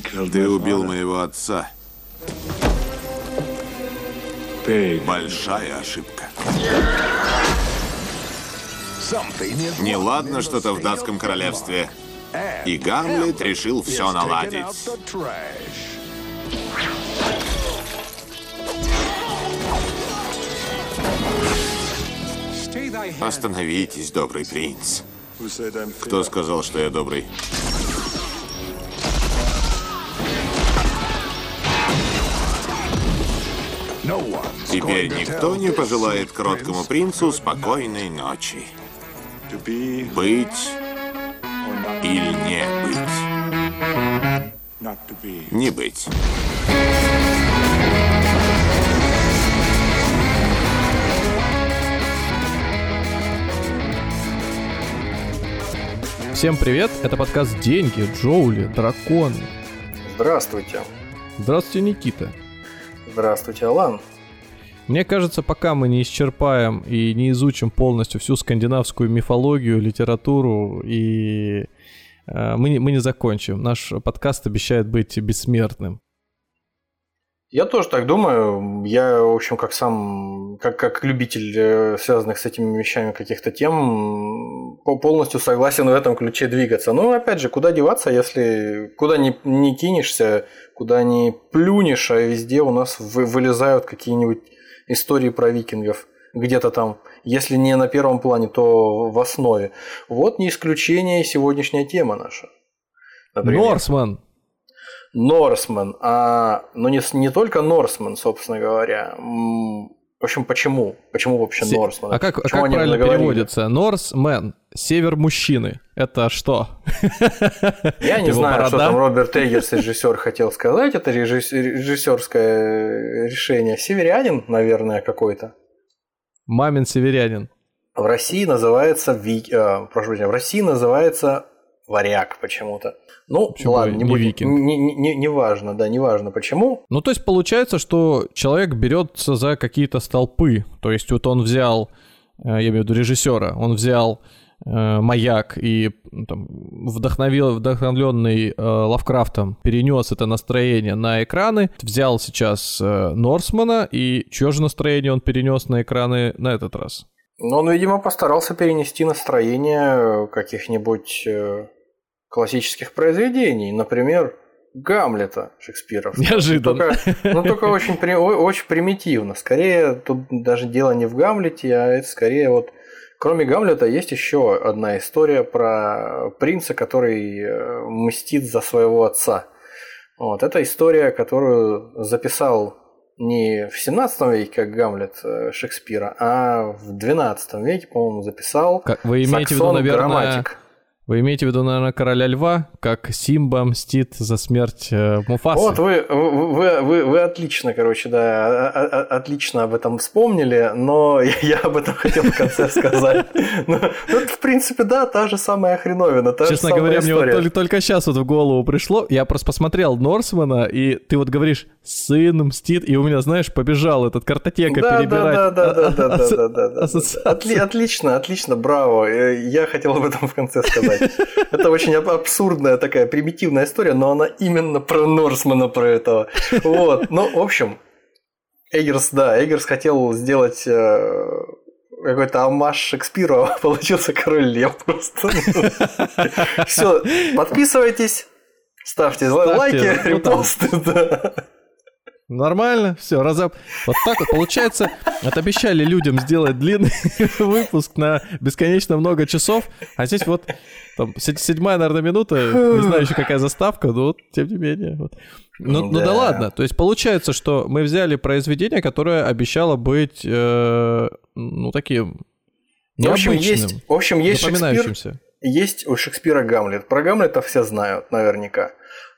Ты убил моего отца. Большая ошибка. Неладно что-то в датском королевстве. И Гамлет решил все наладить. Остановитесь, добрый принц. Кто сказал, что я добрый? Теперь никто не пожелает кроткому принцу спокойной ночи. Быть или не быть? Не быть. Всем привет, это подкаст «Деньги», «Джоули», «Драконы». Здравствуйте. Здравствуйте, Никита. Здравствуйте, Алан. Мне кажется, пока мы не исчерпаем и не изучим полностью всю скандинавскую мифологию, литературу, и э, мы, не, мы не закончим. Наш подкаст обещает быть бессмертным. Я тоже так думаю. Я, в общем, как сам, как, как любитель э, связанных с этими вещами каких-то тем, полностью согласен в этом ключе двигаться. Но, опять же, куда деваться, если куда не, не кинешься, куда не плюнешь, а везде у нас вы, вылезают какие-нибудь истории про викингов. Где-то там, если не на первом плане, то в основе. Вот не исключение сегодняшняя тема наша. Например. Норсман. Норсмен, а, но не, не только Норсмен, собственно говоря. В общем, почему? Почему вообще Се... Норсмен? А как, а как правильно переводится? Норсмен, север мужчины. Это что? Я не знаю, борода? что там Роберт Эггерс, режиссер, хотел сказать. Это режиссерское решение. Северянин, наверное, какой-то. Мамин северянин. В России называется, ви... э, прошу прощения, в России называется варяг почему-то. Ну, почему ладно, не, не викинг? Не, не, не важно, да, не важно почему. Ну, то есть получается, что человек берется за какие-то столпы. То есть вот он взял, э, я имею в виду режиссера, он взял э, маяк и там, вдохновил, вдохновленный э, Лавкрафтом перенес это настроение на экраны, взял сейчас э, Норсмана и чье же настроение он перенес на экраны на этот раз? Ну, он, видимо, постарался перенести настроение каких-нибудь э, классических произведений, например, Гамлета Шекспира. Неожиданно. Только, ну, только очень, очень примитивно. Скорее, тут даже дело не в Гамлете, а это скорее вот... Кроме Гамлета есть еще одна история про принца, который э, мстит за своего отца. Вот, это история, которую записал не в 17 веке, как Гамлет э, Шекспира, а в 12 веке, по-моему, записал как, Вы имеете в виду, наверное, грамматик. Вы имеете в виду, наверное, короля льва, как Симба мстит за смерть э, Муфасы? Вот, вы, вы, вы, вы отлично, короче, да, отлично об этом вспомнили, но я, я об этом хотел в конце сказать. Ну, в принципе, да, та же самая хреновина, та Честно говоря, мне вот только, сейчас вот в голову пришло, я просто посмотрел Норсмана, и ты вот говоришь, сын мстит, и у меня, знаешь, побежал этот картотека перебирать. Да, да, да, да, да, да, да, да. Отли, отлично, отлично, браво. Э, я хотел об этом в конце сказать. Это очень абсурдная такая примитивная история, но она именно про Норсмана, про этого. Вот. Ну, в общем, Эггерс, да, Эггерс хотел сделать э, какой-то амаш Шекспиру, а получился король лев просто. Все, подписывайтесь, ставьте, ставьте лайки, ну, репосты. Да. Нормально, все, разоб. Вот так вот получается, обещали людям сделать длинный выпуск на бесконечно много часов, а здесь вот там седьмая, наверное, минута, не знаю еще какая заставка, но вот, тем не менее. Вот. Ну, да. ну да ладно, то есть получается, что мы взяли произведение, которое обещало быть, э, ну, таким в общем, есть, в общем, есть Шекспир, есть у Шекспира Гамлет. Про Гамлета все знают наверняка.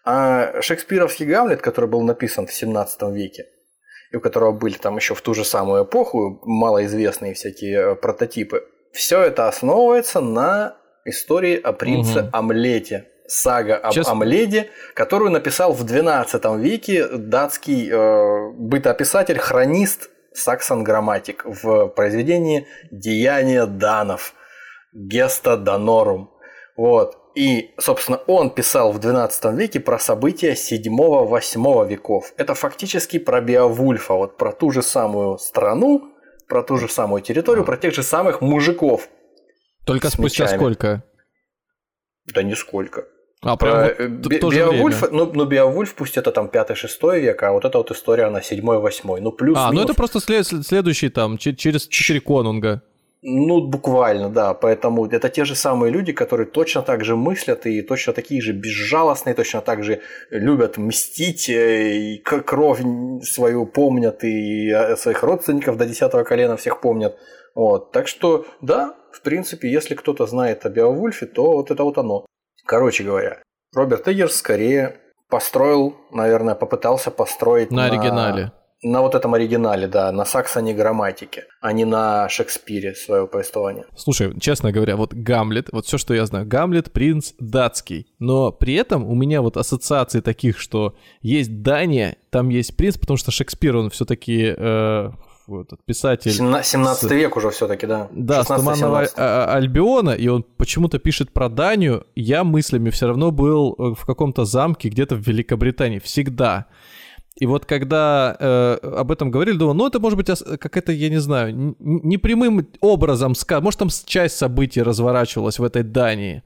А шекспировский Гамлет, который был написан в 17 веке, и у которого были там еще в ту же самую эпоху малоизвестные всякие э, прототипы, все это основывается на истории о принце угу. Омлете. Сага об Сейчас... Омледе, которую написал в 12 веке датский э, бытописатель, хронист Саксон Грамматик в произведении «Деяния данов» Геста Данорум. Вот. И, собственно, он писал в XII веке про события 7-8 веков. Это фактически про Беовульфа, вот про ту же самую страну, про ту же самую территорию, про тех же самых мужиков. Только спустя мечами. сколько? Да нисколько. А, прям вот э, Бе- Беовульф, ну, ну, Беовульф, пусть это там 5-6 век, а вот эта вот история, она 7-8. Ну, плюс А, ну это просто след- следующий там, через 4 конунга. Ну, буквально, да. Поэтому это те же самые люди, которые точно так же мыслят и точно такие же безжалостные, точно так же любят мстить, э, и кровь свою помнят, и э, своих родственников до десятого колена всех помнят. Вот. Так что, да, в принципе, если кто-то знает о Беовульфе, то вот это вот оно. Короче говоря, Роберт Эггерс скорее построил, наверное, попытался построить на, на оригинале. На вот этом оригинале, да, на саксоне грамматике, а не на Шекспире свое повествование. Слушай, честно говоря, вот Гамлет, вот все, что я знаю, Гамлет принц датский, но при этом у меня вот ассоциации таких, что есть Дания, там есть принц, потому что Шекспир, он все-таки э, этот писатель... 17 с... век уже все таки да. Да, с Туманного а, а, Альбиона, и он почему-то пишет про Данию. Я мыслями все равно был э, в каком-то замке где-то в Великобритании. Всегда. И вот когда э, об этом говорили, думал, ну это может быть какая-то, я не знаю, непрямым образом, может там часть событий разворачивалась в этой Дании.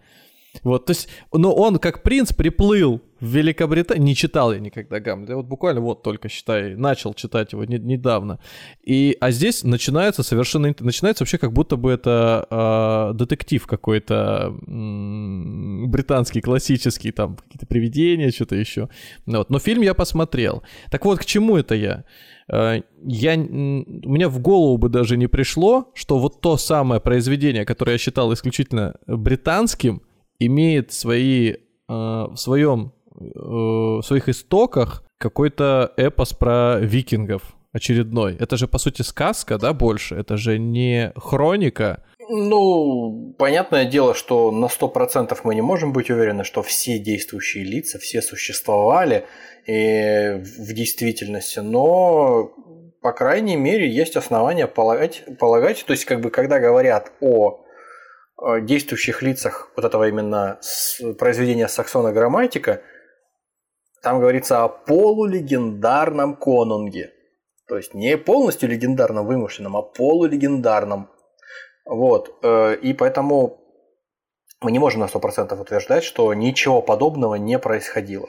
Вот, то есть, но он как принц приплыл в Великобританию, не читал я никогда Гамлета, я вот буквально вот только, считай, начал читать его не, недавно. И, а здесь начинается совершенно, начинается вообще как будто бы это э, детектив какой-то э, британский, классический, там какие-то привидения, что-то еще. Вот. Но фильм я посмотрел. Так вот, к чему это я? А, я, у меня в голову бы даже не пришло, что вот то самое произведение, которое я считал исключительно британским, имеет свои, э, в своем, э, в своих истоках какой-то эпос про викингов очередной. Это же, по сути, сказка, да, больше? Это же не хроника. Ну, понятное дело, что на 100% мы не можем быть уверены, что все действующие лица, все существовали и в действительности, но, по крайней мере, есть основания полагать, полагать, то есть, как бы, когда говорят о Э, действующих лицах вот этого именно произведения Саксона Грамматика, там говорится о полулегендарном конунге. То есть не полностью легендарном, вымышленном, а полулегендарном. Вот. Э, и поэтому мы не можем на 100% утверждать, что ничего подобного не происходило.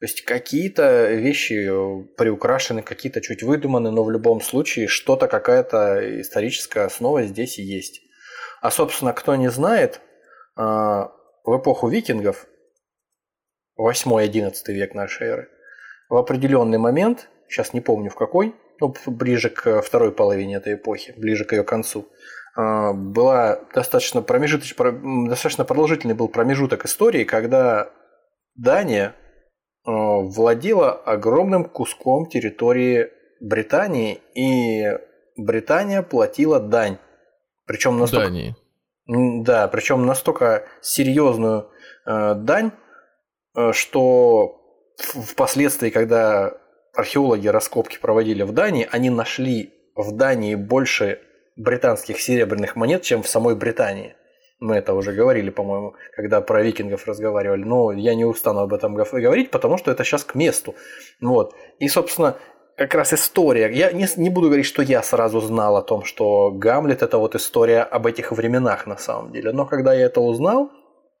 То есть какие-то вещи приукрашены, какие-то чуть выдуманы, но в любом случае что-то, какая-то историческая основа здесь и есть. А, собственно, кто не знает, а, в эпоху викингов, 8-11 век нашей эры, в определенный момент, сейчас не помню в какой, ну, ближе к второй половине этой эпохи, ближе к ее концу, а, была достаточно, промежуточ... достаточно продолжительный был промежуток истории, когда Дания а, владела огромным куском территории Британии, и Британия платила дань причем настолько... Дании. Да, причем настолько серьезную э, дань, э, что впоследствии, когда археологи раскопки проводили в Дании, они нашли в Дании больше британских серебряных монет, чем в самой Британии. Мы это уже говорили, по-моему, когда про викингов разговаривали. Но я не устану об этом говорить, потому что это сейчас к месту. Вот. И, собственно, как раз история. Я не, не буду говорить, что я сразу знал о том, что Гамлет это вот история об этих временах на самом деле. Но когда я это узнал,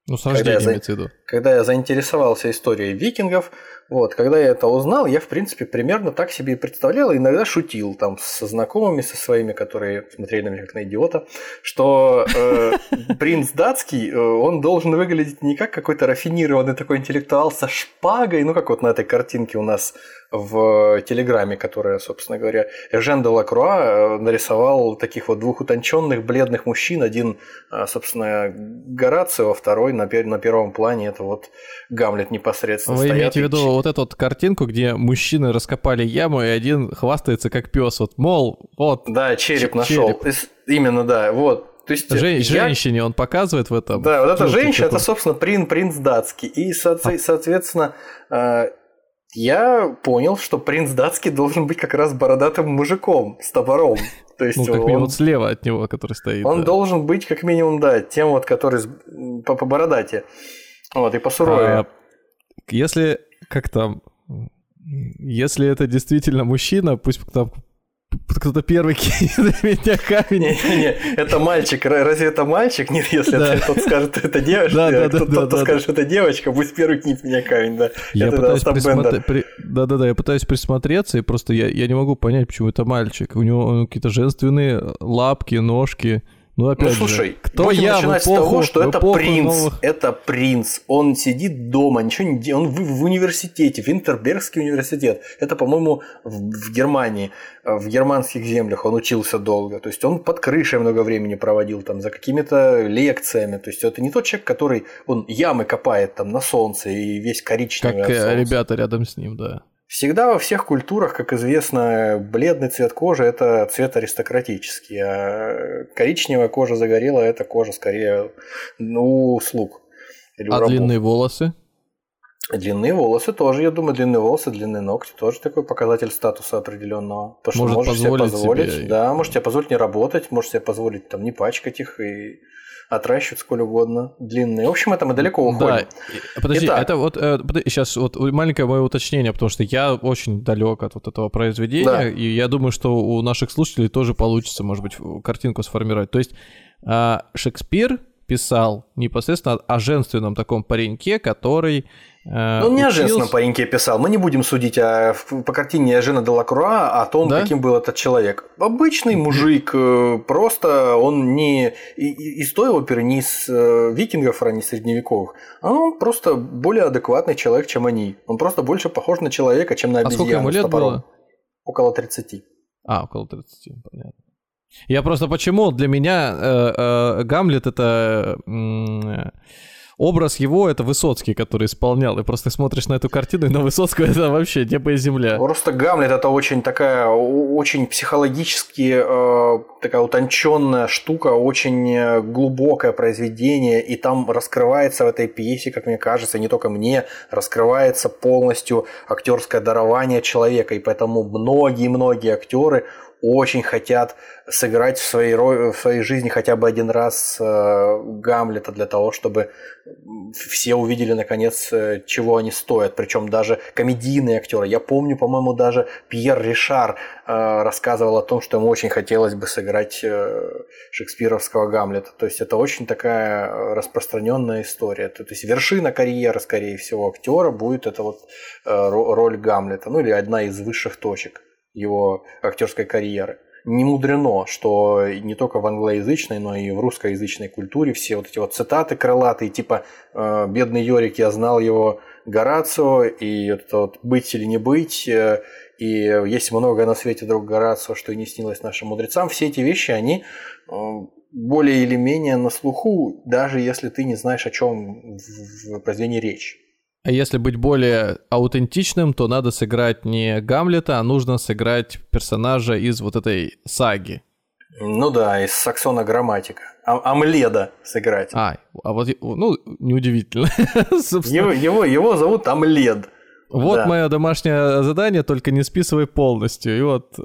ну, с когда, я, за... когда я заинтересовался историей викингов, вот, когда я это узнал, я, в принципе, примерно так себе и представлял, и иногда шутил там со знакомыми, со своими, которые смотрели на меня как на идиота, что э, принц датский, э, он должен выглядеть не как какой-то рафинированный такой интеллектуал со шпагой, ну, как вот на этой картинке у нас в Телеграме, которая, собственно говоря, Эжен де Лакруа э, нарисовал таких вот двух утонченных бледных мужчин. Один, э, собственно, Горацио, второй на, на первом плане это вот Гамлет непосредственно. Вы имеете в виду вот эту вот картинку, где мужчины раскопали яму, и один хвастается как пес, вот, мол, вот. Да, череп нашел. Череп. Именно, да, вот. То есть Жен, я... Женщине он показывает в этом. Да, вот эта женщина, это, собственно, принц, принц датский. И, соответственно, я понял, что принц датский должен быть как раз бородатым мужиком с топором. То есть ну, как он, минимум слева от него, который стоит. Он да. должен быть, как минимум, да, тем вот, который по, по бородате. Вот, и по суровее. А, если, как там, если это действительно мужчина, пусть там кто-то первый кинет в меня камень. Не-не-не, это мальчик. Разве это мальчик? Нет, если да. кто-то скажет, что это девочка, да, да, кто-то да, да, скажет, что это девочка, пусть первый кинет меня камень, да. Я это пытаюсь присмотреть... При... Да-да-да, я пытаюсь присмотреться, и просто я, я не могу понять, почему это мальчик. У него какие-то женственные лапки, ножки. Ну, опять ну, слушай, же, кто будем я начинать эпоху, с того, что это принц. Новых... Это принц. Он сидит дома, ничего не делает. Он в, в университете, в Интербергский университет. Это, по-моему, в, в Германии, в германских землях он учился долго. То есть он под крышей много времени проводил там за какими-то лекциями. То есть это не тот человек, который он ямы копает там на солнце и весь коричневый. Как э, ребята рядом с ним, да. Всегда во всех культурах, как известно, бледный цвет кожи – это цвет аристократический, а коричневая кожа загорелая – это кожа скорее ну, слуг. Или а длинные волосы? Длинные волосы тоже, я думаю, длинные волосы, длинные ногти тоже такой показатель статуса определенного. Потому что можешь себе позволить, себе... да, можешь себе позволить не работать, можешь себе позволить там не пачкать их и отращивать сколь угодно, длинные. В общем, это мы далеко уходим. Да, подожди, Итак. это вот э, подожди, сейчас вот маленькое мое уточнение, потому что я очень далек от вот этого произведения, да. и я думаю, что у наших слушателей тоже получится, может быть, картинку сформировать. То есть э, Шекспир писал непосредственно о женственном таком пареньке, который ну, не учился... о женственном пареньке писал. Мы не будем судить о, по картине Жена Делакруа о том, да? каким был этот человек. Обычный мужик, э, просто он не из той оперы, не из э, викингов, а не средневековых. А он просто более адекватный человек, чем они. Он просто больше похож на человека, чем на обезьяну. А сколько ему лет было? Около 30. А, около 30, понятно. Я просто почему для меня э, э, Гамлет это э, образ его это Высоцкий, который исполнял. И просто смотришь на эту картину, и на Высоцкого это вообще небо и земля. Просто Гамлет это очень такая, очень психологически э, такая утонченная штука, очень э, глубокое произведение, и там раскрывается в этой пьесе, как мне кажется, не только мне, раскрывается полностью актерское дарование человека, и поэтому многие-многие актеры очень хотят сыграть в своей, в своей жизни хотя бы один раз э, Гамлета для того, чтобы все увидели наконец, э, чего они стоят. Причем даже комедийные актеры. Я помню, по-моему, даже Пьер Ришар э, рассказывал о том, что ему очень хотелось бы сыграть шекспировского Гамлета. То есть это очень такая распространенная история. То есть вершина карьеры, скорее всего, актера будет это вот роль Гамлета. Ну или одна из высших точек его актерской карьеры. Не мудрено, что не только в англоязычной, но и в русскоязычной культуре все вот эти вот цитаты крылатые, типа э, «бедный Йорик, я знал его Горацио», и это вот «быть или не быть», э, и есть много на свете друг Горацио, что и не снилось нашим мудрецам. Все эти вещи, они э, более или менее на слуху, даже если ты не знаешь, о чем в произведении речь. А если быть более аутентичным, то надо сыграть не Гамлета, а нужно сыграть персонажа из вот этой саги. Ну да, из Саксона Грамматика. А Амледа сыграть. А, а вот, ну, неудивительно. его, его, его зовут Амлед. Вот да. мое домашнее задание, только не списывай полностью. И вот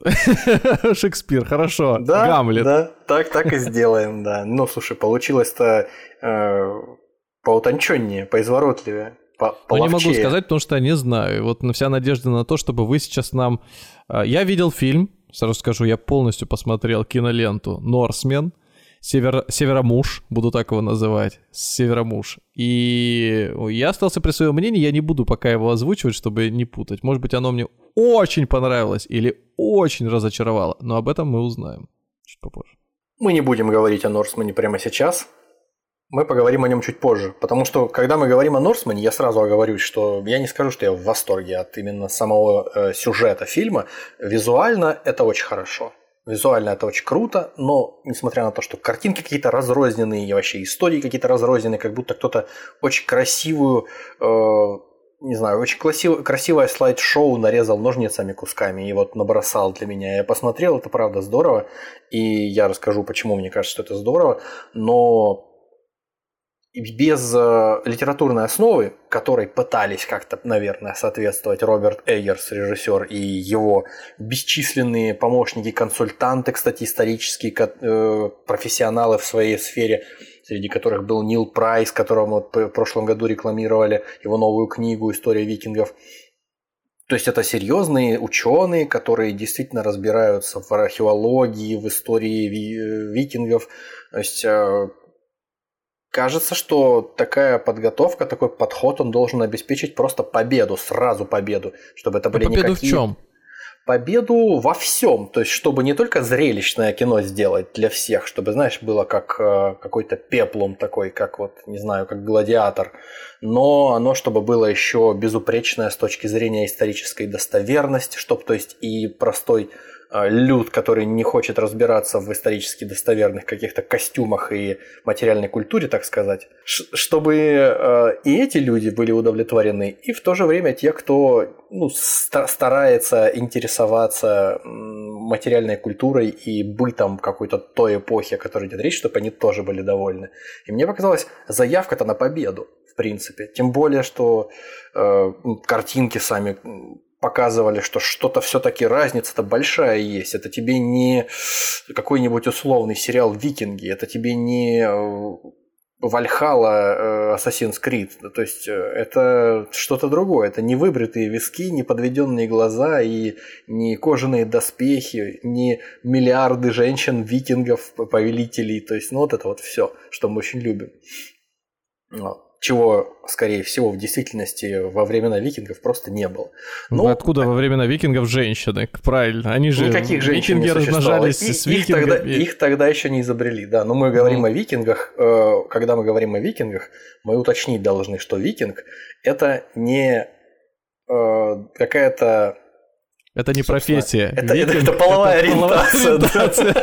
Шекспир, хорошо. Да, Гамлет. Да, так, так и сделаем, да. Ну, слушай, получилось-то э, поутонченнее, поизворотливее по Ну, не могу сказать, потому что не знаю. Вот вся надежда на то, чтобы вы сейчас нам... А, я видел фильм, сразу скажу, я полностью посмотрел киноленту «Норсмен», Север... Северомуж, буду так его называть, Северомуж. И я остался при своем мнении, я не буду пока его озвучивать, чтобы не путать. Может быть, оно мне очень понравилось или очень разочаровало, но об этом мы узнаем чуть попозже. Мы не будем говорить о Норсмане прямо сейчас. Мы поговорим о нем чуть позже, потому что когда мы говорим о Норсмане, я сразу оговорюсь, что я не скажу, что я в восторге от именно самого э, сюжета фильма. Визуально это очень хорошо. Визуально это очень круто, но несмотря на то, что картинки какие-то разрозненные, и вообще истории какие-то разрозненные, как будто кто-то очень красивую, э, не знаю, очень красив, красивое слайд-шоу нарезал ножницами кусками и вот набросал для меня. Я посмотрел, это правда здорово, и я расскажу, почему мне кажется, что это здорово, но без э, литературной основы, которой пытались как-то, наверное, соответствовать Роберт Эггерс, режиссер, и его бесчисленные помощники, консультанты, кстати, исторические э, профессионалы в своей сфере, среди которых был Нил Прайс, которого мы в прошлом году рекламировали, его новую книгу «История викингов». То есть это серьезные ученые, которые действительно разбираются в археологии, в истории э, викингов. То есть Кажется, что такая подготовка, такой подход, он должен обеспечить просто победу, сразу победу, чтобы это были а победу никакие... в чем? Победу во всем, то есть чтобы не только зрелищное кино сделать для всех, чтобы, знаешь, было как э, какой-то пеплум такой, как вот, не знаю, как гладиатор, но оно чтобы было еще безупречное с точки зрения исторической достоверности, чтобы, то есть и простой люд, который не хочет разбираться в исторически достоверных каких-то костюмах и материальной культуре, так сказать, чтобы э, и эти люди были удовлетворены, и в то же время те, кто ну, старается интересоваться материальной культурой и бытом какой-то той эпохи, о которой идет речь, чтобы они тоже были довольны. И мне показалось, заявка-то на победу, в принципе. Тем более, что э, картинки сами показывали, что что-то все-таки разница-то большая есть. Это тебе не какой-нибудь условный сериал Викинги, это тебе не э, Вальхала э, Assassin's Creed. То есть э, это что-то другое. Это не выбритые виски, не подведенные глаза и не кожаные доспехи, не миллиарды женщин, викингов, повелителей. То есть, ну вот это вот все, что мы очень любим. Вот чего, скорее всего, в действительности во времена викингов просто не было. Но, ну, Откуда во времена викингов женщины? Правильно, они же Никаких женщин викинги размножались и, с викингами. Их тогда, их тогда еще не изобрели, да. Но мы говорим ну. о викингах, э, когда мы говорим о викингах, мы уточнить должны, что викинг – это не э, какая-то это не профессия. Это, это, это половая ориентация.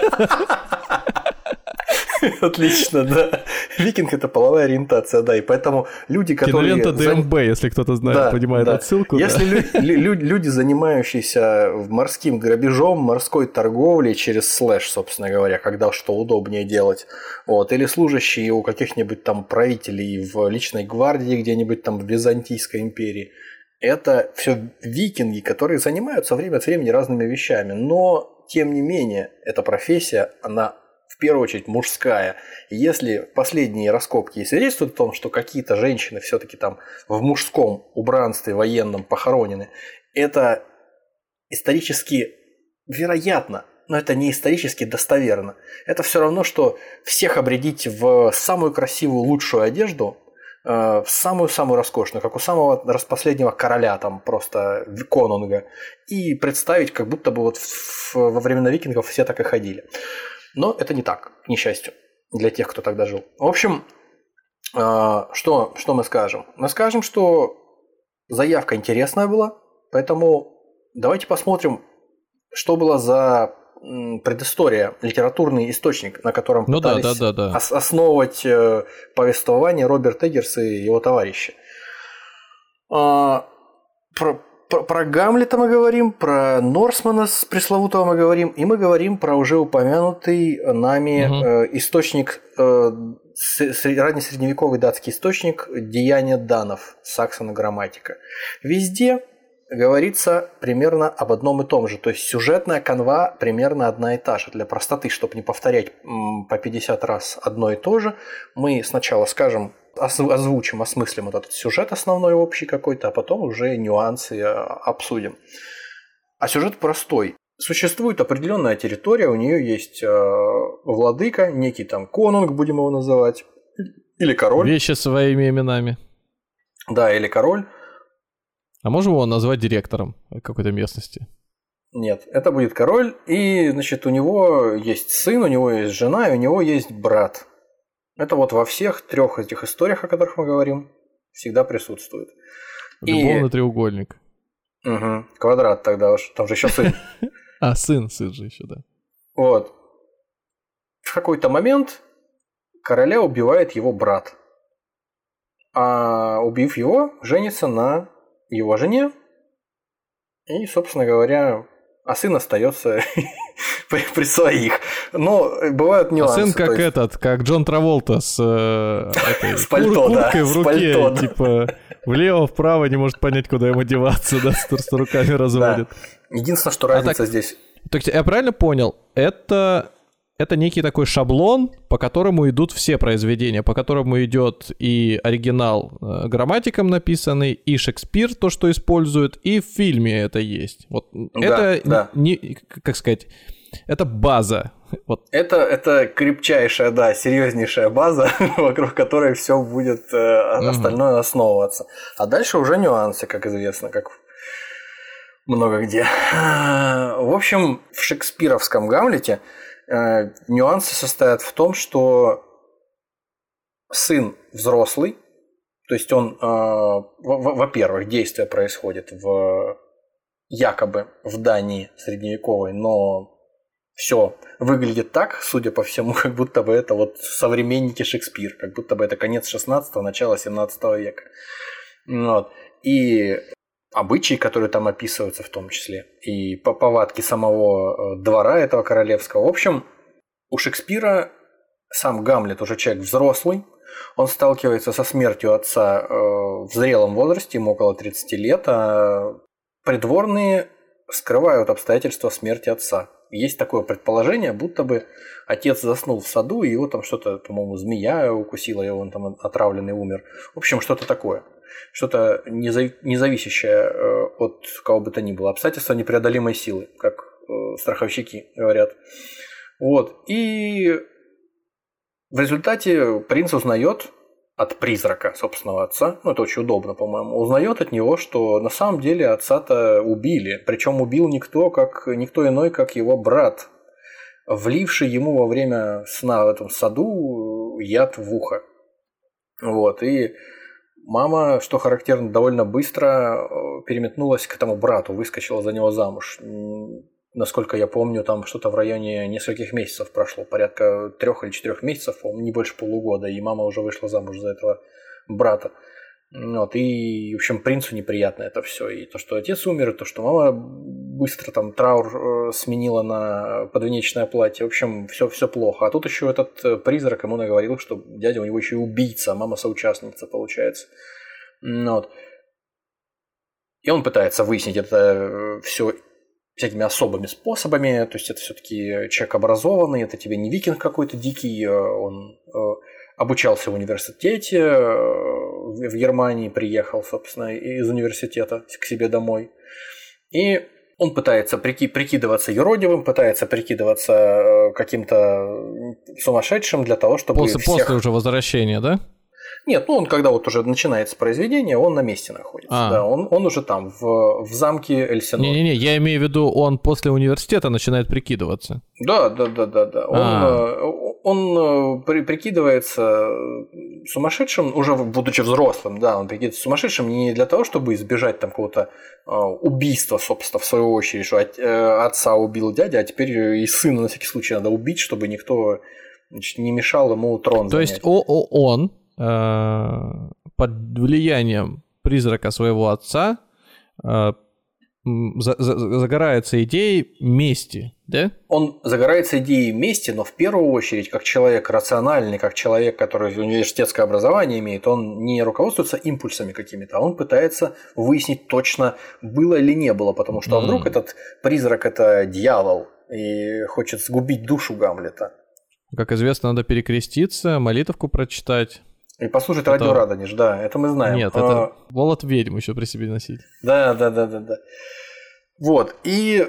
Отлично, да. Викинг это половая ориентация, да, и поэтому люди, которые... Кинолента ДМБ, если кто-то знает, да, понимает да. отсылку. Если да. лю- люди, занимающиеся морским грабежом, морской торговлей через слэш, собственно говоря, когда что удобнее делать, вот, или служащие у каких-нибудь там правителей в личной гвардии где-нибудь там в Византийской империи, это все викинги, которые занимаются время от времени разными вещами, но тем не менее, эта профессия, она в первую очередь мужская. Если последние раскопки свидетельствуют о том, что какие-то женщины все-таки там в мужском убранстве военном похоронены, это исторически вероятно, но это не исторически достоверно. Это все равно, что всех обрядить в самую красивую, лучшую одежду, э, в самую-самую роскошную, как у самого распоследнего короля, там просто конунга, и представить, как будто бы вот во времена викингов все так и ходили. Но это не так, к несчастью, для тех, кто тогда жил. В общем, а, что, что мы скажем? Мы скажем, что заявка интересная была, поэтому давайте посмотрим, что было за предыстория, литературный источник, на котором ну пытались да, да, да, да. основывать э, повествование Роберт Эггерс и его товарищи. А, про, про, про Гамлета мы говорим, про Норсмана с пресловутого мы говорим, и мы говорим про уже упомянутый нами угу. э, источник, э, раннесредневековый датский источник «Деяния данов» Саксона грамматика. Везде говорится примерно об одном и том же. То есть сюжетная канва примерно одна и та же. Для простоты, чтобы не повторять по 50 раз одно и то же, мы сначала скажем озвучим, осмыслим вот этот сюжет основной общий какой-то, а потом уже нюансы э, обсудим. А сюжет простой. Существует определенная территория, у нее есть э, владыка, некий там конунг, будем его называть, или король. Вещи своими именами. Да, или король. А можем его назвать директором какой-то местности? Нет, это будет король, и, значит, у него есть сын, у него есть жена, и у него есть брат. Это вот во всех трех этих историях, о которых мы говорим, всегда присутствует. Любовный и... треугольник. Угу. Квадрат тогда уж. Там же еще сын. А, сын, сын же еще, да. Вот. В какой-то момент короля убивает его брат. А убив его, женится на его жене. И, собственно говоря, а сын остается при, при своих. Но бывают нюансы. А сын как есть... этот, как Джон Траволта с, э, этой, с пальто, кур- курткой да, в руке, пальто, да. типа влево-вправо не может понять, куда ему деваться, да, с, с руками разводит. Да. Единственное, что разница а так, здесь... Так я правильно понял, это это некий такой шаблон, по которому идут все произведения, по которому идет и оригинал э, грамматиком написанный, и Шекспир то, что использует, и в фильме это есть. Вот да, это да. не, как сказать, это база. Вот. Это, это крепчайшая, да, серьезнейшая база, вокруг которой все будет э, остальное основываться. А дальше уже нюансы, как известно, как много где. В общем, в шекспировском Гамлете Э, нюансы состоят в том, что сын взрослый, то есть он, э, во-первых, действие происходит в якобы в Дании средневековой, но все выглядит так, судя по всему, как будто бы это вот современники Шекспир, как будто бы это конец 16-го, начало 17 века. Вот. И обычаи, которые там описываются в том числе, и по повадке самого э, двора этого королевского. В общем, у Шекспира сам Гамлет уже человек взрослый, он сталкивается со смертью отца э, в зрелом возрасте, ему около 30 лет, а придворные скрывают обстоятельства смерти отца. Есть такое предположение, будто бы отец заснул в саду, и его там что-то, по-моему, змея укусила, и он там отравленный умер. В общем, что-то такое что-то независящее э, от кого бы то ни было. Обстоятельства непреодолимой силы, как э, страховщики говорят. Вот. И в результате принц узнает от призрака собственного отца, ну это очень удобно, по-моему, узнает от него, что на самом деле отца-то убили, причем убил никто, как никто иной, как его брат, вливший ему во время сна в этом саду яд в ухо. Вот, и Мама, что характерно, довольно быстро э, переметнулась к этому брату, выскочила за него замуж. Насколько я помню, там что-то в районе нескольких месяцев прошло, порядка трех или четырех месяцев, не больше полугода, и мама уже вышла замуж за этого брата. Вот, и, в общем, принцу неприятно это все. И то, что отец умер, и то, что мама быстро там траур э, сменила на подвенечное платье. В общем, все, все плохо. А тут еще этот э, призрак ему наговорил, что дядя у него еще и убийца, а мама соучастница, получается. Вот. И он пытается выяснить это э, все всякими особыми способами. То есть это все-таки человек образованный, это тебе не викинг какой-то дикий, он обучался в университете, э, в Германии приехал, собственно, из университета к себе домой. И он пытается прики прикидываться юродивым, пытается прикидываться э, каким-то сумасшедшим для того, чтобы после, всех... после уже возвращения, да? Нет, ну он когда вот уже начинается произведение, он на месте находится. А. Да, он, он уже там, в, в замке Эльсинор. Не-не-не, я имею в виду, он после университета начинает прикидываться. Да, да, да, да, да. Он, а. Э, он э, при, прикидывается сумасшедшим, уже будучи взрослым, да, он прикидывается сумасшедшим не для того, чтобы избежать там какого-то э, убийства, собственно, в свою очередь, что от, отца убил дядя, а теперь и сына на всякий случай надо убить, чтобы никто значит, не мешал ему трон То занять. есть о -о он Э, под влиянием призрака своего отца э, загорается идеей мести, да? Он загорается идеей мести, но в первую очередь, как человек рациональный, как человек, который университетское образование имеет, он не руководствуется импульсами какими-то, а он пытается выяснить точно, было или не было, потому что mm. а вдруг этот призрак это дьявол и хочет сгубить душу Гамлета. Как известно, надо перекреститься, молитовку прочитать. И послушать это... радио Радонеж, да, это мы знаем. Нет, это а... Волод ведьм еще при себе носить. Да, да, да, да, да. Вот, и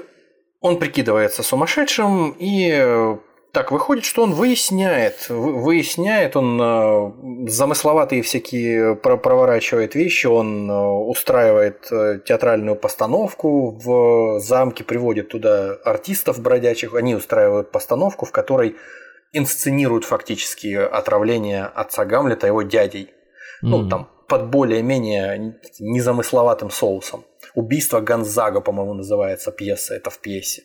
он прикидывается сумасшедшим, и так выходит, что он выясняет, выясняет, он э, замысловатые всякие проворачивает вещи, он э, устраивает э, театральную постановку в замке, приводит туда артистов бродячих, они устраивают постановку, в которой инсценируют фактически отравление отца Гамлета его дядей. Mm. Ну, там, под более-менее незамысловатым соусом. Убийство Гонзага, по-моему, называется пьеса, это в пьесе.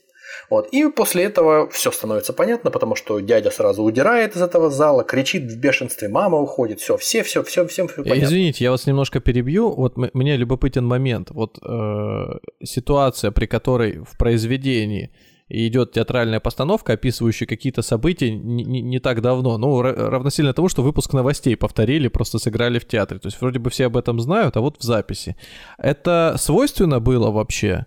Вот. И после этого все становится понятно, потому что дядя сразу удирает из этого зала, кричит в бешенстве, мама уходит, все, все, все, все, всем все понятно. Извините, я вас немножко перебью. Вот мне любопытен момент. Вот э, ситуация, при которой в произведении идет театральная постановка, описывающая какие-то события не, не, не так давно. Ну, равносильно тому, что выпуск новостей повторили, просто сыграли в театре. То есть вроде бы все об этом знают, а вот в записи. Это свойственно было вообще?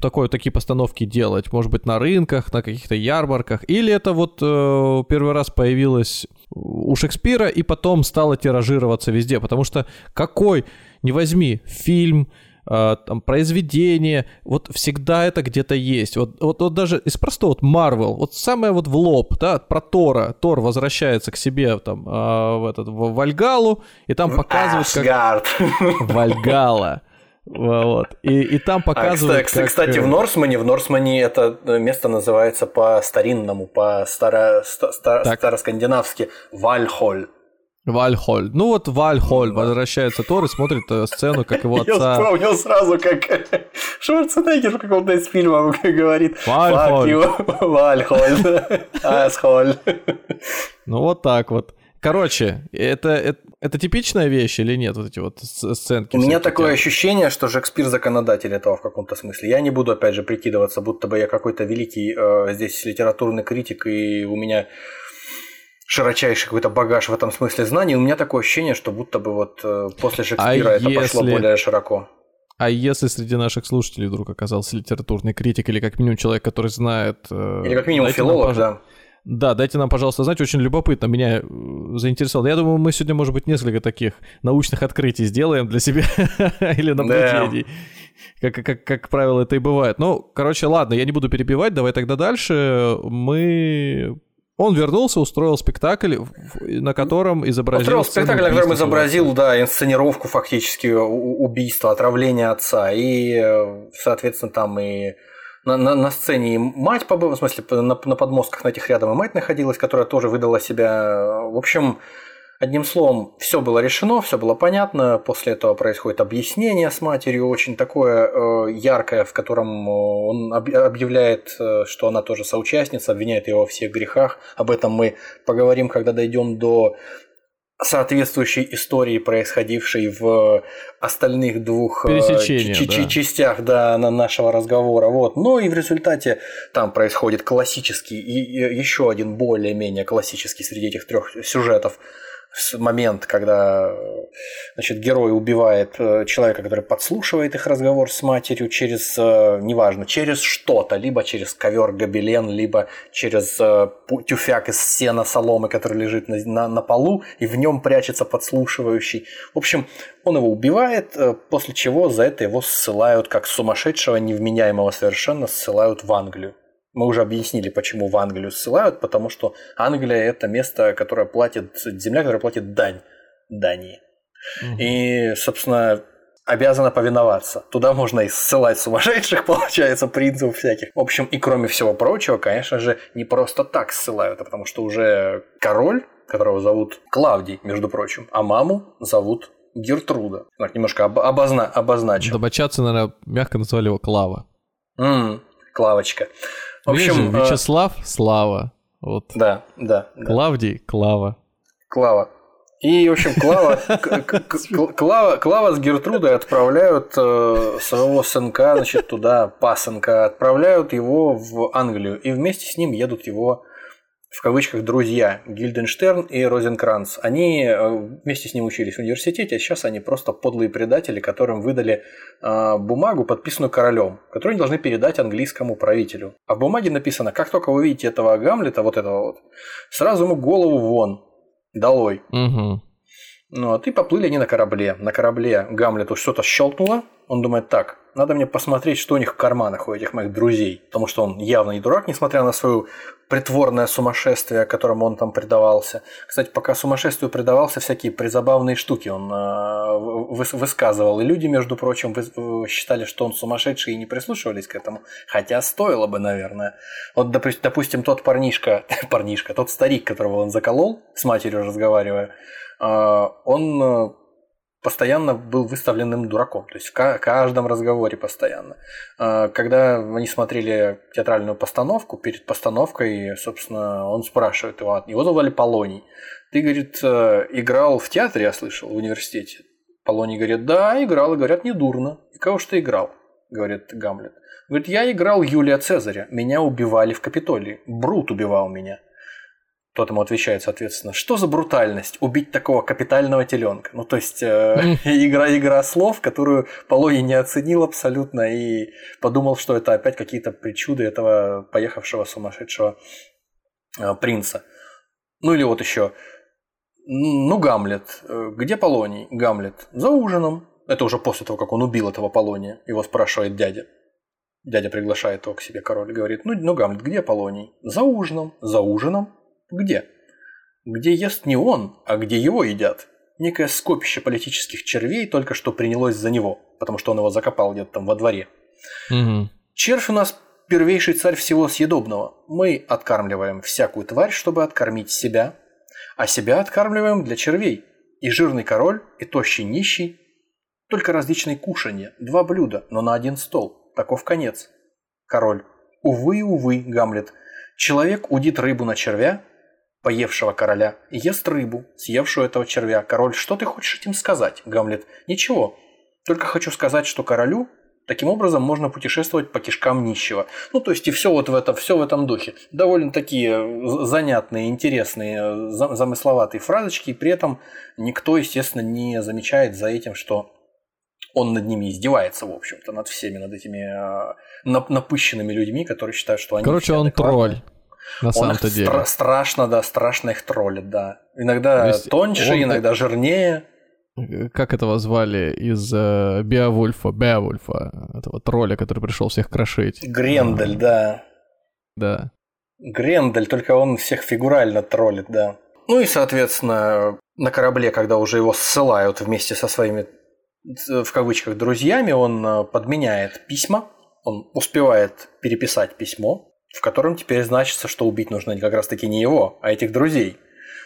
такое, такие постановки делать? Может быть, на рынках, на каких-то ярмарках? Или это вот э, первый раз появилось у Шекспира и потом стало тиражироваться везде? Потому что какой, не возьми, фильм, э, там, произведение, вот всегда это где-то есть. Вот, вот, вот даже из простого, вот Марвел, вот самое вот в лоб, да, про Тора. Тор возвращается к себе там э, в, этот, в Вальгалу, и там показывают, как... Вальгала. Вот. И, и там а, показывают. А, кстати, как... кстати, в э, Норсмане, в Норсмане это место называется по старинному, по старо, стар, староскандинавски Вальхоль. Вальхоль. Ну вот Вальхоль да. возвращается Тор и смотрит э, сцену, как его отца... Я вспомнил сразу, как Шварценеггер в каком-то из фильмов говорит Вальхоль. Вальхоль. Асхоль. Ну вот так вот. Короче, это, это, это типичная вещь или нет, вот эти вот сценки? У меня такое ощущение, что Шекспир законодатель этого в каком-то смысле. Я не буду, опять же, прикидываться, будто бы я какой-то великий э, здесь литературный критик, и у меня широчайший какой-то багаж в этом смысле знаний. У меня такое ощущение, что будто бы вот э, после Шекспира а это если... пошло более широко. А если среди наших слушателей вдруг оказался литературный критик или как минимум человек, который знает... Э, или как минимум филолог, нам, да да, дайте нам, пожалуйста, знать, очень любопытно, меня э, заинтересовало. Я думаю, мы сегодня, может быть, несколько таких научных открытий сделаем для себя или наблюдений. Как, как, как правило, это и бывает. Ну, короче, ладно, я не буду перебивать, давай тогда дальше. Мы он вернулся, устроил спектакль, на котором изобразил... Устроил спектакль, на котором изобразил, да, инсценировку фактически убийства, отравления отца. И, э, соответственно, там и на, на, на сцене и мать побыла, в смысле, на, на подмостках на этих рядом и мать находилась, которая тоже выдала себя. В общем, одним словом, все было решено, все было понятно. После этого происходит объяснение с матерью, очень такое э, яркое, в котором он объявляет, э, что она тоже соучастница, обвиняет его во всех грехах. Об этом мы поговорим, когда дойдем до соответствующей истории, происходившей в остальных двух э, да. частях да, на нашего разговора. Вот. Но и в результате там происходит классический и еще один более-менее классический среди этих трех сюжетов момент, когда значит, герой убивает э, человека, который подслушивает их разговор с матерью через, э, неважно, через что-то, либо через ковер гобелен, либо через э, тюфяк из сена соломы, который лежит на, на, на полу, и в нем прячется подслушивающий. В общем, он его убивает, после чего за это его ссылают как сумасшедшего, невменяемого совершенно, ссылают в Англию. Мы уже объяснили, почему в Англию ссылают, потому что Англия это место, которое платит, земля, которая платит дань Дании. Угу. И, собственно, обязана повиноваться. Туда можно и ссылать сумасшедших, получается, принцев всяких. В общем, и кроме всего прочего, конечно же, не просто так ссылают, а потому что уже король, которого зовут Клавдий, между прочим, а маму зовут Гертруда. Так, немножко об, обозна, обозначим. Добочатцы, наверное, мягко назвали его Клава. М-м, Клавочка. В общем, Видишь, Вячеслав, Слава. Вот. Да, да. Клавдий, Клава. Клава. И, в общем, Клава, Клава, Клава с Гертрудой отправляют э, своего сынка, значит, туда, пасынка, отправляют его в Англию. И вместе с ним едут его в кавычках друзья Гильденштерн и Розенкранц. Они э, вместе с ним учились в университете, а сейчас они просто подлые предатели, которым выдали э, бумагу, подписанную королем, которую они должны передать английскому правителю. А в бумаге написано, как только вы видите этого Гамлета, вот этого вот, сразу ему голову вон, долой. Угу. Ну, а ты поплыли они на корабле. На корабле Гамлету что-то щелкнуло. Он думает, так, надо мне посмотреть, что у них в карманах у этих моих друзей. Потому что он явно не дурак, несмотря на свое притворное сумасшествие, которому он там предавался. Кстати, пока сумасшествию предавался, всякие призабавные штуки он э, высказывал. И люди, между прочим, вы, считали, что он сумасшедший и не прислушивались к этому. Хотя стоило бы, наверное. Вот, допустим, тот парнишка, парнишка, тот старик, которого он заколол, с матерью разговаривая, э, он э, постоянно был выставленным дураком, то есть в каждом разговоре постоянно. А, когда они смотрели театральную постановку, перед постановкой, собственно, он спрашивает его, его звали Полоний. Ты, говорит, э, играл в театре, я слышал, в университете. Полоний говорит, да, играл, и говорят, недурно. И кого ж ты играл? говорит Гамлет. Говорит, я играл Юлия Цезаря, меня убивали в Капитолии, Брут убивал меня. Тот ему отвечает, соответственно, что за брутальность убить такого капитального теленка? Ну, то есть, э, игра, игра слов, которую Полоний не оценил абсолютно и подумал, что это опять какие-то причуды этого поехавшего сумасшедшего э, принца. Ну, или вот еще, ну, Гамлет. Э, где Полоний? Гамлет. За ужином. Это уже после того, как он убил этого Полония. Его спрашивает дядя. Дядя приглашает его к себе, король говорит, ну, ну Гамлет, где Полоний? За ужином. За ужином. Где? Где ест не он, а где его едят. Некое скопище политических червей только что принялось за него, потому что он его закопал где-то там во дворе. Угу. Червь у нас первейший царь всего съедобного. Мы откармливаем всякую тварь, чтобы откормить себя, а себя откармливаем для червей. И жирный король, и тощий нищий. Только различные кушанья, два блюда, но на один стол. Таков конец. Король. Увы, увы, Гамлет. Человек удит рыбу на червя, поевшего короля, и ест рыбу, съевшую этого червя. Король, что ты хочешь этим сказать? Гамлет, ничего. Только хочу сказать, что королю Таким образом можно путешествовать по кишкам нищего. Ну, то есть и все вот в этом, все в этом духе. Довольно такие занятные, интересные, замысловатые фразочки, и при этом никто, естественно, не замечает за этим, что он над ними издевается, в общем-то, над всеми, над этими э, напыщенными людьми, которые считают, что они... Короче, он тролль. На самом-то деле. Стра- страшно, да, страшно их троллит, да. Иногда тоньше, он... иногда жирнее. Как этого звали из э, Беовульфа, Беовульфа, этого тролля, который пришел всех крошить? Грендель, да. Да. Грендель, только он всех фигурально троллит, да. Ну и, соответственно, на корабле, когда уже его ссылают вместе со своими, в кавычках, друзьями, он э, подменяет письма, он успевает переписать письмо, в котором теперь значится, что убить нужно как раз-таки не его, а этих друзей.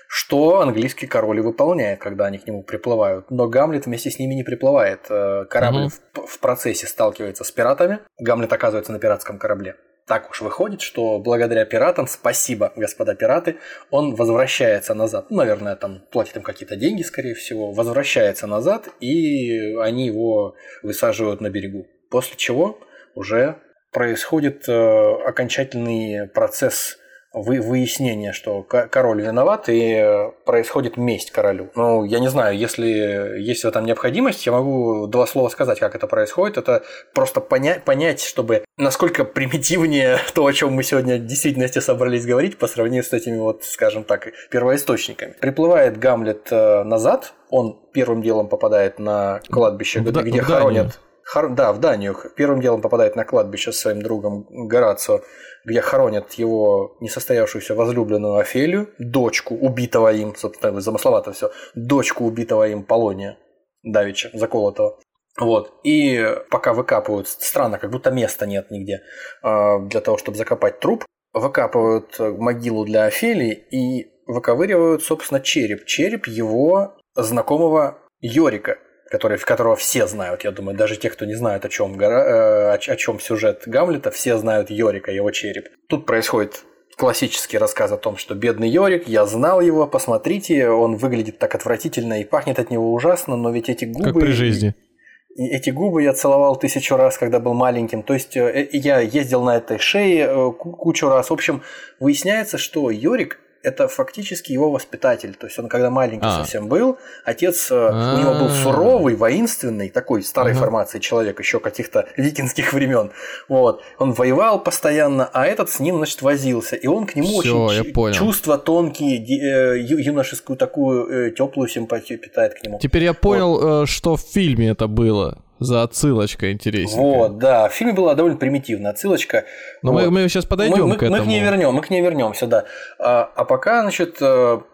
Что английский король и выполняет, когда они к нему приплывают. Но Гамлет вместе с ними не приплывает. Э, корабль угу. в, в процессе сталкивается с пиратами. Гамлет оказывается на пиратском корабле. Так уж выходит, что благодаря пиратам, спасибо, господа пираты, он возвращается назад. Ну, наверное, там платит им какие-то деньги, скорее всего. Возвращается назад, и они его высаживают на берегу. После чего уже происходит э, окончательный процесс вы, выяснения, что король виноват и э, происходит месть королю. Ну, я не знаю, если есть в этом необходимость, я могу два слова сказать, как это происходит. Это просто понять, понять чтобы насколько примитивнее то, о чем мы сегодня в действительности собрались говорить по сравнению с этими вот, скажем так, первоисточниками. Приплывает Гамлет э, назад, он первым делом попадает на кладбище, в, где в хоронят Хор... Да, в Данию. Первым делом попадает на кладбище с своим другом Горацио, где хоронят его несостоявшуюся возлюбленную Офелию, дочку убитого им, собственно, замысловато все, дочку убитого им Полония Давича, заколотого. Вот. И пока выкапывают, странно, как будто места нет нигде а, для того, чтобы закопать труп, выкапывают могилу для Офелии и выковыривают, собственно, череп. Череп его знакомого Йорика, который, в которого все знают, я думаю, даже те, кто не знает, о чем, э, о чем сюжет Гамлета, все знают Йорика, его череп. Тут происходит классический рассказ о том, что бедный Йорик, я знал его, посмотрите, он выглядит так отвратительно и пахнет от него ужасно, но ведь эти губы... Как при жизни. И эти губы я целовал тысячу раз, когда был маленьким. То есть э, я ездил на этой шее э, кучу раз. В общем, выясняется, что Йорик это фактически его воспитатель. То есть он когда маленький а. совсем был, отец А-а-а. у него был суровый, воинственный, такой старой ага. формации человек, еще каких-то викинских времен. Вот. Он воевал постоянно, а этот с ним, значит, возился. И он к нему Всё, очень чувства тонкие, э, юношескую такую э, теплую симпатию питает к нему. Теперь я понял, вот. Э, что в фильме это было за отсылочка интереснее. Вот, да. В фильме была довольно примитивная отсылочка. Но вот. мы, мы сейчас подойдем мы, к этому. Мы к ней вернем, мы к ней вернемся, да. А, а пока, значит, все,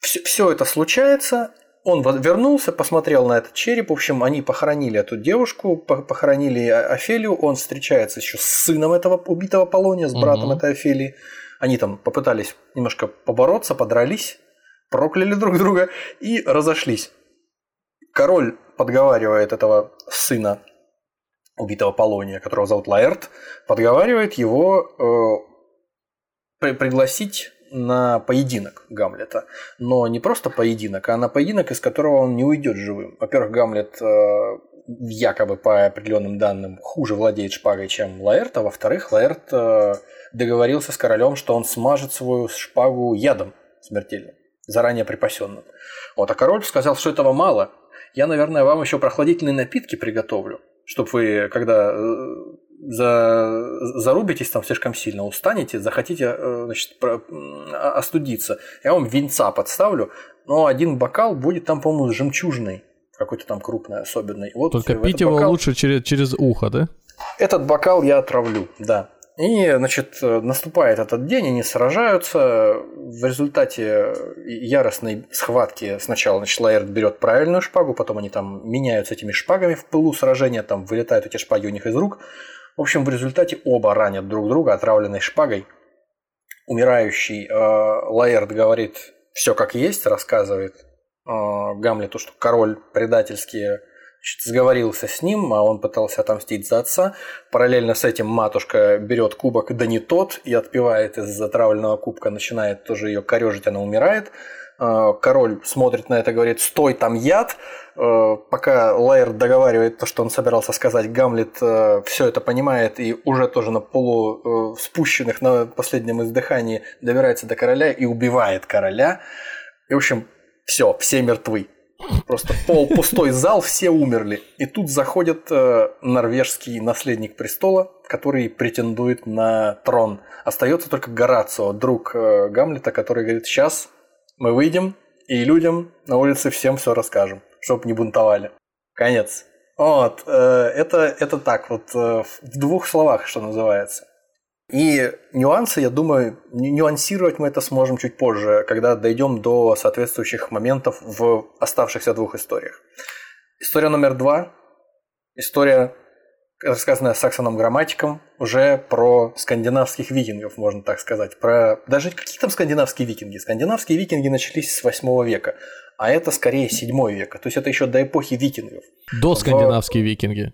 э, все это случается. Он вернулся, посмотрел на этот череп. В общем, они похоронили эту девушку, похоронили Офелию. Он встречается еще с сыном этого убитого Полония, с братом угу. этой Офелии. Они там попытались немножко побороться, подрались, прокляли друг друга и разошлись. Король подговаривает этого сына убитого Полония, которого зовут Лаэрт, подговаривает его э, пригласить на поединок Гамлета. Но не просто поединок, а на поединок, из которого он не уйдет живым. Во-первых, Гамлет э, якобы по определенным данным хуже владеет шпагой, чем Лаэрт, а во-вторых, Лаэрт э, договорился с королем, что он смажет свою шпагу ядом смертельным, заранее припасенным. Вот, а король сказал, что этого мало. Я, наверное, вам еще прохладительные напитки приготовлю, чтобы вы, когда э, за, зарубитесь там слишком сильно, устанете, захотите э, значит, про, остудиться, я вам винца подставлю, но один бокал будет там, по-моему, жемчужный, какой-то там крупный, особенный. Вот Только пить его бокал... лучше через, через ухо, да? Этот бокал я отравлю, да. И, значит, наступает этот день, они сражаются. В результате яростной схватки сначала, значит, Лаэрт берет правильную шпагу, потом они там меняются этими шпагами в пылу сражения, там вылетают эти шпаги у них из рук. В общем, в результате оба ранят друг друга отравленной шпагой. Умирающий э, Лаэрт говорит все как есть, рассказывает э, Гамлету, что король предательски значит, сговорился с ним, а он пытался отомстить за отца. Параллельно с этим матушка берет кубок, да не тот, и отпивает из затравленного кубка, начинает тоже ее корежить, она умирает. Э, король смотрит на это, говорит, стой, там яд. Э, пока Лайер договаривает то, что он собирался сказать, Гамлет э, все это понимает и уже тоже на полу спущенных на последнем издыхании добирается до короля и убивает короля. И, в общем, все, все мертвы. Просто пол пустой зал, все умерли. И тут заходит норвежский наследник престола, который претендует на трон. Остается только Горацио, друг Гамлета, который говорит, сейчас мы выйдем и людям на улице всем все расскажем, чтобы не бунтовали. Конец. Вот, э, это, это так, вот э, в двух словах, что называется. И нюансы, я думаю, нюансировать мы это сможем чуть позже, когда дойдем до соответствующих моментов в оставшихся двух историях. История номер два. История рассказанная Саксоном грамматиком, уже про скандинавских викингов, можно так сказать. Про даже какие там скандинавские викинги? Скандинавские викинги начались с 8 века, а это скорее 7 века. То есть это еще до эпохи викингов. До скандинавские викинги.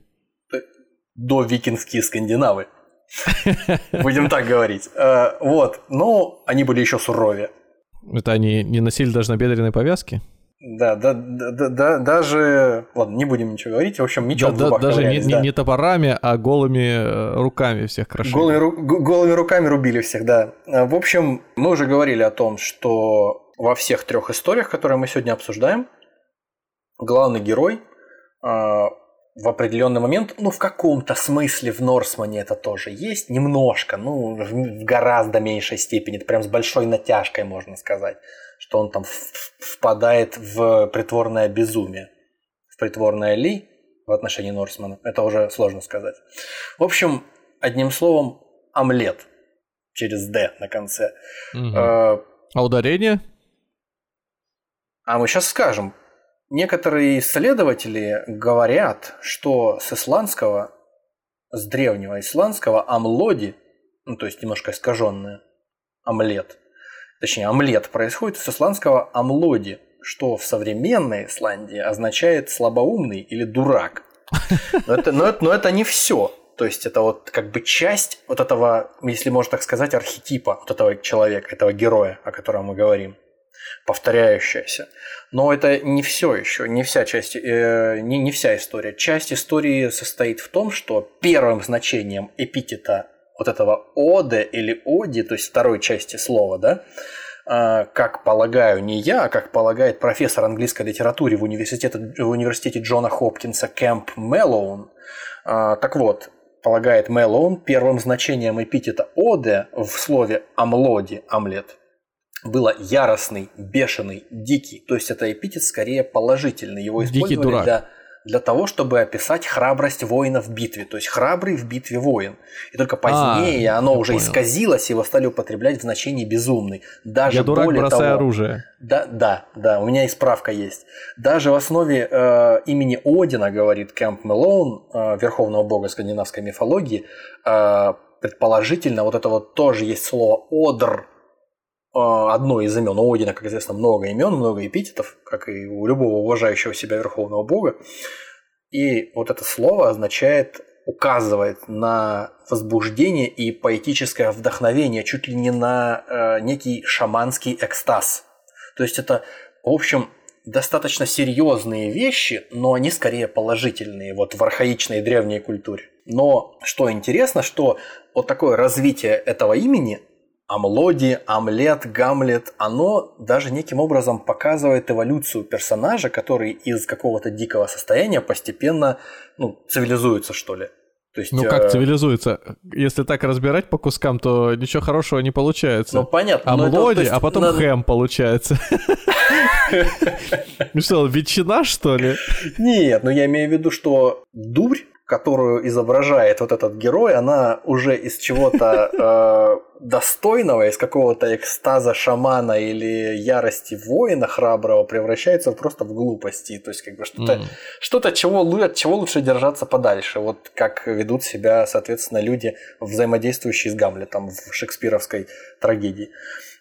До викингские скандинавы. Будем так говорить. Э, вот. Но они были еще суровее. Это они не носили даже набедренной повязки? Да, да, да, да, даже... Ладно, не будем ничего говорить. В общем, мечом да, да, Даже не, да. не топорами, а голыми э, руками всех крошили. Голыми, ру... голыми руками рубили всех, да. В общем, мы уже говорили о том, что во всех трех историях, которые мы сегодня обсуждаем, главный герой в определенный момент, ну, в каком-то смысле в Норсмане это тоже есть, немножко, ну, в гораздо меньшей степени, это прям с большой натяжкой, можно сказать, что он там впадает в притворное безумие. В притворное ли в отношении Норсмана, это уже сложно сказать. В общем, одним словом, омлет через «д» на конце. Угу. А, а ударение? А мы сейчас скажем, Некоторые исследователи говорят, что с исландского, с древнего исландского амлоди, ну то есть немножко искаженное, омлет, точнее омлет происходит с исландского амлоди, что в современной Исландии означает слабоумный или дурак. Но это, но это, но это не все. То есть это вот как бы часть вот этого, если можно так сказать, архетипа вот этого человека, этого героя, о котором мы говорим повторяющаяся. Но это не все еще, не вся часть, э, не, не вся история. Часть истории состоит в том, что первым значением эпитета вот этого оде или оди, то есть второй части слова, да, э, как полагаю не я, а как полагает профессор английской литературы в университете, в университете Джона Хопкинса Кэмп Мэллоун. Э, так вот, полагает Мэллоун, первым значением эпитета оде в слове амлоди, омлет, было яростный, бешеный, дикий. То есть это эпитет скорее положительный. Его использовали для, для того, чтобы описать храбрость воина в битве. То есть храбрый в битве воин. И только позднее а, оно уже понял. исказилось, его стали употреблять в значении безумный. Даже я дурак, более бросай того, оружие. Да, да, да, у меня и справка есть. Даже в основе э, имени Одина, говорит Кэмп Мелоун, э, верховного бога скандинавской мифологии, э, предположительно, вот это вот тоже есть слово «одр», а, одно из имен. У Одина, как известно, много имен, много эпитетов, как и у любого уважающего себя верховного бога. И вот это слово означает, указывает на возбуждение и поэтическое вдохновение, чуть ли не на э, некий шаманский экстаз. То есть это, в общем, достаточно серьезные вещи, но они скорее положительные вот в архаичной древней культуре. Но что интересно, что вот такое развитие этого имени Амлоди, Амлет, Гамлет, оно даже неким образом показывает эволюцию персонажа, который из какого-то дикого состояния постепенно ну, цивилизуется, что ли. То есть, ну как э... цивилизуется? Если так разбирать по кускам, то ничего хорошего не получается. Ну понятно. Амлоди, это, а потом надо... хэм получается. Что, ветчина, что ли? Нет, ну я имею в виду, что дурь которую изображает вот этот герой, она уже из чего-то э, достойного, из какого-то экстаза шамана или ярости воина храброго превращается просто в глупости. То есть, как бы что-то, mm. что-то чего, от чего лучше держаться подальше. Вот как ведут себя, соответственно, люди, взаимодействующие с Гамлетом в шекспировской трагедии.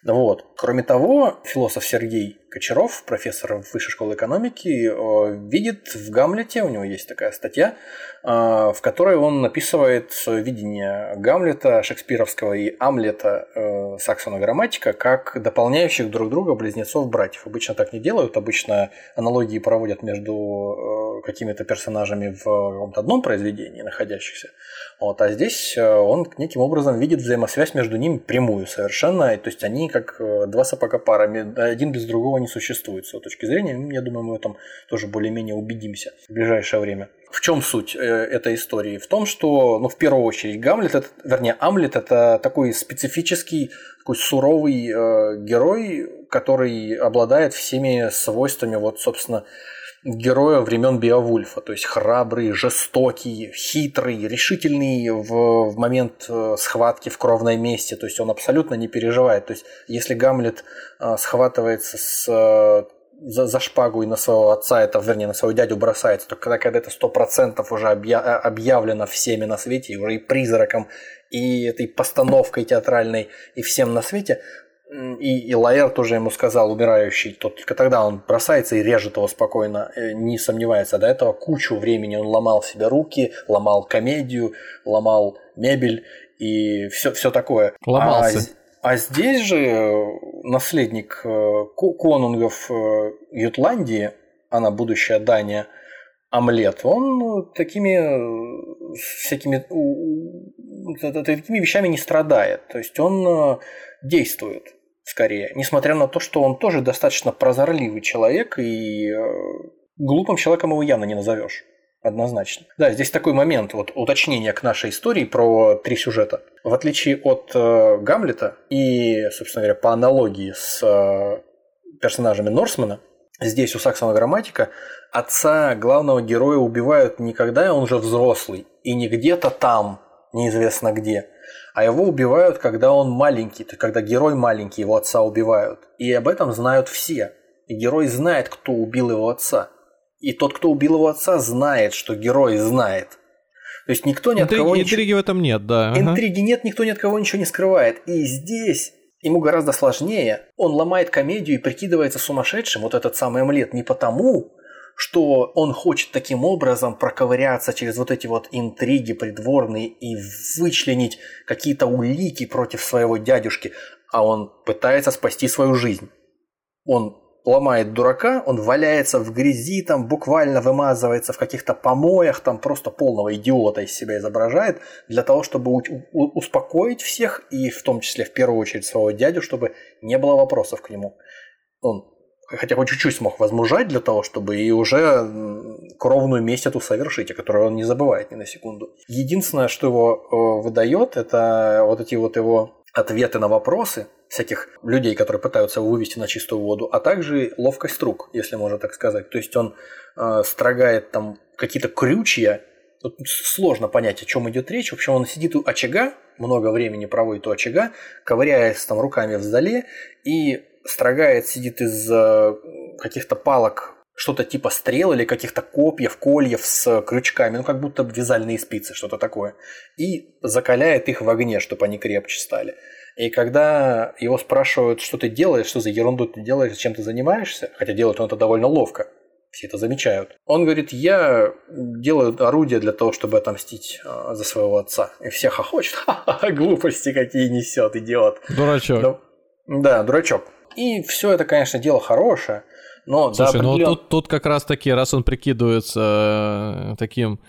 Вот. Кроме того, философ Сергей Кочаров, профессор Высшей школы экономики, э, видит в Гамлете, у него есть такая статья, э, в которой он написывает свое видение Гамлета, шекспировского и Амлета э, Саксона грамматика как дополняющих друг друга близнецов-братьев. Обычно так не делают, обычно аналогии проводят между какими-то персонажами в каком-то одном произведении находящихся. Вот, а здесь он неким образом видит взаимосвязь между ними прямую совершенно, то есть они как два сапога пара, один без другого не существует с его точки зрения. Я думаю, мы в этом тоже более-менее убедимся в ближайшее время. В чем суть э, этой истории? В том, что, ну, в первую очередь, Гамлет, это, вернее, Амлет – это такой специфический, такой суровый э, герой, который обладает всеми свойствами, вот, собственно, героя времен Биовульфа, то есть храбрый, жестокий, хитрый, решительный в, в момент э, схватки в кровной месте, то есть он абсолютно не переживает. То есть если Гамлет э, схватывается с э, за, за шпагу и на своего отца, это, вернее, на своего дядю бросается, то когда, когда это сто процентов уже объя, объявлено всеми на свете, уже и призраком, и этой постановкой театральной, и всем на свете, и, и Лаэр тоже ему сказал, умирающий, только тогда он бросается и режет его спокойно, э, не сомневается. До этого кучу времени он ломал себе руки, ломал комедию, ломал мебель и все, все такое. Ломался. А, а здесь же наследник э, конунгов э, Ютландии, она будущая Дания, Омлет, он такими всякими такими вещами не страдает. То есть он действует скорее, несмотря на то, что он тоже достаточно прозорливый человек, и э, глупым человеком его явно не назовешь. Однозначно. Да, здесь такой момент, вот уточнение к нашей истории про три сюжета. В отличие от э, Гамлета и, собственно говоря, по аналогии с э, персонажами Норсмана, здесь у Саксона грамматика отца главного героя убивают не когда он уже взрослый и не где-то там, неизвестно где, а его убивают, когда он маленький, то есть когда герой маленький, его отца убивают. И об этом знают все. И герой знает, кто убил его отца. И тот, кто убил его отца, знает, что герой знает. То есть никто ни Интриги, от кого Интриги ничего... в этом нет, да. Интриги нет, никто ни от кого ничего не скрывает. И здесь ему гораздо сложнее. Он ломает комедию и прикидывается сумасшедшим, вот этот самый омлет, не потому, что он хочет таким образом проковыряться через вот эти вот интриги придворные и вычленить какие-то улики против своего дядюшки, а он пытается спасти свою жизнь. Он ломает дурака, он валяется в грязи, там буквально вымазывается в каких-то помоях, там просто полного идиота из себя изображает, для того, чтобы успокоить всех, и в том числе в первую очередь своего дядю, чтобы не было вопросов к нему. Он хотя бы чуть-чуть смог возмужать для того, чтобы и уже кровную месть эту совершить, о которой он не забывает ни на секунду. Единственное, что его э, выдает, это вот эти вот его ответы на вопросы всяких людей, которые пытаются его вывести на чистую воду, а также ловкость рук, если можно так сказать. То есть он э, строгает там какие-то крючья, Тут сложно понять, о чем идет речь. В общем, он сидит у очага, много времени проводит у очага, ковыряясь там руками в зале и строгает, сидит из э, каких-то палок что-то типа стрел или каких-то копьев, кольев с крючками, ну как будто вязальные спицы, что-то такое, и закаляет их в огне, чтобы они крепче стали. И когда его спрашивают, что ты делаешь, что за ерунду ты делаешь, чем ты занимаешься, хотя делает он это довольно ловко, все это замечают. Он говорит, я делаю орудие для того, чтобы отомстить э, за своего отца. И все хохочут. Ха-ха, глупости какие несет, идиот. Дурачок. Ну, да, дурачок. И все это, конечно, дело хорошее, Но Слушай, определен... ну тут, тут как раз таки, раз он прикидывается э, таким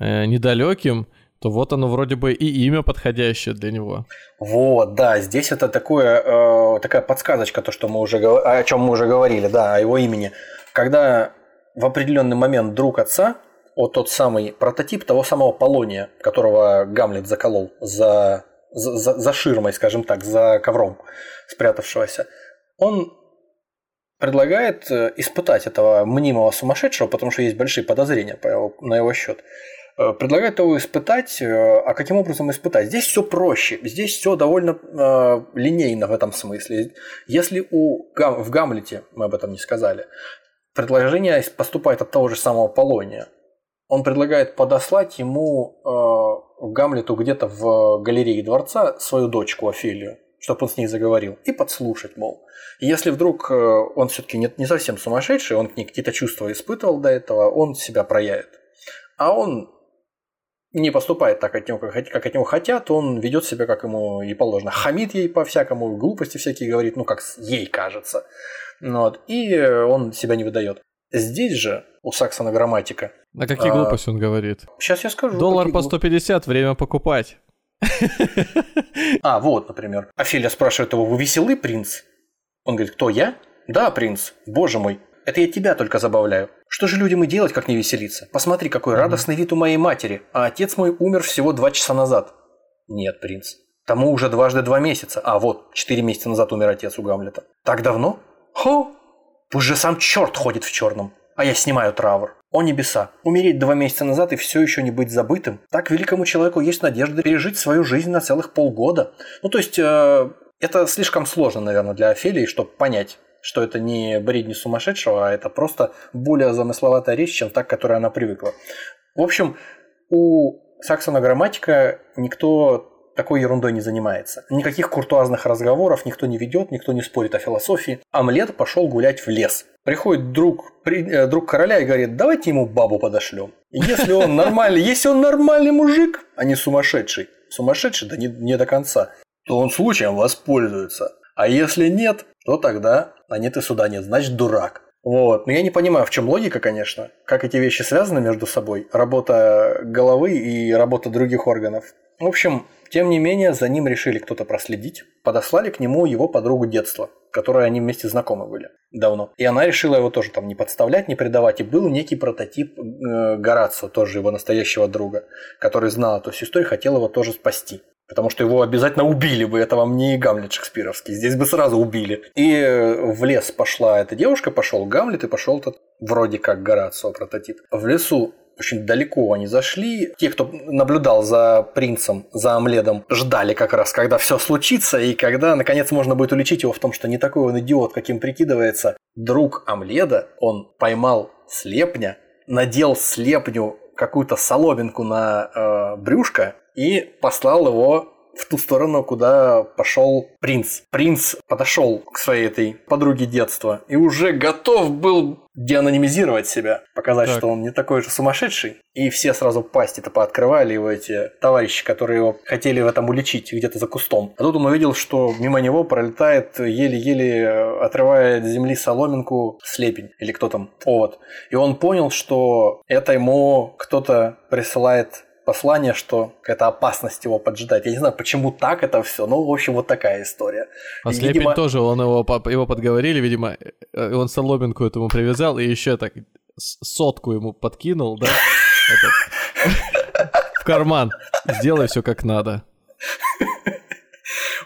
э, недалеким, то вот оно вроде бы и имя подходящее для него. Вот, да, здесь это такое, э, такая подсказочка, то, что мы уже, о чем мы уже говорили, да, о его имени. Когда в определенный момент друг отца, вот тот самый прототип того самого Полония, которого Гамлет заколол за, за, за ширмой, скажем так, за ковром спрятавшегося, он предлагает э, испытать этого мнимого сумасшедшего, потому что есть большие подозрения по его, на его счет. Э, предлагает его испытать. Э, а каким образом испытать? Здесь все проще. Здесь все довольно э, линейно в этом смысле. Если у, в Гамлете, мы об этом не сказали, предложение поступает от того же самого Полония, он предлагает подослать ему э, Гамлету где-то в галерее дворца свою дочку Офелию, чтобы он с ней заговорил, и подслушать, мол. И если вдруг он все-таки не, не совсем сумасшедший, он к ней какие-то чувства испытывал до этого, он себя проявит. А он не поступает так от него, как от него хотят, он ведет себя, как ему и положено. Хамит ей по-всякому, глупости всякие говорит, ну, как ей кажется. Вот, и он себя не выдает. Здесь же у Саксона грамматика. А какие а, глупости он говорит? Сейчас я скажу. Доллар по 150, время покупать. А, вот, например. Офелия спрашивает его, вы веселый принц? Он говорит, кто я? Да, принц, боже мой, это я тебя только забавляю. Что же людям и делать, как не веселиться? Посмотри, какой радостный вид у моей матери, а отец мой умер всего два часа назад. Нет, принц. Тому уже дважды два месяца. А вот, четыре месяца назад умер отец у Гамлета. Так давно? Хо! Пусть же сам черт ходит в черном. А я снимаю траур. О небеса, умереть два месяца назад и все еще не быть забытым. Так великому человеку есть надежда пережить свою жизнь на целых полгода. Ну, то есть, э, это слишком сложно, наверное, для Офелии, чтобы понять, что это не бредни сумасшедшего, а это просто более замысловатая речь, чем та, к которой она привыкла. В общем, у Саксона грамматика никто такой ерундой не занимается. Никаких куртуазных разговоров никто не ведет, никто не спорит о философии. Амлет пошел гулять в лес. Приходит друг, э, друг короля и говорит, давайте ему бабу подошлем. Если он нормальный, если он нормальный мужик, а не сумасшедший, сумасшедший, да не, не до конца, то он случаем воспользуется. А если нет, то тогда а нет и суда нет, значит дурак. Вот. Но я не понимаю, в чем логика, конечно. Как эти вещи связаны между собой. Работа головы и работа других органов. В общем, тем не менее, за ним решили кто-то проследить. Подослали к нему его подругу детства, которой они вместе знакомы были давно. И она решила его тоже там не подставлять, не предавать. И был некий прототип э, Горацио, тоже его настоящего друга, который знал эту всю историю хотел его тоже спасти. Потому что его обязательно убили бы, это вам не Гамлет шекспировский, здесь бы сразу убили. И в лес пошла эта девушка, пошел Гамлет и пошел тот вроде как Горацио прототип. В лесу очень далеко они зашли. Те, кто наблюдал за принцем, за Амледом, ждали как раз, когда все случится, и когда, наконец, можно будет уличить его в том, что не такой он идиот, каким прикидывается. Друг Амледа, он поймал слепня, надел слепню какую-то соломинку на э, брюшко и послал его в ту сторону, куда пошел принц. Принц подошел к своей этой подруге детства и уже готов был деанонимизировать себя, показать, так. что он не такой же сумасшедший. И все сразу пасти-то пооткрывали его эти товарищи, которые его хотели в этом уличить где-то за кустом. А тут он увидел, что мимо него пролетает еле-еле отрывая от земли соломинку слепень или кто там, овод. И он понял, что это ему кто-то присылает послание, что какая-то опасность его поджидает. Я не знаю, почему так это все, но, в общем, вот такая история. А Слепень видимо... тоже, он его, его подговорили, видимо, э, он соломинку этому привязал и еще так сотку ему подкинул, да? В карман. Сделай все как надо.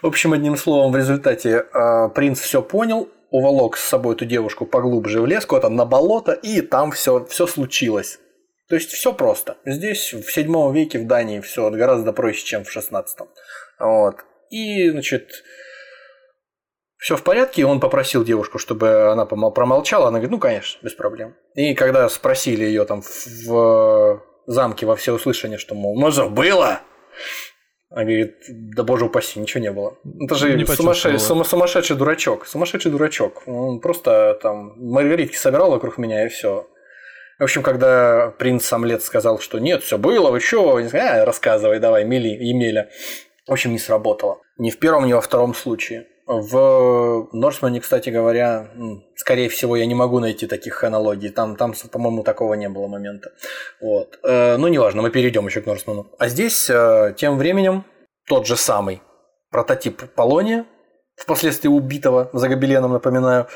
В общем, одним словом, в результате э, принц все понял, уволок с собой эту девушку поглубже в лес, куда-то на болото, и там все, все случилось. То есть все просто. Здесь в седьмом веке в Дании все гораздо проще, чем в шестнадцатом. Вот. И, значит, все в порядке, он попросил девушку, чтобы она промолчала, она говорит, ну, конечно, без проблем. И когда спросили ее там в замке во всеуслышание, что, мол, ну, забыла, она говорит, да боже упаси, ничего не было. Это же не сумасшедший, сумасшедший дурачок. Сумасшедший дурачок. Он просто там маргаритки собирал вокруг меня и все. В общем, когда принц Самлет сказал, что нет, все было, вы что, а, рассказывай, давай, мели, Емеля. В общем, не сработало. Ни в первом, ни во втором случае. В Норсмане, кстати говоря, скорее всего, я не могу найти таких аналогий. Там, там по-моему, такого не было момента. Вот. Э, ну, неважно, мы перейдем еще к Норсману. А здесь э, тем временем тот же самый прототип Полония, впоследствии убитого за гобеленом, напоминаю,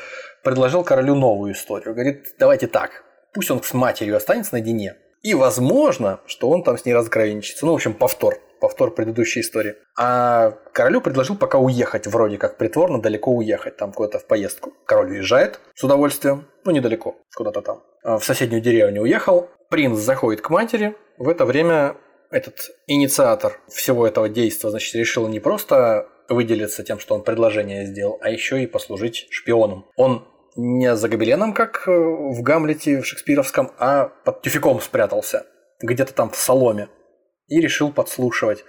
предложил королю новую историю. Говорит, давайте так, пусть он с матерью останется наедине. И возможно, что он там с ней разграничится. Ну, в общем, повтор. Повтор предыдущей истории. А королю предложил пока уехать, вроде как притворно далеко уехать, там куда-то в поездку. Король уезжает с удовольствием, ну недалеко, куда-то там. А в соседнюю деревню уехал. Принц заходит к матери. В это время этот инициатор всего этого действия, значит, решил не просто выделиться тем, что он предложение сделал, а еще и послужить шпионом. Он не за гобеленом, как э, в Гамлете в шекспировском, а под тюфяком спрятался, где-то там в соломе, и решил подслушивать.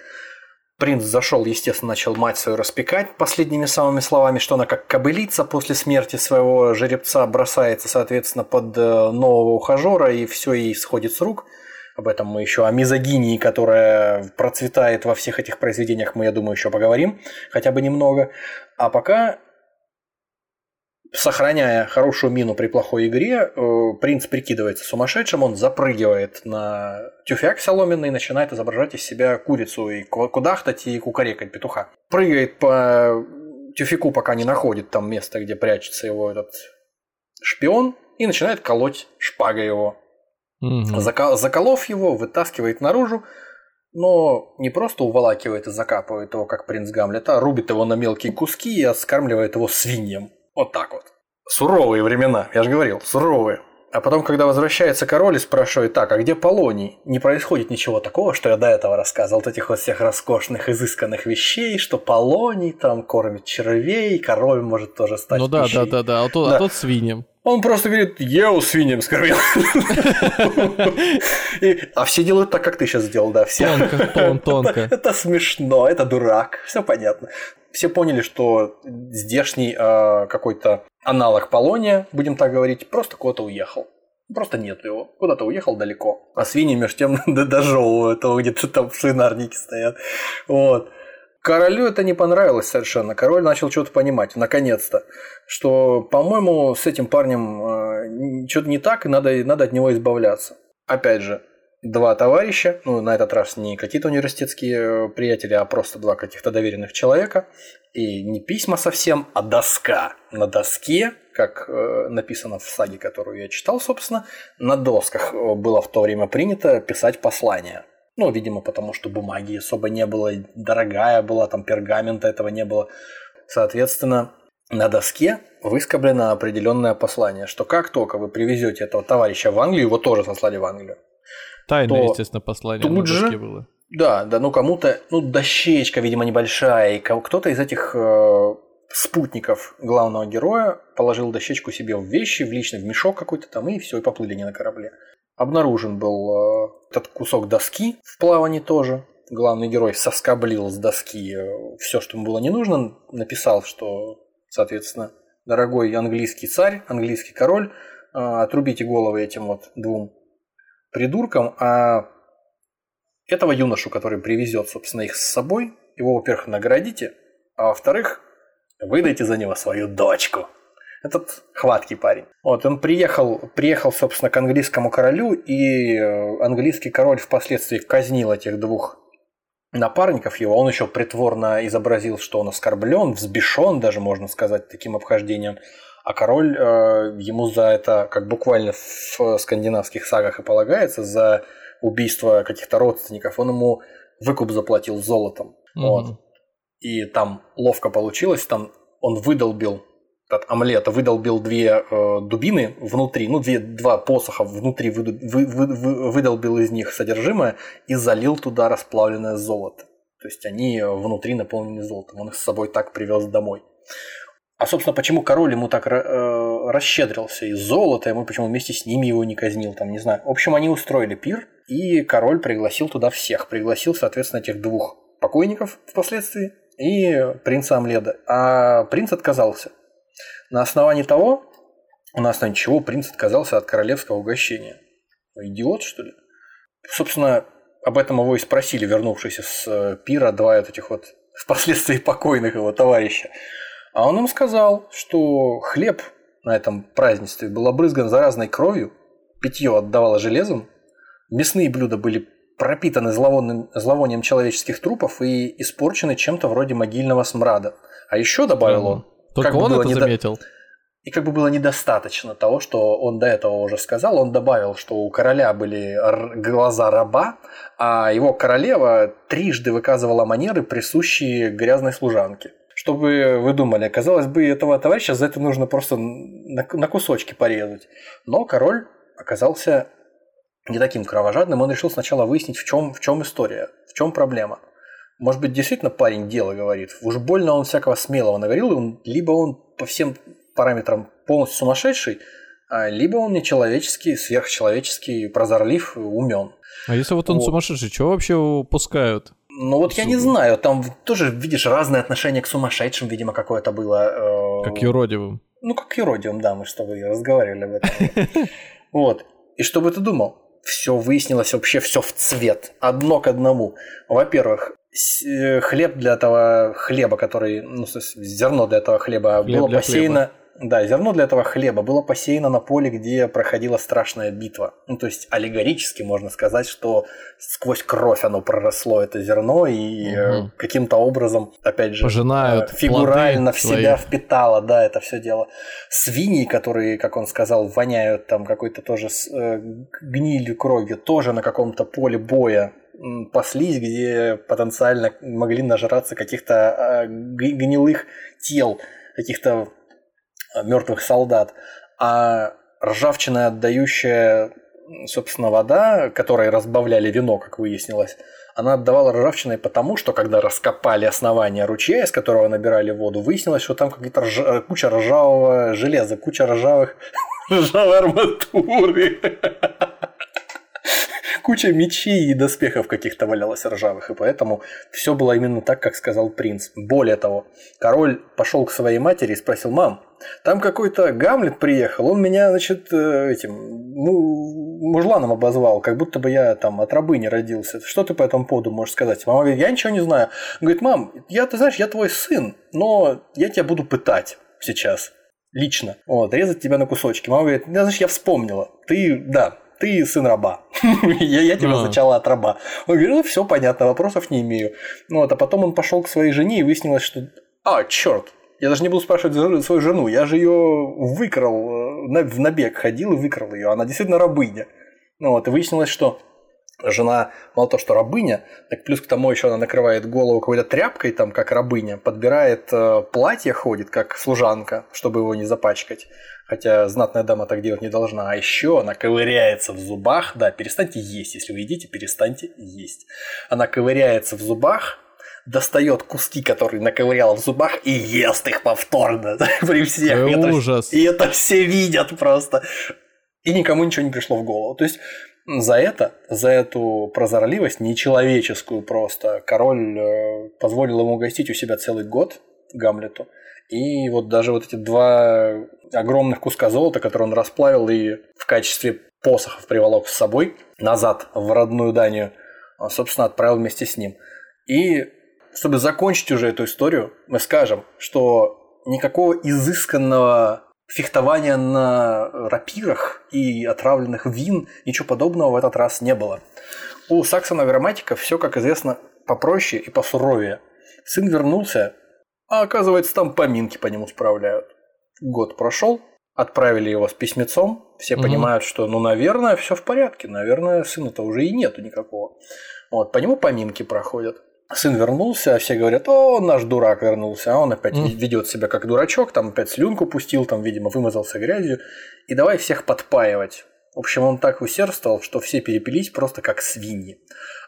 Принц зашел, естественно, начал мать свою распекать последними самыми словами, что она как кобылица после смерти своего жеребца бросается, соответственно, под э, нового ухажера, и все ей сходит с рук – об этом мы еще, о мизогинии, которая процветает во всех этих произведениях, мы, я думаю, еще поговорим, хотя бы немного. А пока, сохраняя хорошую мину при плохой игре, э, принц прикидывается сумасшедшим, он запрыгивает на тюфяк соломенный и начинает изображать из себя курицу и кудахтать и кукарекать петуха. Прыгает по тюфяку, пока не находит там место, где прячется его этот шпион, и начинает колоть шпагой его. Угу. Заколов его, вытаскивает наружу, но не просто уволакивает и закапывает его, как принц Гамлет, а рубит его на мелкие куски и оскармливает его свиньям. Вот так вот. Суровые времена, я же говорил, суровые. А потом, когда возвращается король и спрашивает, так, а где Полоний? Не происходит ничего такого, что я до этого рассказывал, вот этих вот всех роскошных, изысканных вещей, что Полоний там кормит червей, король может тоже стать Ну да, да, да, да, а тот, да. а тот свиньям. Он просто говорит, я свиньям скормил. А все делают так, как ты сейчас сделал, да, все. Тонко, тон, тонко. Это смешно, это дурак, все понятно. Все поняли, что здешний а, какой-то аналог Полония, будем так говорить, просто куда-то уехал. Просто нет его. Куда-то уехал далеко. А свиньи между тем дожевывают, то где-то там в свинарнике стоят. Вот. Королю это не понравилось совершенно. Король начал что-то понимать, наконец-то, что, по-моему, с этим парнем э, что-то не так, и надо, надо от него избавляться. Опять же, два товарища, ну, на этот раз не какие-то университетские э, приятели, а просто два каких-то доверенных человека, и не письма совсем, а доска. На доске, как э, написано в саге, которую я читал, собственно, на досках э, было в то время принято писать послания. Ну, видимо, потому что бумаги особо не было, дорогая была, там пергамента этого не было. Соответственно, на доске выскоблено определенное послание, что как только вы привезете этого товарища в Англию, его тоже сослали в Англию. Тайное, то естественно, послание тут на доске же, было. Да, да, ну кому-то, ну дощечка, видимо, небольшая, и кто-то из этих э, спутников главного героя положил дощечку себе в вещи, в личный в мешок какой-то там, и все, и поплыли не на корабле. Обнаружен был э, этот кусок доски в плавании тоже. Главный герой соскоблил с доски э, все, что ему было не нужно, написал, что, соответственно, дорогой английский царь, английский король, э, отрубите головы этим вот двум придуркам, а этого юношу, который привезет, собственно, их с собой, его, во-первых, наградите, а во-вторых, выдайте за него свою дочку. Этот хваткий парень. Вот, он приехал, приехал, собственно, к английскому королю, и э, английский король впоследствии казнил этих двух напарников его. Он еще притворно изобразил, что он оскорблен, взбешен даже, можно сказать, таким обхождением. А король э, ему за это, как буквально в скандинавских сагах и полагается, за убийство каких-то родственников, он ему выкуп заплатил золотом. Mm-hmm. Вот. И там ловко получилось, там он выдолбил от омлета выдолбил две э, дубины внутри, ну, две, два посоха внутри вы, вы, вы, выдолбил из них содержимое и залил туда расплавленное золото. То есть они внутри наполнены золотом. Он их с собой так привез домой. А, собственно, почему король ему так э, расщедрился из золота, ему почему вместе с ними его не казнил, там, не знаю. В общем, они устроили пир, и король пригласил туда всех. Пригласил, соответственно, этих двух покойников впоследствии и принца Амледа. А принц отказался. На основании того, у нас на ничего принц отказался от королевского угощения. Идиот, что ли? Собственно, об этом его и спросили, вернувшиеся с э, пира, два этих вот впоследствии покойных его товарища. А он им сказал, что хлеб на этом празднестве был обрызган заразной кровью, питье отдавало железом, мясные блюда были пропитаны зловонным, зловонием человеческих трупов и испорчены чем-то вроде могильного смрада. А еще добавил он... Только он это недо... заметил? И как бы было недостаточно того, что он до этого уже сказал, он добавил, что у короля были глаза раба, а его королева трижды выказывала манеры, присущие грязной служанке. Чтобы вы думали, казалось бы, этого товарища за это нужно просто на, на кусочки порезать. Но король оказался не таким кровожадным, он решил сначала выяснить, в чем, в чем история, в чем проблема. Может быть, действительно парень дело говорит. Уж больно он всякого смелого наговорил, он, либо он по всем параметрам полностью сумасшедший, а либо он нечеловеческий, сверхчеловеческий, прозорлив, умен. А если вот он вот. сумасшедший, что вообще пускают? Ну вот я не знаю, там тоже, видишь, разное отношение к сумасшедшим, видимо, какое-то было. Э, как юродивым. Ну, как юродивым, да, мы с тобой разговаривали об этом. Вот. И что бы ты думал? Все выяснилось вообще все в цвет, одно к одному. Во-первых, хлеб для этого хлеба, который, ну, зерно для этого хлеба Хлеб было посеяно, хлеба. Да, зерно для этого хлеба было посеяно на поле, где проходила страшная битва. Ну, то есть аллегорически можно сказать, что сквозь кровь оно проросло, это зерно, и угу. каким-то образом, опять же, Пожинают э, фигурально в себя впитало, да, это все дело. Свиньи, которые, как он сказал, воняют там какой-то тоже э, гнилью кровью, тоже на каком-то поле боя паслись, где потенциально могли нажраться каких-то гнилых тел, каких-то Э, мертвых солдат, а ржавчина, отдающая, собственно, вода, которой разбавляли вино, как выяснилось, она отдавала ржавчиной потому, что когда раскопали основание ручья, из которого набирали воду, выяснилось, что там какая-то рж... Э, куча ржавого железа, куча ржавых ржавой арматуры куча мечей и доспехов каких-то валялось ржавых, и поэтому все было именно так, как сказал принц. Более того, король пошел к своей матери и спросил, мам, там какой-то Гамлет приехал, он меня, значит, э, этим, ну, мужланом обозвал, как будто бы я там от рабы не родился. Что ты по этому поводу можешь сказать? Мама говорит, я ничего не знаю. Он говорит, мам, я, ты знаешь, я твой сын, но я тебя буду пытать сейчас лично. Вот, резать тебя на кусочки. Мама говорит, знаешь, я вспомнила. Ты, да, ты сын раба. я, я тебя а. сначала от раба. Он говорит, ну все понятно, вопросов не имею. Ну вот, а потом он пошел к своей жене и выяснилось, что, а, черт, я даже не буду спрашивать свою жену, я же ее выкрал, э, в набег ходил и выкрал ее, она действительно рабыня. Ну вот, и выяснилось, что жена мало того, что рабыня, так плюс к тому еще она накрывает голову какой-то тряпкой, там, как рабыня, подбирает э, платье, ходит, как служанка, чтобы его не запачкать. Хотя знатная дама так делать не должна. А еще она ковыряется в зубах. Да, перестаньте есть. Если вы едите, перестаньте есть. Она ковыряется в зубах, достает куски, которые наковыряла в зубах, и ест их повторно. При всех. Ужас. И это все видят просто. И никому ничего не пришло в голову. То есть за это, за эту прозорливость, нечеловеческую просто, король э, позволил ему гостить у себя целый год, Гамлету. И вот даже вот эти два огромных куска золота, которые он расплавил и в качестве посохов приволок с собой назад в родную Данию, собственно, отправил вместе с ним. И чтобы закончить уже эту историю, мы скажем, что никакого изысканного фехтования на рапирах и отравленных вин, ничего подобного в этот раз не было. У Саксона грамматика все, как известно, попроще и посуровее. Сын вернулся, а оказывается, там поминки по нему справляют. Год прошел, отправили его с письмецом, все угу. понимают, что, ну, наверное, все в порядке, наверное, сына-то уже и нету никакого. Вот, по нему поминки проходят. Сын вернулся, а все говорят, о, наш дурак вернулся, а он опять mm. ведет себя как дурачок, там опять слюнку пустил, там, видимо, вымазался грязью, и давай всех подпаивать. В общем, он так усердствовал, что все перепились просто как свиньи.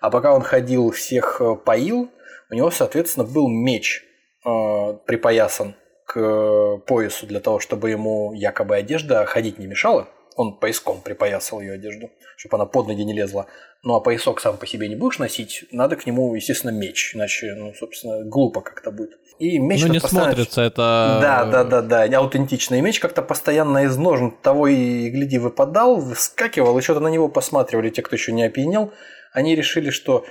А пока он ходил, всех э, поил, у него, соответственно, был меч э, припоясан к поясу для того, чтобы ему якобы одежда ходить не мешала. Он пояском припоясал ее одежду, чтобы она под ноги не лезла. Ну а поясок сам по себе не будешь носить, надо к нему, естественно, меч, иначе, ну, собственно, глупо как-то будет. И меч ну, не постоянно... смотрится, это... Да, да, да, да, аутентичный меч как-то постоянно из ножен того и, гляди, выпадал, выскакивал, и что-то на него посматривали те, кто еще не опьянел. Они решили, что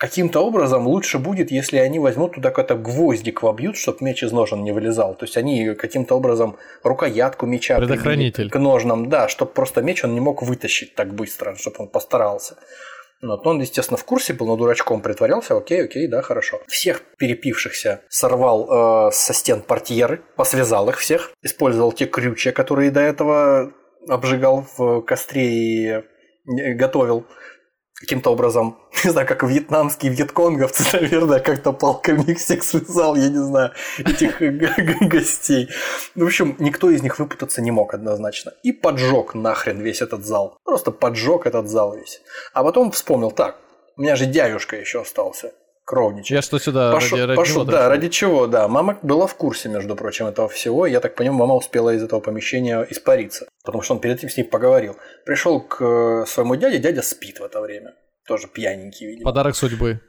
каким-то образом лучше будет, если они возьмут туда какой-то гвоздик вобьют, чтобы меч из ножен не вылезал. То есть они каким-то образом рукоятку меча Предохранитель. к ножнам, да, чтобы просто меч он не мог вытащить так быстро, чтобы он постарался. Вот. Он, естественно, в курсе был, но дурачком притворялся. Окей, окей, да, хорошо. Всех перепившихся сорвал э, со стен портьеры, посвязал их всех, использовал те крючья, которые до этого обжигал в костре и э, готовил каким-то образом, не знаю, как вьетнамские вьетконговцы, наверное, как-то палками их всех связал, я не знаю, этих гостей. Ну, в общем, никто из них выпутаться не мог однозначно. И поджег нахрен весь этот зал. Просто поджег этот зал весь. А потом вспомнил, так, у меня же дядюшка еще остался кровничать. Я что сюда пошел, ради, ради пошел, Да, ради чего, да. Мама была в курсе, между прочим, этого всего. Я так понимаю, мама успела из этого помещения испариться. Потому что он перед этим с ней поговорил. Пришел к э, своему дяде, дядя спит в это время. Тоже пьяненький, видимо. Подарок судьбы.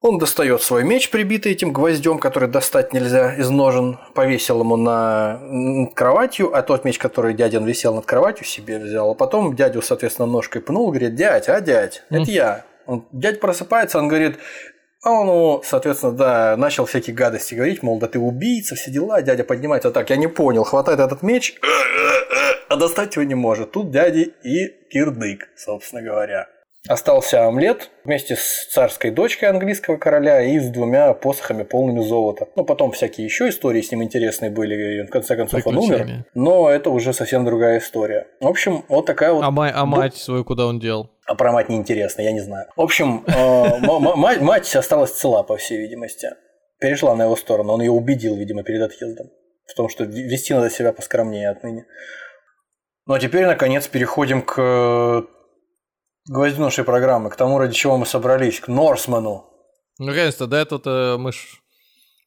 Он достает свой меч, прибитый этим гвоздем, который достать нельзя из ножен, повесил ему на над кроватью, а тот меч, который дядин висел над кроватью, себе взял. А потом дядю, соответственно, ножкой пнул, говорит, дядь, а дядь, это я. Он, дядь просыпается, он говорит, а он соответственно, да, начал всякие гадости говорить, мол, да ты убийца, все дела. Дядя поднимается так, я не понял, хватает этот меч, а достать его не может. Тут дяди и кирдык, собственно говоря. Остался омлет вместе с царской дочкой английского короля и с двумя посохами полными золота. Ну, потом всякие еще истории с ним интересные были, и в конце концов он умер. Но это уже совсем другая история. В общем, вот такая вот... А, мать, а мать свою куда он дел? А про мать неинтересно, я не знаю. В общем, э, мать осталась цела, по всей видимости. Перешла на его сторону. Он ее убедил, видимо, перед отъездом. В том, что вести надо себя поскромнее отныне. Ну а теперь, наконец, переходим к гвоздю нашей программы, к тому, ради чего мы собрались, к Норсману. Ну, наконец-то, да, тут э, мы ж,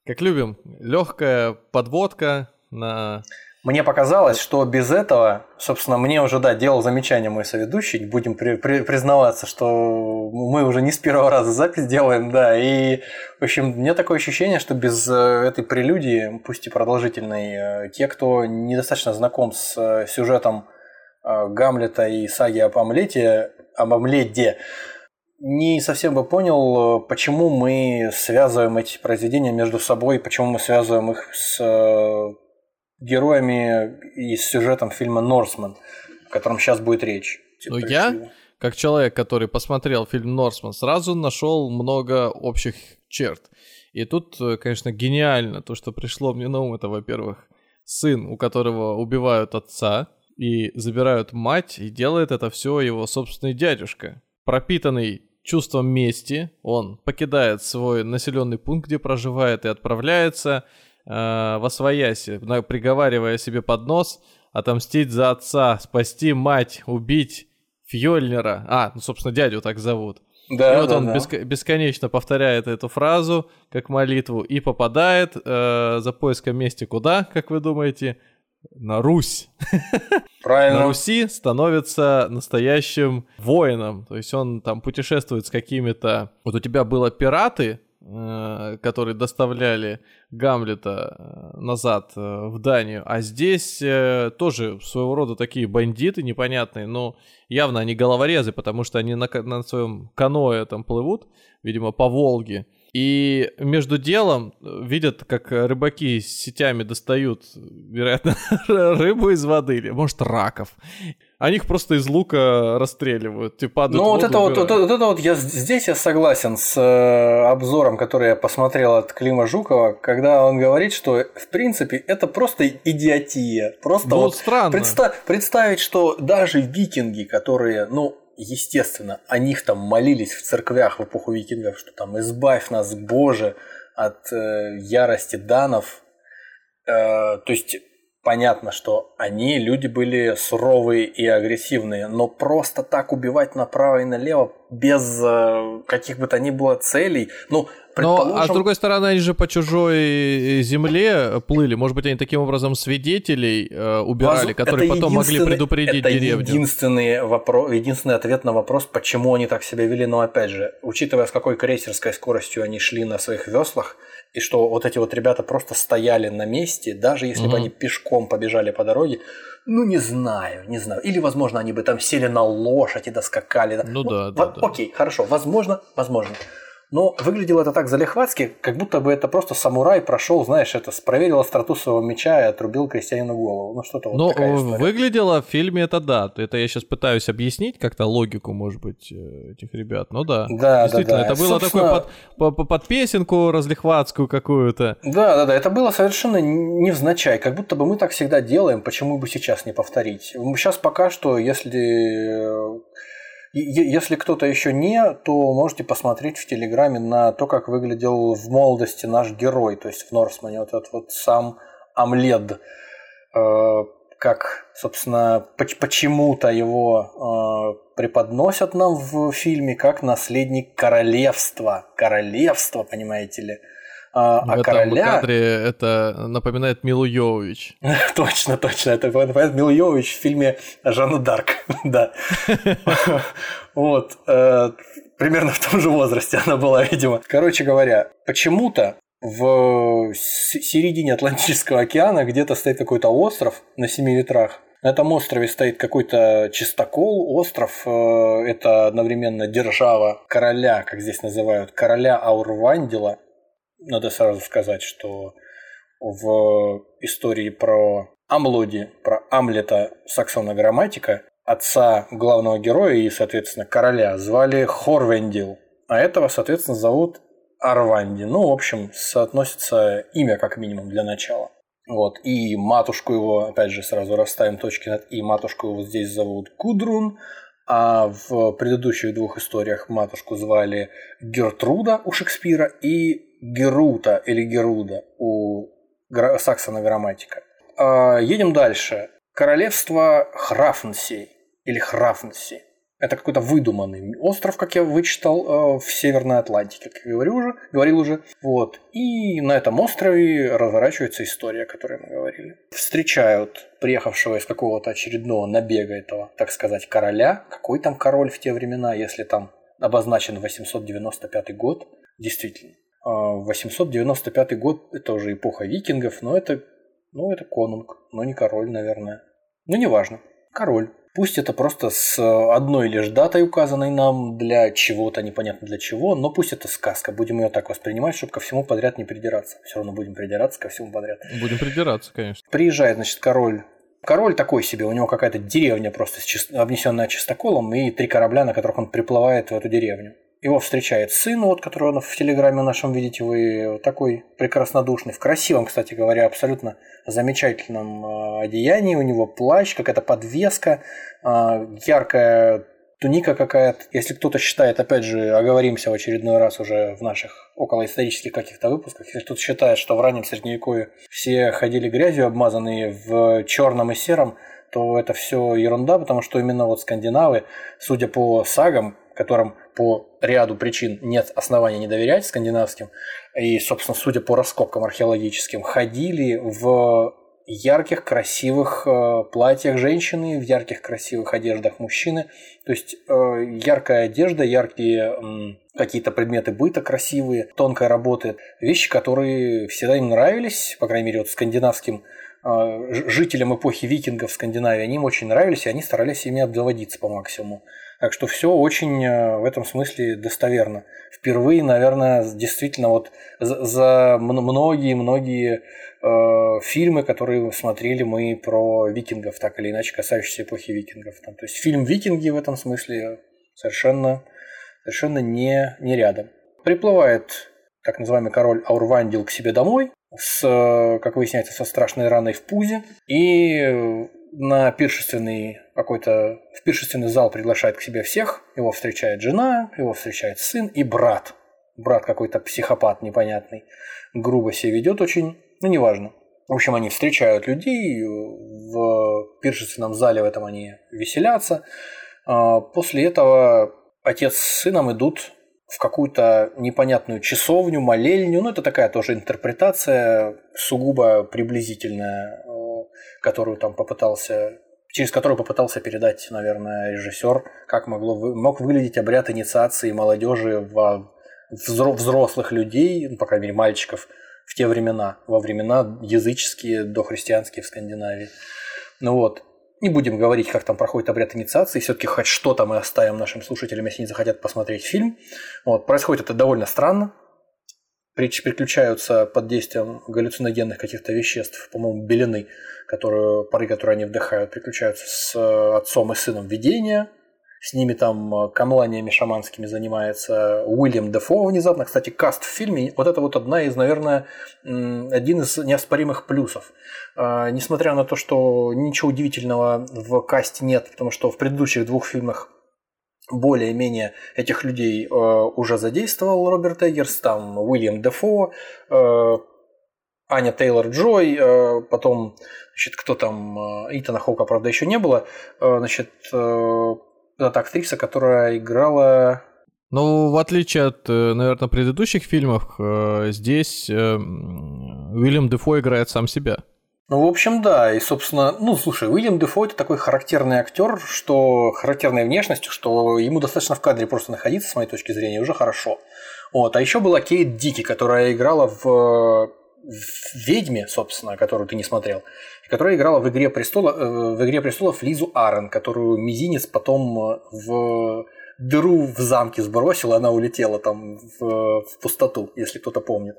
как любим, легкая подводка на мне показалось, что без этого, собственно, мне уже, да, делал замечание мой соведущий, будем при, при, признаваться, что мы уже не с первого раза запись делаем, да, и, в общем, мне такое ощущение, что без э, этой прелюдии, пусть и продолжительной, э, те, кто недостаточно знаком с э, сюжетом Гамлета и саги об Омлете, об Омледе, не совсем бы понял, почему мы связываем эти произведения между собой, почему мы связываем их с героями и с сюжетом фильма «Норсман», о котором сейчас будет речь. Ну, я, как человек, который посмотрел фильм «Норсман», сразу нашел много общих черт. И тут, э, конечно, гениально то, что пришло мне на ум, это, во-первых, сын, у которого убивают отца и забирают мать, и делает это все его собственный дядюшка. Пропитанный чувством мести, он покидает свой населенный пункт, где проживает, и отправляется э, во свояси, приговаривая себе под нос, отомстить за отца, спасти мать, убить Фьольнера. А, ну, собственно, дядю так зовут. Да, и вот да, он да. Беск- бесконечно повторяет эту фразу как молитву и попадает э, за поиском мести куда, как вы думаете? На Русь. Правильно. На Руси становится настоящим воином. То есть он там путешествует с какими-то... Вот у тебя было пираты, Э, которые доставляли Гамлета э, назад э, в Данию. А здесь тоже своего рода такие бандиты непонятные, но явно они головорезы, потому что они на, на своем каноэ там плывут, видимо, по Волге. И между делом видят, как рыбаки с сетями достают, вероятно, рыбу из воды или, может, раков они их просто из лука расстреливают. Типа, ну, вот это вот, вот, вот это вот я здесь я согласен с э, обзором, который я посмотрел от Клима Жукова, когда он говорит, что в принципе это просто идиотия. Просто ну, вот странно. Представ, представить, что даже викинги, которые, ну, естественно, о них там молились в церквях в эпоху викингов, что там избавь нас, Боже, от э, ярости данов. Э, то есть понятно, что они люди были суровые и агрессивные, но просто так убивать направо и налево без э, каких бы то ни было целей, ну, предположим... Но, а с другой стороны, они же по чужой земле плыли. Может быть, они таким образом свидетелей э, убирали, Воз... которые это потом могли предупредить это деревню. Единственный, вопрос, единственный ответ на вопрос, почему они так себя вели. Но опять же, учитывая, с какой крейсерской скоростью они шли на своих веслах, и что вот эти вот ребята просто стояли на месте, даже если угу. бы они пешком побежали по дороге, ну не знаю, не знаю. Или, возможно, они бы там сели на лошадь и доскакали. Ну, ну да, да, да. Окей, хорошо, возможно, возможно. Но выглядело это так залихватски, как будто бы это просто самурай прошел, знаешь, это проверил остроту своего меча и отрубил крестьянину голову. Ну что-то вот Ну, выглядело в фильме это да. Это я сейчас пытаюсь объяснить как-то логику, может быть, э, этих ребят. Ну да. Да, Действительно, да, да. это было Собственно... такое под, под, под песенку разлихватскую какую-то. Да, да, да. Это было совершенно невзначай. Как будто бы мы так всегда делаем, почему бы сейчас не повторить. Сейчас пока что, если если кто-то еще не, то можете посмотреть в Телеграме на то, как выглядел в молодости наш герой, то есть в Норсмане, вот этот вот сам Амлед, э, как, собственно, почему-то его э, преподносят нам в фильме как наследник королевства. Королевство, понимаете ли. А, в а этом короля... кадре это напоминает Милу Йович. точно, точно. Это напоминает Милу Йович в фильме Жанна Дарк. да. вот. Э, примерно в том же возрасте она была, видимо. Короче говоря, почему-то в середине Атлантического океана где-то стоит какой-то остров на семи ветрах. На этом острове стоит какой-то чистокол, остров. Э, это одновременно держава короля, как здесь называют, короля Аурвандила надо сразу сказать, что в истории про Амлоди, про Амлета Саксона Грамматика, отца главного героя и, соответственно, короля звали Хорвендил, а этого, соответственно, зовут Арванди. Ну, в общем, соотносится имя как минимум для начала. Вот. И матушку его, опять же, сразу расставим точки над «и». Матушку его здесь зовут Кудрун, а в предыдущих двух историях матушку звали Гертруда у Шекспира и Герута или Геруда у Саксона грамматика. А, едем дальше. Королевство Храфнси или Храфнси. Это какой-то выдуманный остров, как я вычитал, э, в Северной Атлантике, как я говорил уже. Говорил уже. Вот. И на этом острове разворачивается история, о которой мы говорили. Встречают приехавшего из какого-то очередного набега этого, так сказать, короля. Какой там король в те времена, если там обозначен 895 год? Действительно. 895 а, год – это уже эпоха викингов, но это, ну, это конунг, но не король, наверное. Ну, неважно. Король. Пусть это просто с одной лишь датой указанной нам для чего-то, непонятно для чего, но пусть это сказка. Будем ее так воспринимать, чтобы ко всему подряд не придираться. Все равно будем придираться ко всему подряд. Будем придираться, конечно. Приезжает, значит, король Король такой себе, у него какая-то деревня просто обнесенная чистоколом и три корабля, на которых он приплывает в эту деревню. Его встречает сын, вот, которого в телеграме нашем видите вы, такой прекраснодушный, в красивом, кстати говоря, абсолютно замечательном а, одеянии. У него плащ, какая-то подвеска, а, яркая туника какая-то. Если кто-то считает, опять же, оговоримся в очередной раз уже в наших околоисторических каких-то выпусках, если кто-то считает, что в раннем Средневековье все ходили грязью, обмазанные в черном и сером, то это все ерунда, потому что именно вот скандинавы, судя по сагам, которым по ряду причин нет основания не доверять скандинавским, и, собственно, судя по раскопкам археологическим, ходили в ярких, красивых э, платьях женщины, в ярких, красивых одеждах мужчины. То есть э, яркая одежда, яркие э, какие-то предметы быта красивые, тонкая работа, вещи, которые всегда им нравились, по крайней мере, вот скандинавским жителям эпохи викингов в Скандинавии, они им очень нравились, и они старались ими обзаводиться по максимуму. Так что все очень э, в этом смысле достоверно. Впервые, наверное, действительно вот за многие-многие э, фильмы, которые смотрели мы про викингов, так или иначе касающиеся эпохи викингов. Там, то есть фильм «Викинги» в этом смысле совершенно, совершенно не, не рядом. Приплывает так называемый король Аурвандил к себе домой, с, э, как выясняется, со страшной раной в пузе, и на пиршественный какой-то в пиршественный зал приглашает к себе всех. Его встречает жена, его встречает сын и брат. Брат какой-то психопат непонятный. Грубо себя ведет очень, ну неважно. В общем, они встречают людей, в пиршественном зале в этом они веселятся. А, после этого отец с сыном идут в какую-то непонятную часовню, молельню. Ну, это такая тоже интерпретация сугубо приблизительная которую там попытался через которую попытался передать, наверное, режиссер, как могло, мог выглядеть обряд инициации молодежи в взрослых людей, ну, по крайней мере, мальчиков в те времена, во времена языческие, дохристианские в Скандинавии. Ну вот. Не будем говорить, как там проходит обряд инициации, все-таки хоть что-то мы оставим нашим слушателям, если они захотят посмотреть фильм. Вот, происходит это довольно странно. Приключаются под действием галлюциногенных каких-то веществ, по-моему, белины, которые, пары, которые они вдыхают, приключаются с э, отцом и сыном видения, с ними там э, камланиями шаманскими занимается Уильям Дефо внезапно. Кстати, каст в фильме, вот это вот одна из, наверное, один из неоспоримых плюсов. А, несмотря на то, что ничего удивительного в касте нет, потому что в предыдущих двух фильмах более-менее этих людей э, уже задействовал Роберт Эггерс, там Уильям Дефо, э, Аня Тейлор Джой, потом, значит, кто там, Итана Хоука, правда, еще не было, значит, это актриса, которая играла... Ну, в отличие от, э, наверное, предыдущих фильмов, э, здесь э, Уильям Дефо играет сам себя. Ну, в общем, да. И, собственно, ну, слушай, Уильям Дефо это такой характерный актер, что характерной внешностью, что ему достаточно в кадре просто находиться, с моей точки зрения, уже хорошо. Вот. А еще была Кейт Дики, которая играла в ведьме, собственно, которую ты не смотрел, которая играла в «Игре, престола, э, в «Игре престолов» Лизу Арен, которую Мизинец потом э, в дыру в замке сбросил, она улетела там в, в пустоту, если кто-то помнит.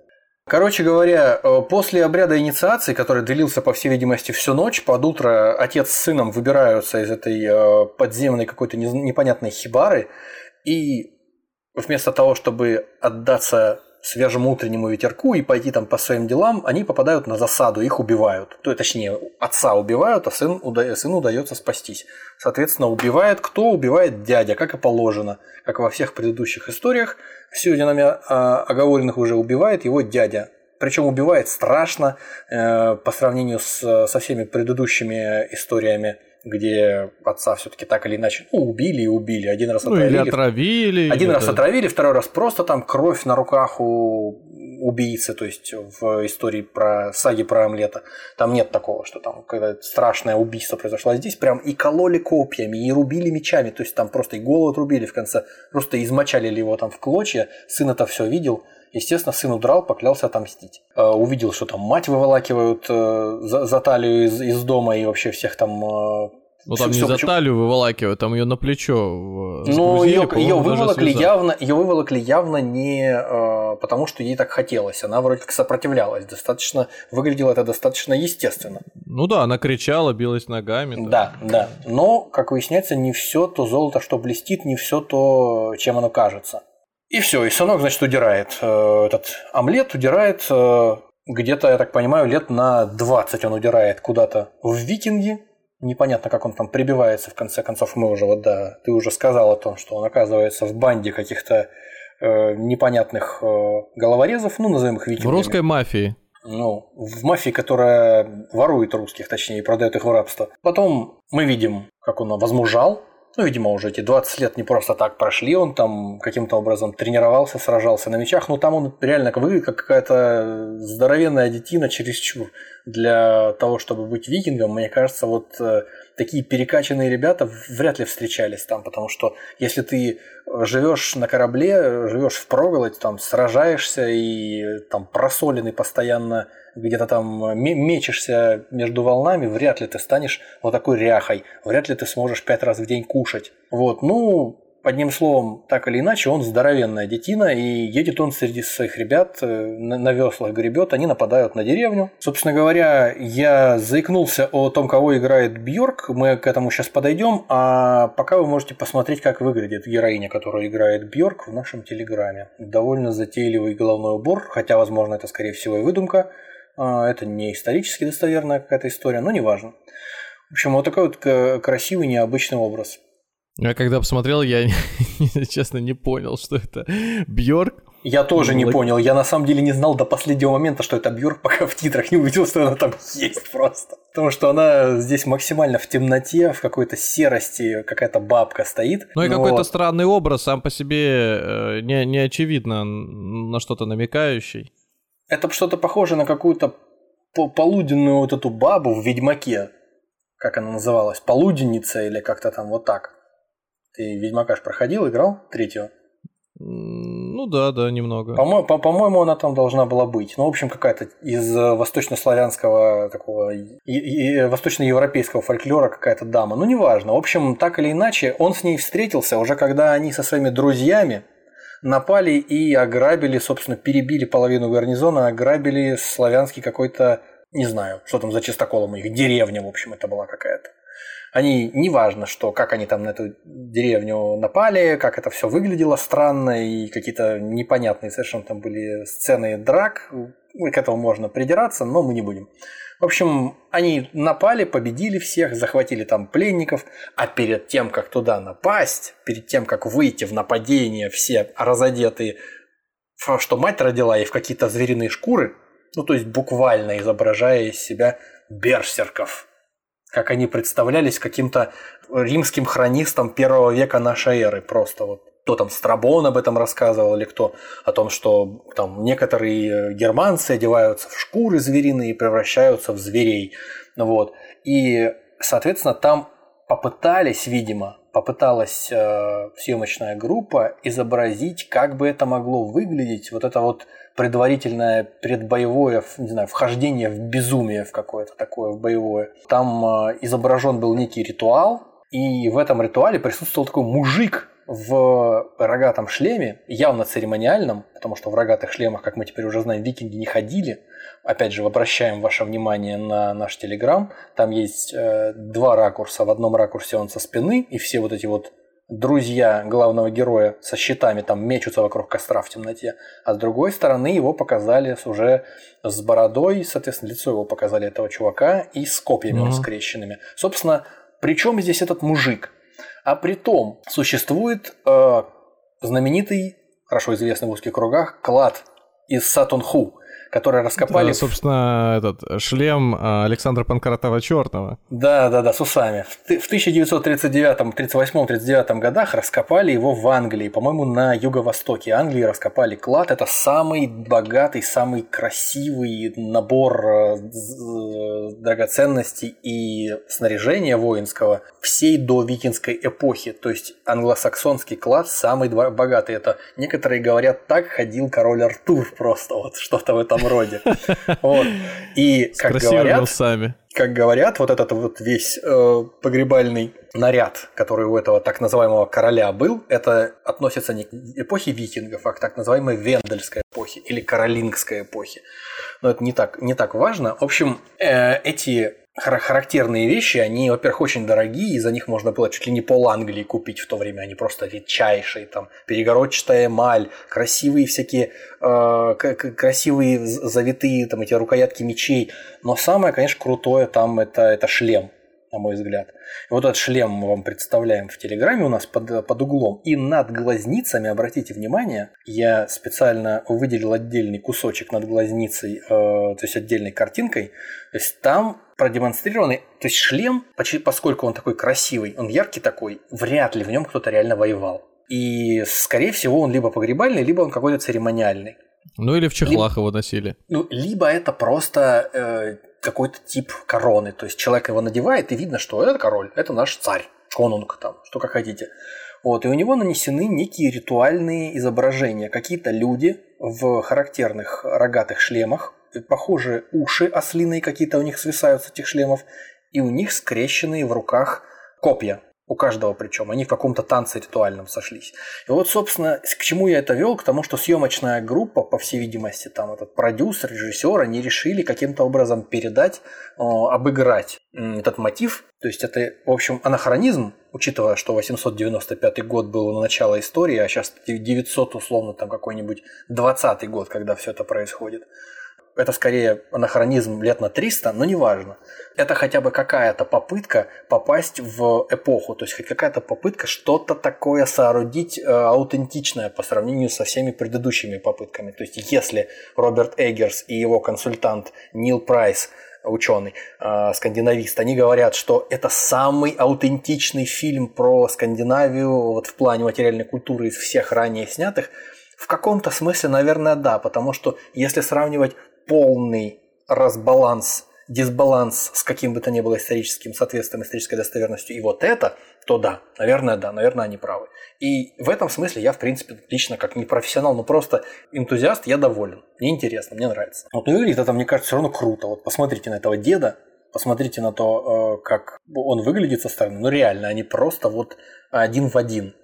Короче говоря, э, после обряда инициации, который длился, по всей видимости, всю ночь, под утро отец с сыном выбираются из этой подземной какой-то непонятной хибары, и вместо того, чтобы отдаться свежему утреннему ветерку и пойти там по своим делам, они попадают на засаду, их убивают. То, точнее, отца убивают, а сын, уда- сыну удается спастись. Соответственно, убивает кто? Убивает дядя, как и положено. Как во всех предыдущих историях. Сегодня нами оговоренных уже убивает его дядя. Причем убивает страшно э, по сравнению с, со всеми предыдущими историями где отца все-таки так или иначе ну, убили и убили. Один раз отравили. Ну, или отравили. Один раз отравили, второй раз просто там кровь на руках у убийцы, то есть в истории про саги про омлета. Там нет такого, что там когда страшное убийство произошло. А здесь прям и кололи копьями, и рубили мечами, то есть там просто и голову отрубили в конце, просто измочалили его там в клочья. Сын это все видел. Естественно, сын удрал, поклялся отомстить. Э, увидел, что там мать выволакивают э, за, за талию из, из дома и вообще всех там э, ну там все, не за почему... талию выволакивают, там ее на плечо. Ну ее, ее выволокли явно, ее выволокли явно не э, потому, что ей так хотелось. Она вроде как сопротивлялась, достаточно выглядело это достаточно естественно. Ну да, она кричала, билась ногами. Да, да. да. Но, как выясняется, не все то золото, что блестит, не все то, чем оно кажется. И все, и сынок, значит, удирает. Э, этот омлет удирает э, где-то, я так понимаю, лет на 20 он удирает куда-то в викинги. Непонятно, как он там прибивается, в конце концов, мы уже, вот да, ты уже сказал о том, что он оказывается в банде каких-то э, непонятных э, головорезов, ну, назовем их викингами. В русской мафии. Ну, в мафии, которая ворует русских, точнее, продает их в рабство. Потом мы видим, как он возмужал, ну, видимо, уже эти 20 лет не просто так прошли, он там каким-то образом тренировался, сражался на мечах, но там он реально выглядит как какая-то здоровенная детина чересчур для того, чтобы быть викингом. Мне кажется, вот э, такие перекачанные ребята вряд ли встречались там, потому что если ты живешь на корабле, живешь в проголодь, там сражаешься и там просоленный постоянно где-то там мечешься между волнами, вряд ли ты станешь вот такой ряхой, вряд ли ты сможешь пять раз в день кушать. Вот, ну, Одним словом, так или иначе, он здоровенная детина, и едет он среди своих ребят, э, на веслах гребет, они нападают на деревню. Собственно говоря, я заикнулся о том, кого играет Бьорк, мы к этому сейчас подойдем, а пока вы можете посмотреть, как выглядит героиня, которую играет Бьорк в нашем телеграме. Довольно затейливый головной убор, хотя, возможно, это, скорее всего, и выдумка. А, это не исторически достоверная какая-то история, но неважно. В общем, вот такой вот красивый, необычный образ. Я когда посмотрел, я, честно, не понял, что это Бьорк. Я тоже не понял. Я на самом деле не знал до последнего момента, что это Бьорк, пока в титрах не увидел, что она там есть просто. Потому что она здесь максимально в темноте, в какой-то серости, какая-то бабка стоит. Ну и но... какой-то странный образ сам по себе э, не, не очевидно на что-то намекающий. Это что-то похоже на какую-то полуденную вот эту бабу в Ведьмаке. Как она называлась? Полуденница или как-то там вот так. Ты Ведьмака ж проходил, играл третьего? Ну да, да, немного. По-моему, по- по-моему, она там должна была быть. Ну, в общем, какая-то из э, восточнославянского такого и, и восточноевропейского фольклора какая-то дама. Ну, неважно. В общем, так или иначе, он с ней встретился уже когда они со своими друзьями напали и ограбили, собственно, перебили половину гарнизона, ограбили славянский какой-то, не знаю, что там за чистоколом у них, деревня, в общем, это была какая-то. Они, неважно, что, как они там на эту деревню напали, как это все выглядело странно, и какие-то непонятные совершенно там были сцены драк, к этому можно придираться, но мы не будем. В общем, они напали, победили всех, захватили там пленников, а перед тем, как туда напасть, перед тем, как выйти в нападение, все разодетые, что мать родила и в какие-то звериные шкуры, ну то есть буквально изображая из себя берсерков, как они представлялись каким-то римским хронистом первого века нашей эры, просто вот кто там Страбон об этом рассказывал, или кто о том, что там некоторые германцы одеваются в шкуры звериные и превращаются в зверей. Вот. И, соответственно, там попытались, видимо, попыталась э, съемочная группа изобразить, как бы это могло выглядеть, вот это вот предварительное предбоевое, не знаю, вхождение в безумие в какое-то такое, в боевое. Там э, изображен был некий ритуал, и в этом ритуале присутствовал такой мужик в рогатом шлеме, явно церемониальном, потому что в рогатых шлемах, как мы теперь уже знаем, викинги не ходили. Опять же, обращаем ваше внимание на наш телеграм. Там есть э, два ракурса. В одном ракурсе он со спины, и все вот эти вот друзья главного героя со щитами там мечутся вокруг костра в темноте, а с другой стороны его показали уже с бородой, соответственно, лицо его показали этого чувака и с копьями mm-hmm. скрещенными. Собственно, при чем здесь этот мужик? А при том существует э, знаменитый, хорошо известный в узких кругах, клад из Сатунху, которые раскопали... Да, собственно, этот шлем а, Александра Панкратова Черного. Да, да, да, с усами. В 1939, 38, 39 годах раскопали его в Англии, по-моему, на юго-востоке Англии раскопали клад. Это самый богатый, самый красивый набор э, драгоценностей и снаряжения воинского всей до викинской эпохи. То есть англосаксонский клад самый богатый. Это некоторые говорят, так ходил король Артур просто, вот что-то в этом этом роде. Вот. И как говорят, усами. как говорят, вот этот вот весь э, погребальный наряд, который у этого так называемого короля был, это относится не к эпохе викингов, а к так называемой вендельской эпохе или каролингской эпохе. Но это не так, не так важно. В общем, э, эти характерные вещи, они, во-первых, очень дорогие, и за них можно было чуть ли не пол Англии купить в то время, они просто редчайшие, там, перегородчатая эмаль, красивые всякие, э, красивые завитые, там, эти рукоятки мечей, но самое, конечно, крутое там это, это шлем, на мой взгляд. И вот этот шлем мы вам представляем в Телеграме у нас под, под углом. И над глазницами, обратите внимание, я специально выделил отдельный кусочек над глазницей, э, то есть отдельной картинкой. То есть там продемонстрированы, то есть шлем, поскольку он такой красивый, он яркий такой, вряд ли в нем кто-то реально воевал. И, скорее всего, он либо погребальный, либо он какой-то церемониальный. Ну или в чехлах либо, его носили. Ну, либо это просто э, какой-то тип короны. То есть человек его надевает, и видно, что это король, это наш царь, конунг там, что как хотите. Вот, и у него нанесены некие ритуальные изображения. Какие-то люди в характерных рогатых шлемах, похожие уши ослиные какие-то у них свисают с этих шлемов, и у них скрещенные в руках копья. У каждого причем. Они в каком-то танце ритуальном сошлись. И вот, собственно, к чему я это вел? К тому, что съемочная группа, по всей видимости, там этот продюсер, режиссер, они решили каким-то образом передать, э, обыграть этот мотив. То есть это, в общем, анахронизм, учитывая, что 895 год был начало истории, а сейчас 900 условно там какой-нибудь 20 год, когда все это происходит это скорее анахронизм лет на 300, но неважно. Это хотя бы какая-то попытка попасть в эпоху, то есть какая-то попытка что-то такое соорудить э, аутентичное по сравнению со всеми предыдущими попытками. То есть если Роберт Эггерс и его консультант Нил Прайс ученый, э, скандинавист, они говорят, что это самый аутентичный фильм про Скандинавию вот в плане материальной культуры из всех ранее снятых. В каком-то смысле, наверное, да, потому что если сравнивать полный разбаланс дисбаланс с каким бы то ни было историческим соответствием, исторической достоверностью, и вот это, то да, наверное, да, наверное, они правы. И в этом смысле я, в принципе, лично как не профессионал, но просто энтузиаст, я доволен. Мне интересно, мне нравится. Вот выглядит это, мне кажется, все равно круто. Вот посмотрите на этого деда, посмотрите на то, э, как он выглядит со стороны. Ну реально, они просто вот один в один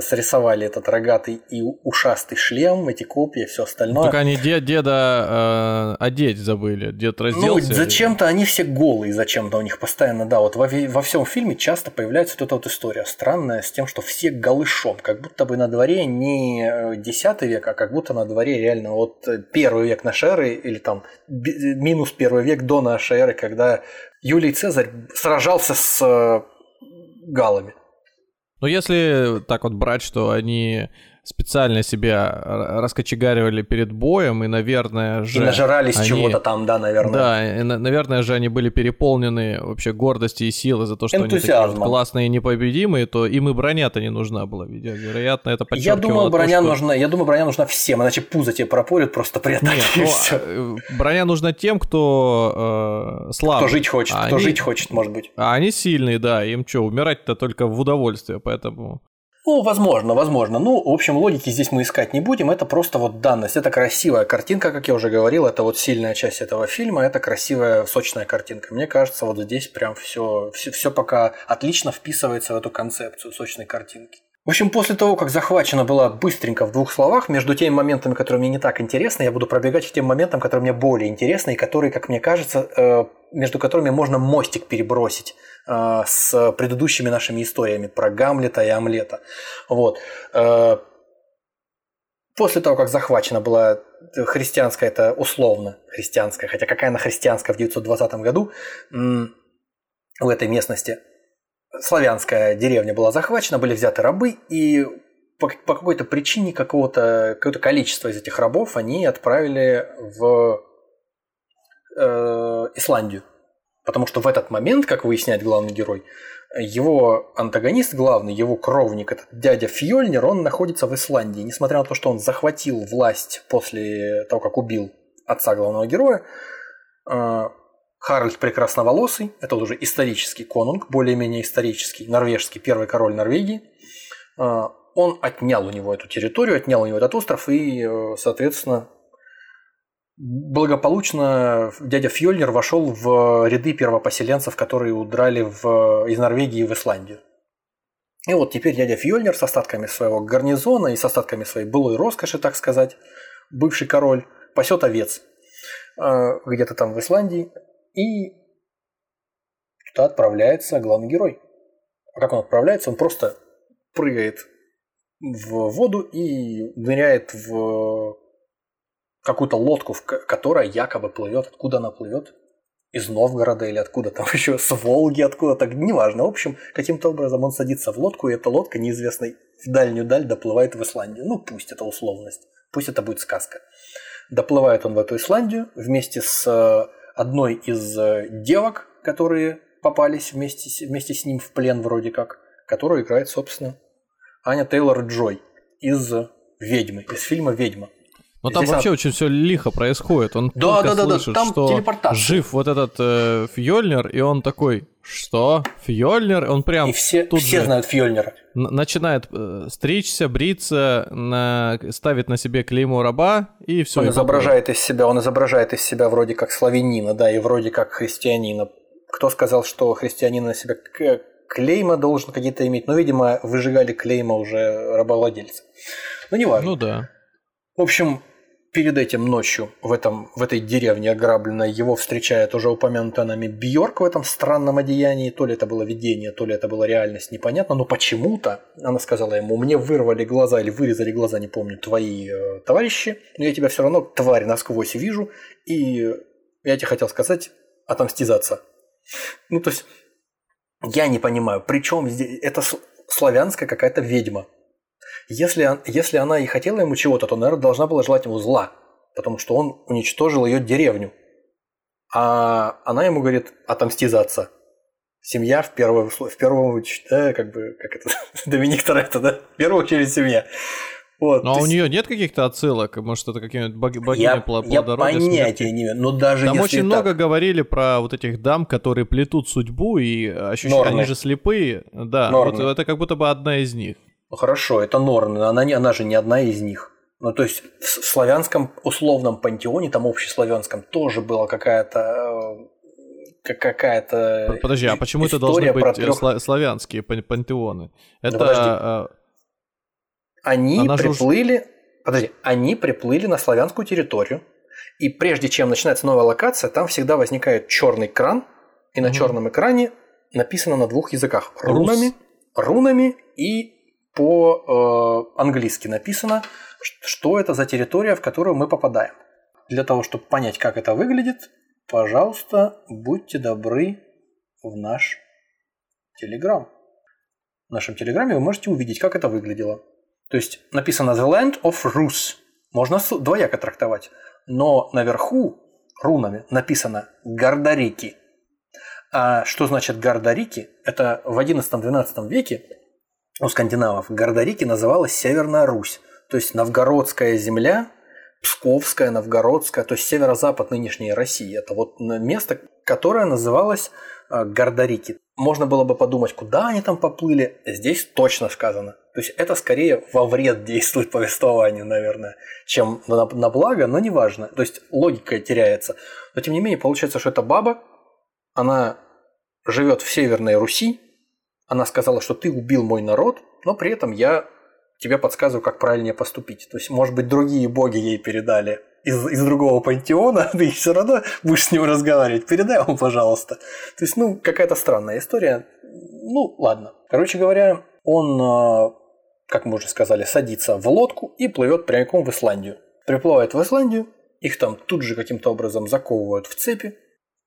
срисовали этот рогатый и ушастый шлем, эти копии, все остальное. Только они дед, деда э, одеть забыли, дед ну, разделся. Ну, зачем-то они все голые, зачем-то у них постоянно, да, вот во, во всем фильме часто появляется вот эта вот история странная с тем, что все голышом, как будто бы на дворе не 10 век, а как будто на дворе реально вот первый век нашей эры или там минус первый век до нашей эры, когда Юлий Цезарь сражался с э, галами. Но если так вот брать, что они специально себя раскочегаривали перед боем, и, наверное, же... И нажирались они... чего-то там, да, наверное. Да, и, наверное же они были переполнены вообще гордостью и силой за то, что Энтузиазмом. они такие классные и непобедимые, то им и броня-то не нужна была, вероятно, это Я думаю, броня то, что... нужна, я думаю, броня нужна всем, иначе пузо тебе пропорят просто при атаке, Нет, ну, э, броня нужна тем, кто э, слабый. Кто жить хочет, а кто они... жить хочет, может быть. А они сильные, да, им что, умирать-то только в удовольствие, поэтому... Ну, возможно, возможно. Ну, в общем, логики здесь мы искать не будем. Это просто вот данность. Это красивая картинка, как я уже говорил. Это вот сильная часть этого фильма. Это красивая, сочная картинка. Мне кажется, вот здесь прям все, все, все пока отлично вписывается в эту концепцию сочной картинки. В общем, после того, как захвачена была быстренько в двух словах, между теми моментами, которые мне не так интересны, я буду пробегать к тем моментам, которые мне более интересны и которые, как мне кажется, э, между которыми можно мостик перебросить э, с предыдущими нашими историями про Гамлета и Амлета. Вот. Э, после того, как захвачена была христианская, это условно христианская, хотя какая она христианская в 920 году в этой местности – славянская деревня была захвачена, были взяты рабы, и по, по какой-то причине какого-то какое-то количество из этих рабов они отправили в э, Исландию. Потому что в этот момент, как выясняет главный герой, его антагонист главный, его кровник, этот дядя Фьольнер, он находится в Исландии. Несмотря на то, что он захватил власть после того, как убил отца главного героя, э, Харальд Прекрасноволосый, это уже исторический конунг, более-менее исторический, норвежский, первый король Норвегии. А, он отнял у него эту территорию, отнял у него этот остров и, э, соответственно, благополучно дядя Фьольнер вошел в ряды первопоселенцев, которые удрали в, из Норвегии в Исландию. И вот теперь дядя Фьольнер с остатками своего гарнизона и с остатками своей былой роскоши, так сказать, бывший король, пасет овец э, где-то там в Исландии, и туда отправляется главный герой. А как он отправляется? Он просто прыгает в воду и ныряет в какую-то лодку, которая якобы плывет. Откуда она плывет? Из Новгорода или откуда там еще, с Волги откуда-то, неважно. В общем, каким-то образом он садится в лодку, и эта лодка неизвестной в дальнюю даль доплывает в Исландию. Ну, пусть это условность, пусть это будет сказка. Доплывает он в эту Исландию вместе с одной из э, девок, которые попались вместе, вместе с ним в плен вроде как, которую играет, собственно, Аня Тейлор Джой из «Ведьмы», из фильма «Ведьма». Но там вообще она... очень все лихо происходит. Он да, да, да, слышит, да, там что жив вот этот э, Фьольнер, и он такой, что? Фьольнер? Он прям И все, тут все же знают Фьольнера. Начинает э, стричься, бриться, на, ставит на себе клеймо раба, и все. Он и изображает из себя, он изображает из себя вроде как славянина, да, и вроде как христианина. Кто сказал, что христианин на себя клейма должен какие-то иметь? Ну, видимо, выжигали клейма уже рабовладельцы. Ну, не важно. Ну да. В общем, перед этим ночью в, этом, в этой деревне ограбленной его встречает уже упомянутая нами Бьорк в этом странном одеянии. То ли это было видение, то ли это была реальность, непонятно. Но почему-то она сказала ему, мне вырвали глаза или вырезали глаза, не помню, твои э, товарищи, но я тебя все равно, тварь, насквозь вижу, и я тебе хотел сказать, отомсти за. Ну, то есть, я не понимаю, при чем здесь, это славянская какая-то ведьма. Если, если она и хотела ему чего-то, то, наверное, должна была желать ему зла, потому что он уничтожил ее деревню. А она ему говорит, отомсти за отца. Семья в первую, в первую очередь, да, как бы, как это, Доминик Торетто, да, в первую очередь семья. Вот, ну, а есть... у нее нет каких-то отсылок? Может, это какие-нибудь богиня я, плодородия? Я понятия не имею, но даже Там очень так... много говорили про вот этих дам, которые плетут судьбу, и ощущают, они же слепые. Да, вот это как будто бы одна из них. Ну хорошо, это Норны, она, не, она же не одна из них. Ну, то есть в славянском условном пантеоне, там общеславянском, тоже была какая-то э, какая-то. Подожди, а почему это должны быть трех... славянские пантеоны? Это. Да, они Она приплыли. Уж... Подожди, они приплыли на славянскую территорию. И прежде чем начинается новая локация, там всегда возникает черный кран, и на угу. черном экране написано на двух языках: рунами, рунами и по-английски написано, что это за территория, в которую мы попадаем. Для того, чтобы понять, как это выглядит, пожалуйста, будьте добры в наш Телеграм. В нашем Телеграме вы можете увидеть, как это выглядело. То есть написано The Land of Rus. Можно двояко трактовать. Но наверху рунами написано Гардарики. А что значит Гардарики? Это в 11-12 веке у скандинавов Гардарики называлась Северная Русь. То есть новгородская земля, Псковская, Новгородская, то есть северо-запад нынешней России. Это вот место, которое называлось а, Гардарики. Можно было бы подумать, куда они там поплыли. Здесь точно сказано. То есть это скорее во вред действует повествованию, наверное, чем на, на благо, но неважно. То есть логика теряется. Но тем не менее, получается, что эта баба, она живет в Северной Руси, она сказала, что ты убил мой народ, но при этом я тебе подсказываю, как правильнее поступить. То есть, может быть, другие боги ей передали из, из другого пантеона, ты все равно будешь с ним разговаривать, передай ему, пожалуйста. То есть, ну, какая-то странная история. Ну, ладно. Короче говоря, он, а, как мы уже сказали, садится в лодку и плывет прямиком в Исландию. Приплывает в Исландию, их там тут же каким-то образом заковывают в цепи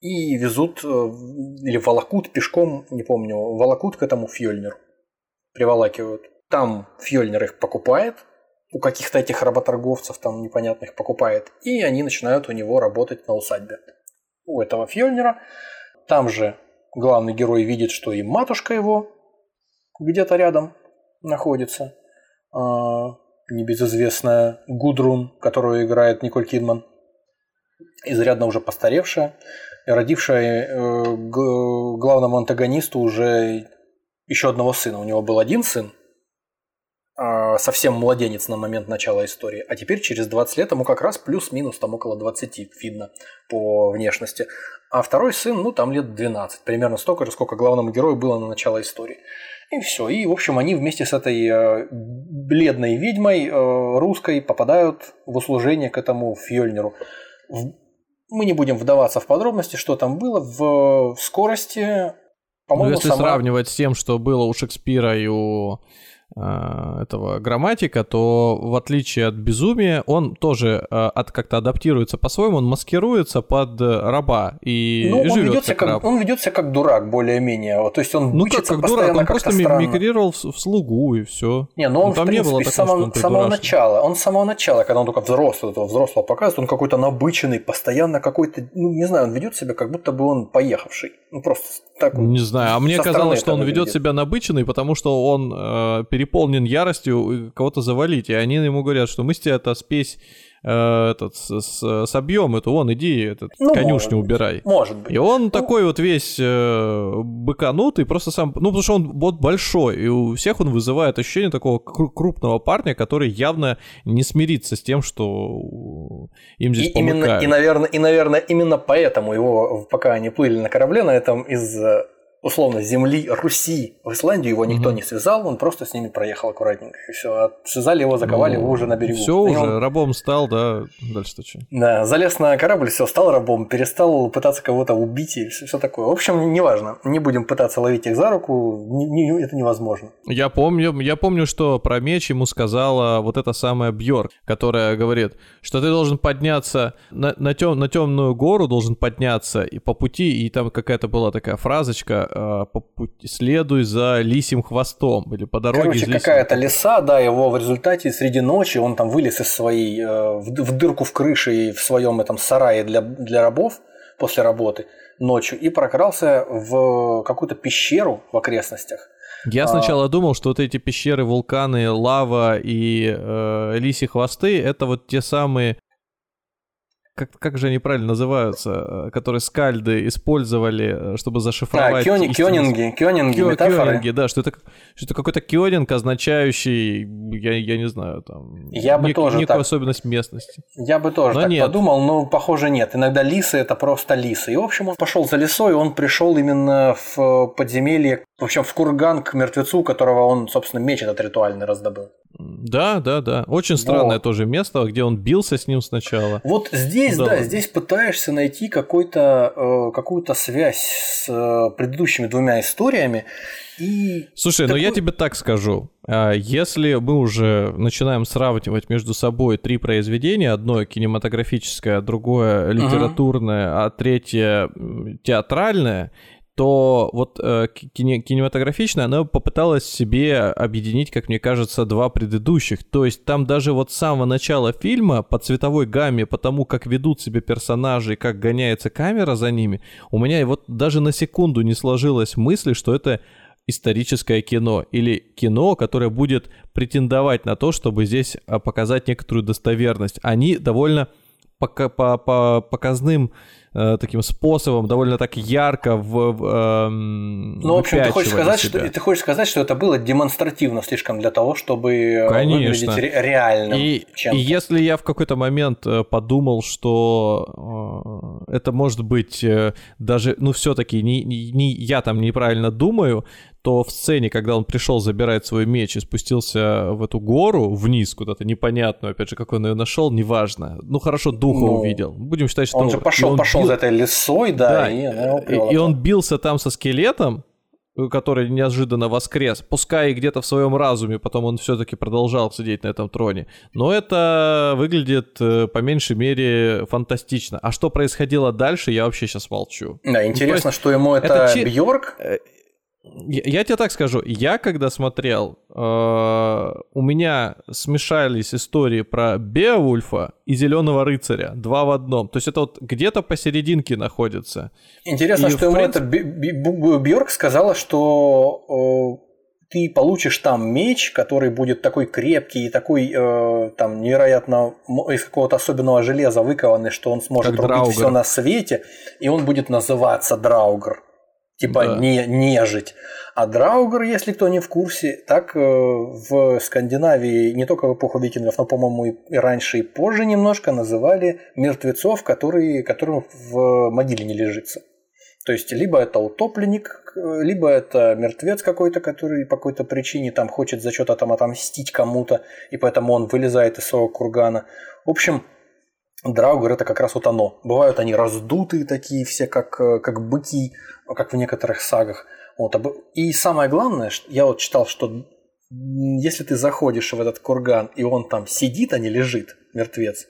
и везут, э, или волокут пешком, не помню, волокут к этому Фьёльниру. Приволакивают. Там Фьёльнир их покупает, у каких-то этих работорговцев там непонятных покупает, и они начинают у него работать на усадьбе. У этого Фьёльнира. Там же главный герой видит, что и матушка его где-то рядом находится. А, небезызвестная Гудрун, которую играет Николь Кидман, изрядно уже постаревшая, родившая э, главному антагонисту уже еще одного сына. У него был один сын, а, совсем младенец на момент начала истории, а теперь через 20 лет ему как раз плюс-минус там около 20 видно по внешности. А второй сын, ну там лет 12, примерно столько же, сколько главному герою было на начало истории. И все. И, в общем, они вместе с этой э, бледной ведьмой э, русской попадают в услужение к этому Фьёльниру. Мы не будем вдаваться в подробности, что там было. В, скорости, по-моему, ну, если сама... сравнивать с тем, что было у Шекспира и у этого грамматика, то в отличие от безумия, он тоже э, от, как-то адаптируется по-своему, он маскируется под раба и ну, живет он ведется как, как Он ведется как дурак, более-менее. То есть он ну как, как дурак, он просто странно. мигрировал в, в слугу и все. Не, ну он, ну, там в принципе, не было такого, с самого, самого начала, он с самого начала, когда он только взрослый, этого взрослого показывает, он какой-то набыченный, постоянно какой-то, ну не знаю, он ведет себя как будто бы он поехавший. Ну просто так. Не знаю, а мне казалось, что он ведет себя набыченный, потому что он э, переполнен яростью кого-то завалить, и они ему говорят, что мы с тебя это спесь э, этот, с, с, собьем, это он, иди этот, ну, конюшню может убирай. Быть, может быть. И он ну, такой вот весь э, быканутый, просто сам, ну, потому что он вот большой, и у всех он вызывает ощущение такого крупного парня, который явно не смирится с тем, что им здесь и именно, и, наверное, и, наверное, именно поэтому его, пока они плыли на корабле на этом из условно, земли Руси в Исландию, его никто угу. не связал, он просто с ними проехал аккуратненько, и все. Связали его, заковали ну, его уже на берегу. Все уже, он... рабом стал, да, дальше-то что? Да, залез на корабль, все, стал рабом, перестал пытаться кого-то убить и все, все такое. В общем, неважно, не будем пытаться ловить их за руку, не, не, это невозможно. Я помню, я помню, что про меч ему сказала вот эта самая Бьорк, которая говорит, что ты должен подняться на, на, тем, на темную гору, должен подняться и по пути, и там какая-то была такая фразочка, э, по пути, следуй за лисим хвостом или по дороге Короче, какая-то лиса, да, его в результате среди ночи он там вылез из своей, э, в, в дырку в крыше и в своем этом сарае для, для рабов после работы ночью и прокрался в какую-то пещеру в окрестностях. Я сначала а... думал, что вот эти пещеры, вулканы, лава и э, лисьи хвосты это вот те самые как, как же они правильно называются, э, которые скальды использовали, э, чтобы зашифровать... А, кёни, кёнинги, кёнинги, Кё, метафоры. Кёнинги, да, что это, что это какой-то кёнинг, означающий, я, я не знаю, там... Я бы тоже некую так... особенность местности. Я бы тоже но так нет. подумал, но, похоже, нет. Иногда лисы – это просто лисы. И, в общем, он пошел за лисой, он пришел именно в подземелье, в общем, в курган к мертвецу, которого он, собственно, меч этот ритуальный раздобыл. Да, да, да. Очень странное вот. тоже место, где он бился с ним сначала. Вот здесь, да, да здесь пытаешься найти какой-то, э, какую-то связь с э, предыдущими двумя историями. И Слушай, такой... ну я тебе так скажу. А, если мы уже начинаем сравнивать между собой три произведения, одно кинематографическое, другое литературное, uh-huh. а третье театральное, то вот э, кинематографично она попыталась себе объединить, как мне кажется, два предыдущих. То есть там даже вот с самого начала фильма по цветовой гамме, по тому, как ведут себя персонажи как гоняется камера за ними, у меня вот даже на секунду не сложилось мысли, что это историческое кино или кино, которое будет претендовать на то, чтобы здесь а, показать некоторую достоверность. Они довольно по, по, по показным э, таким способом, довольно так ярко в, в э, Ну, в общем, ты хочешь, сказать, что, ты хочешь сказать, что это было демонстративно слишком для того, чтобы э, Конечно. выглядеть ре- реальным. И, и если я в какой-то момент э, подумал, что э, это может быть э, даже, ну, все-таки не, не, не я там неправильно думаю, то в сцене, когда он пришел забирать свой меч и спустился в эту гору вниз куда-то непонятную, опять же, как он ее нашел, неважно. Ну хорошо, духа ну, увидел. Будем считать, что он же пошел, он пошел бил... этой лесой, да, да и, и, и он бился там со скелетом, который неожиданно воскрес, пускай и где-то в своем разуме, потом он все-таки продолжал сидеть на этом троне. Но это выглядит, э, по меньшей мере, фантастично. А что происходило дальше, я вообще сейчас молчу. Да, интересно, ну, есть, что ему это, это Бьорк? Я, я тебе так скажу, я когда смотрел, э, у меня смешались истории про Беовульфа и Зеленого рыцаря, два в одном. То есть это вот где-то посерединке находится. Интересно, и что ему принцип... это Бьорк сказала, что э, ты получишь там меч, который будет такой крепкий и такой э, там невероятно из какого-то особенного железа выкованный, что он сможет как рубить все на свете, и он будет называться Драугр типа да. не, нежить. А Драугр, если кто не в курсе, так э, в Скандинавии не только в эпоху викингов, но, по-моему, и раньше, и позже немножко называли мертвецов, которые, которым в могиле не лежится. То есть, либо это утопленник, либо это мертвец какой-то, который по какой-то причине там хочет за что-то там отомстить кому-то, и поэтому он вылезает из своего кургана. В общем, Драугр это как раз вот оно. Бывают они раздутые такие все, как, э, как быки, как в некоторых сагах. Вот. И самое главное, я вот читал, что если ты заходишь в этот курган, и он там сидит, а не лежит, мертвец,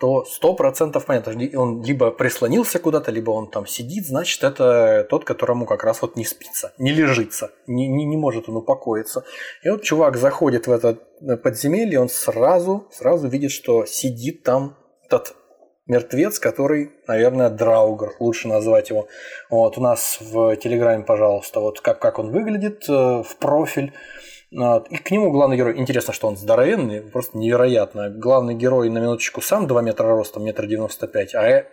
то сто процентов понятно, он либо прислонился куда-то, либо он там сидит, значит, это тот, которому как раз вот не спится, не лежится, не, не, не может он упокоиться. И вот чувак заходит в это подземелье, он сразу, сразу видит, что сидит там этот мертвец, который, наверное, Драугер, лучше назвать его. Вот у нас в Телеграме, пожалуйста, вот как, как он выглядит э, в профиль. И к нему главный герой, интересно, что он здоровенный, просто невероятно. Главный герой на минуточку сам 2 метра ростом, метр девяносто пять, а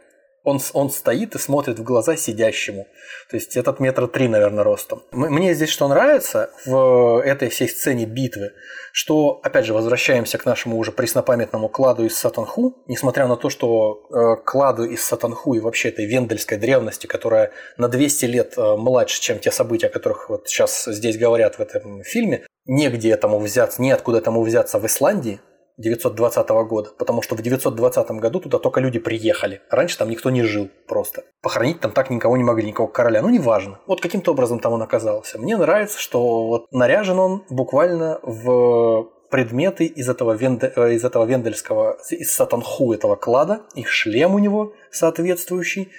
он, он стоит и смотрит в глаза сидящему. То есть этот метр три, наверное, ростом. Мне здесь что нравится в этой всей сцене битвы, что, опять же, возвращаемся к нашему уже преснопамятному кладу из Сатанху, несмотря на то, что э, кладу из Сатанху и вообще этой вендельской древности, которая на 200 лет э, младше, чем те события, о которых вот сейчас здесь говорят в этом фильме, негде этому взяться, неоткуда этому взяться в Исландии, 920 года, потому что в 920 году туда только люди приехали. Раньше там никто не жил просто. Похоронить там так никого не могли, никого короля. Ну, неважно. Вот каким-то образом там он оказался. Мне нравится, что вот наряжен он буквально в предметы из этого, венде, э, из этого вендельского, из сатанху этого клада, их шлем у него соответствующий,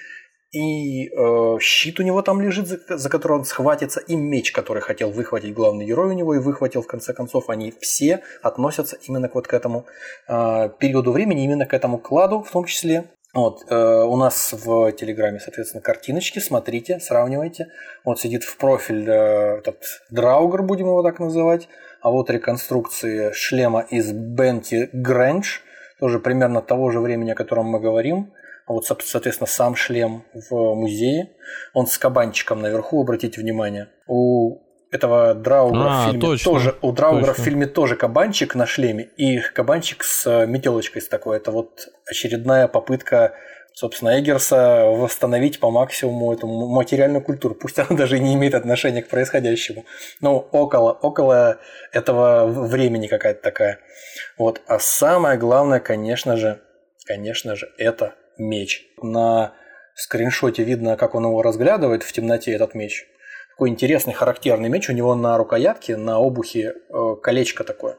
и э, щит у него там лежит, за, за который он схватится, и меч, который хотел выхватить главный герой у него и выхватил в конце концов, они все относятся именно вот к этому э, периоду времени, именно к этому кладу в том числе. Вот, э, у нас в Телеграме, соответственно, картиночки, смотрите, сравнивайте. Вот сидит в профиль э, этот Драугер, будем его так называть, а вот реконструкции шлема из Бенти Грэндж, тоже примерно того же времени, о котором мы говорим. Вот, соответственно, сам шлем в музее, он с кабанчиком наверху, обратите внимание. У этого Драугера а, в фильме точно, тоже у Драугера точно. в фильме тоже кабанчик на шлеме и кабанчик с э, метелочкой с такой. Это вот очередная попытка собственно, Эггерса восстановить по максимуму эту материальную культуру. Пусть она даже не имеет отношения к происходящему. Но около, около этого времени какая-то такая. Вот. А самое главное, конечно же, конечно же, это меч. На скриншоте видно, как он его разглядывает в темноте, этот меч такой интересный, характерный меч. У него на рукоятке, на обухе э, колечко такое.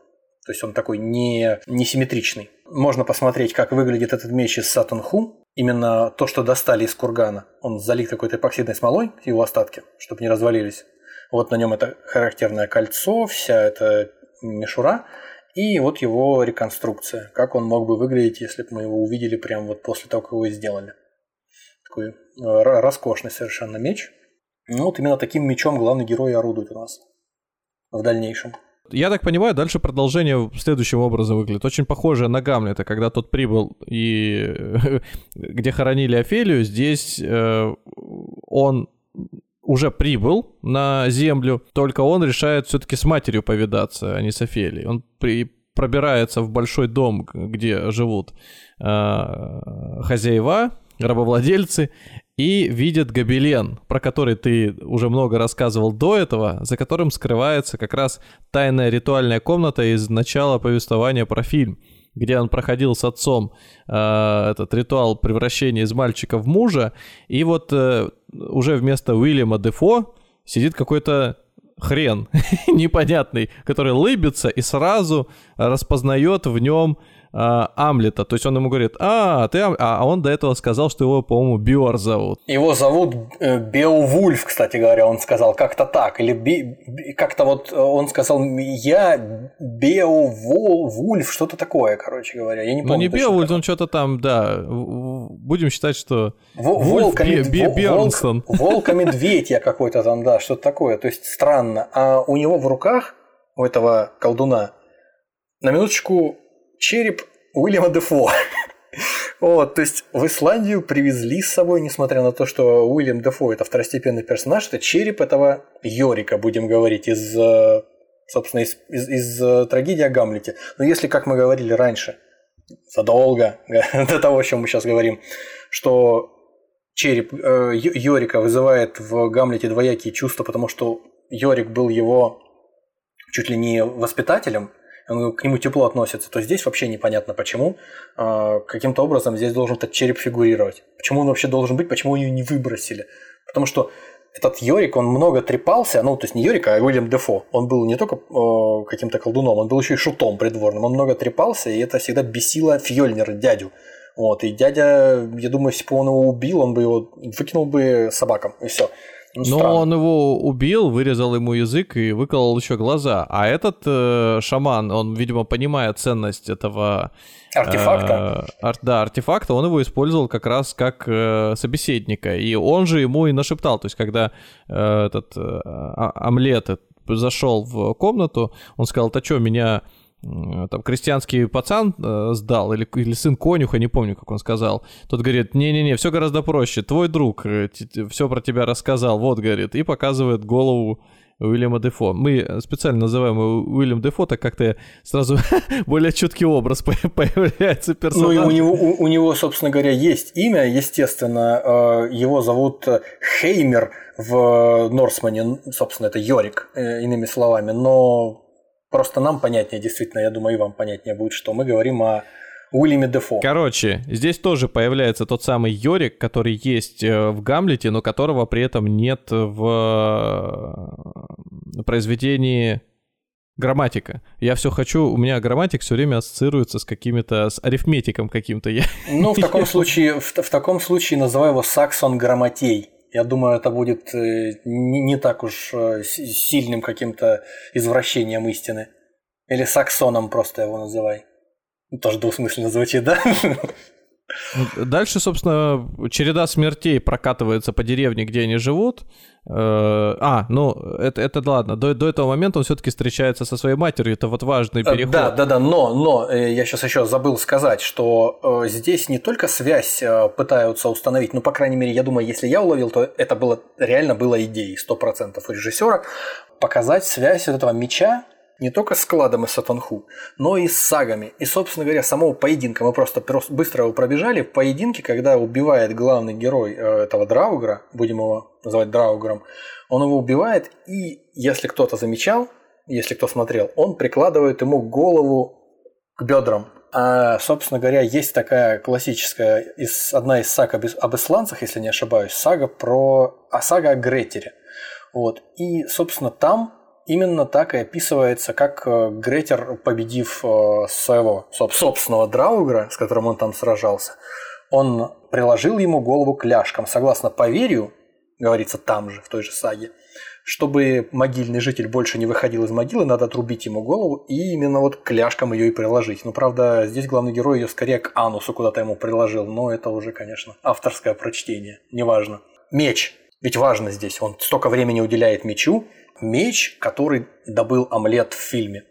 То есть он такой не, не симметричный. Можно посмотреть, как выглядит этот меч из Сатан Ху. Именно то, что достали из кургана. Он залит какой-то эпоксидной смолой, его остатки, чтобы не развалились. Вот на нем это характерное кольцо, вся эта мишура. И вот его реконструкция. Как он мог бы выглядеть, если бы мы его увидели прямо вот после того, как его сделали. Такой э, роскошный совершенно меч. Ну вот именно таким мечом главный герой орудует у нас в дальнейшем. Я так понимаю, дальше продолжение следующим образом выглядит. Очень похоже на Гамлета, когда тот прибыл и где хоронили Офелию, здесь э, он уже прибыл на землю, только он решает все-таки с матерью повидаться, а не с Офелией. Он при, пробирается в большой дом, где живут э, хозяева, рабовладельцы, и видит гобелен, про который ты уже много рассказывал до этого, за которым скрывается как раз тайная ритуальная комната из начала повествования про фильм, где он проходил с отцом э, этот ритуал превращения из мальчика в мужа, и вот э, уже вместо Уильяма Дефо сидит какой-то хрен непонятный, который лыбится и сразу распознает в нем а, Амлета. То есть он ему говорит, а, ты Ам... а он до этого сказал, что его, по-моему, Биор зовут. Его зовут э, Беовульф, кстати говоря, он сказал как-то так. Или би... как-то вот он сказал, я Беовульф, что-то такое, короче говоря. Я не помню. Ну не Беовульф, он что-то там, да. Будем считать, что Волк, Бьернсон. Волка-медведь я какой-то там, да, что-то такое. То есть странно. А у него в руках, у этого колдуна, на минуточку череп Уильяма Дефо. Вот, то есть в Исландию привезли с собой, несмотря на то, что Уильям Дефо это второстепенный персонаж, это череп этого Йорика, будем говорить, из, э, собственно, из, из, из э, трагедии о Гамлете. Но если, как мы говорили раньше, задолго до того, о чем мы сейчас говорим, что череп э, Йорика вызывает в Гамлете двоякие чувства, потому что Йорик был его чуть ли не воспитателем, к нему тепло относится, то здесь вообще непонятно почему. А, каким-то образом здесь должен этот череп фигурировать. Почему он вообще должен быть, почему ее не выбросили? Потому что этот Йорик, он много трепался, ну, то есть не Йорик, а Уильям Дефо. Он был не только э, каким-то колдуном, он был еще и шутом придворным. Он много трепался, и это всегда бесило Фьёльнера, дядю. Вот, и дядя, я думаю, если бы он его убил, он бы его выкинул бы собакам, и все. Ну, Но он его убил, вырезал ему язык и выколол еще глаза. А этот э, шаман, он, видимо, понимая ценность этого артефакта, э, ар, да, артефакта, он его использовал как раз как э, собеседника. И он же ему и нашептал. То есть, когда э, этот э, а, омлет зашел в комнату, он сказал: "Ты что, меня там крестьянский пацан э, сдал, или, или сын конюха, не помню, как он сказал. Тот говорит, не-не-не, все гораздо проще, твой друг э, все про тебя рассказал, вот, говорит, и показывает голову Уильяма Дефо. Мы специально называем его Уильям Дефо, так как-то сразу более четкий образ появляется персонажа. Ну и у него, у, у него, собственно говоря, есть имя, естественно, э, его зовут Хеймер в Норсмане, собственно, это Йорик, э, иными словами, но Просто нам понятнее, действительно, я думаю, и вам понятнее будет, что мы говорим о Уильяме Дефо. Короче, здесь тоже появляется тот самый Йорик, который есть э, в Гамлете, но которого при этом нет в э, произведении грамматика. Я все хочу, у меня грамматик все время ассоциируется с какими-то, с арифметиком каким-то. Ну, в таком случае, в, в таком случае называю его саксон грамотей. Я думаю, это будет э, не, не так уж э, сильным каким-то извращением истины. Или саксоном просто его называй. Тоже двусмысленно звучит, да? Дальше, собственно, череда смертей прокатывается по деревне, где они живут. Э, а, ну, это, это ладно. До, до этого момента он все-таки встречается со своей матерью. Это вот важный э, переход. Да, да, да. Но, но э, я сейчас еще забыл сказать, что здесь не только связь пытаются установить, ну, по крайней мере, я думаю, если я уловил, то это было реально было идеей 100% у режиссера показать связь вот этого меча не только с кладом из Сатанху, но и с сагами. И, собственно говоря, самого поединка. Мы просто быстро его пробежали. В поединке, когда убивает главный герой э, этого Драугра, будем его называть Драугром, он его убивает, и если кто-то замечал, если кто смотрел, он прикладывает ему голову к бедрам. А, собственно говоря, есть такая классическая, из, одна из саг об, об исландцах, если не ошибаюсь, сага про... А сага о Гретере. Вот. И, собственно, там именно так и описывается, как э, Гретер, победив э, своего собственного Драугра, с которым он там сражался, он приложил ему голову к ляжкам. Согласно поверью, говорится там же, в той же саге, чтобы могильный житель больше не выходил из могилы, надо отрубить ему голову и именно вот к ляжкам ее и приложить. Ну, правда, здесь главный герой ее скорее к анусу куда-то ему приложил, но это уже, конечно, авторское прочтение, неважно. Меч. Ведь важно здесь, он столько времени уделяет мечу, Меч, который добыл омлет в фильме,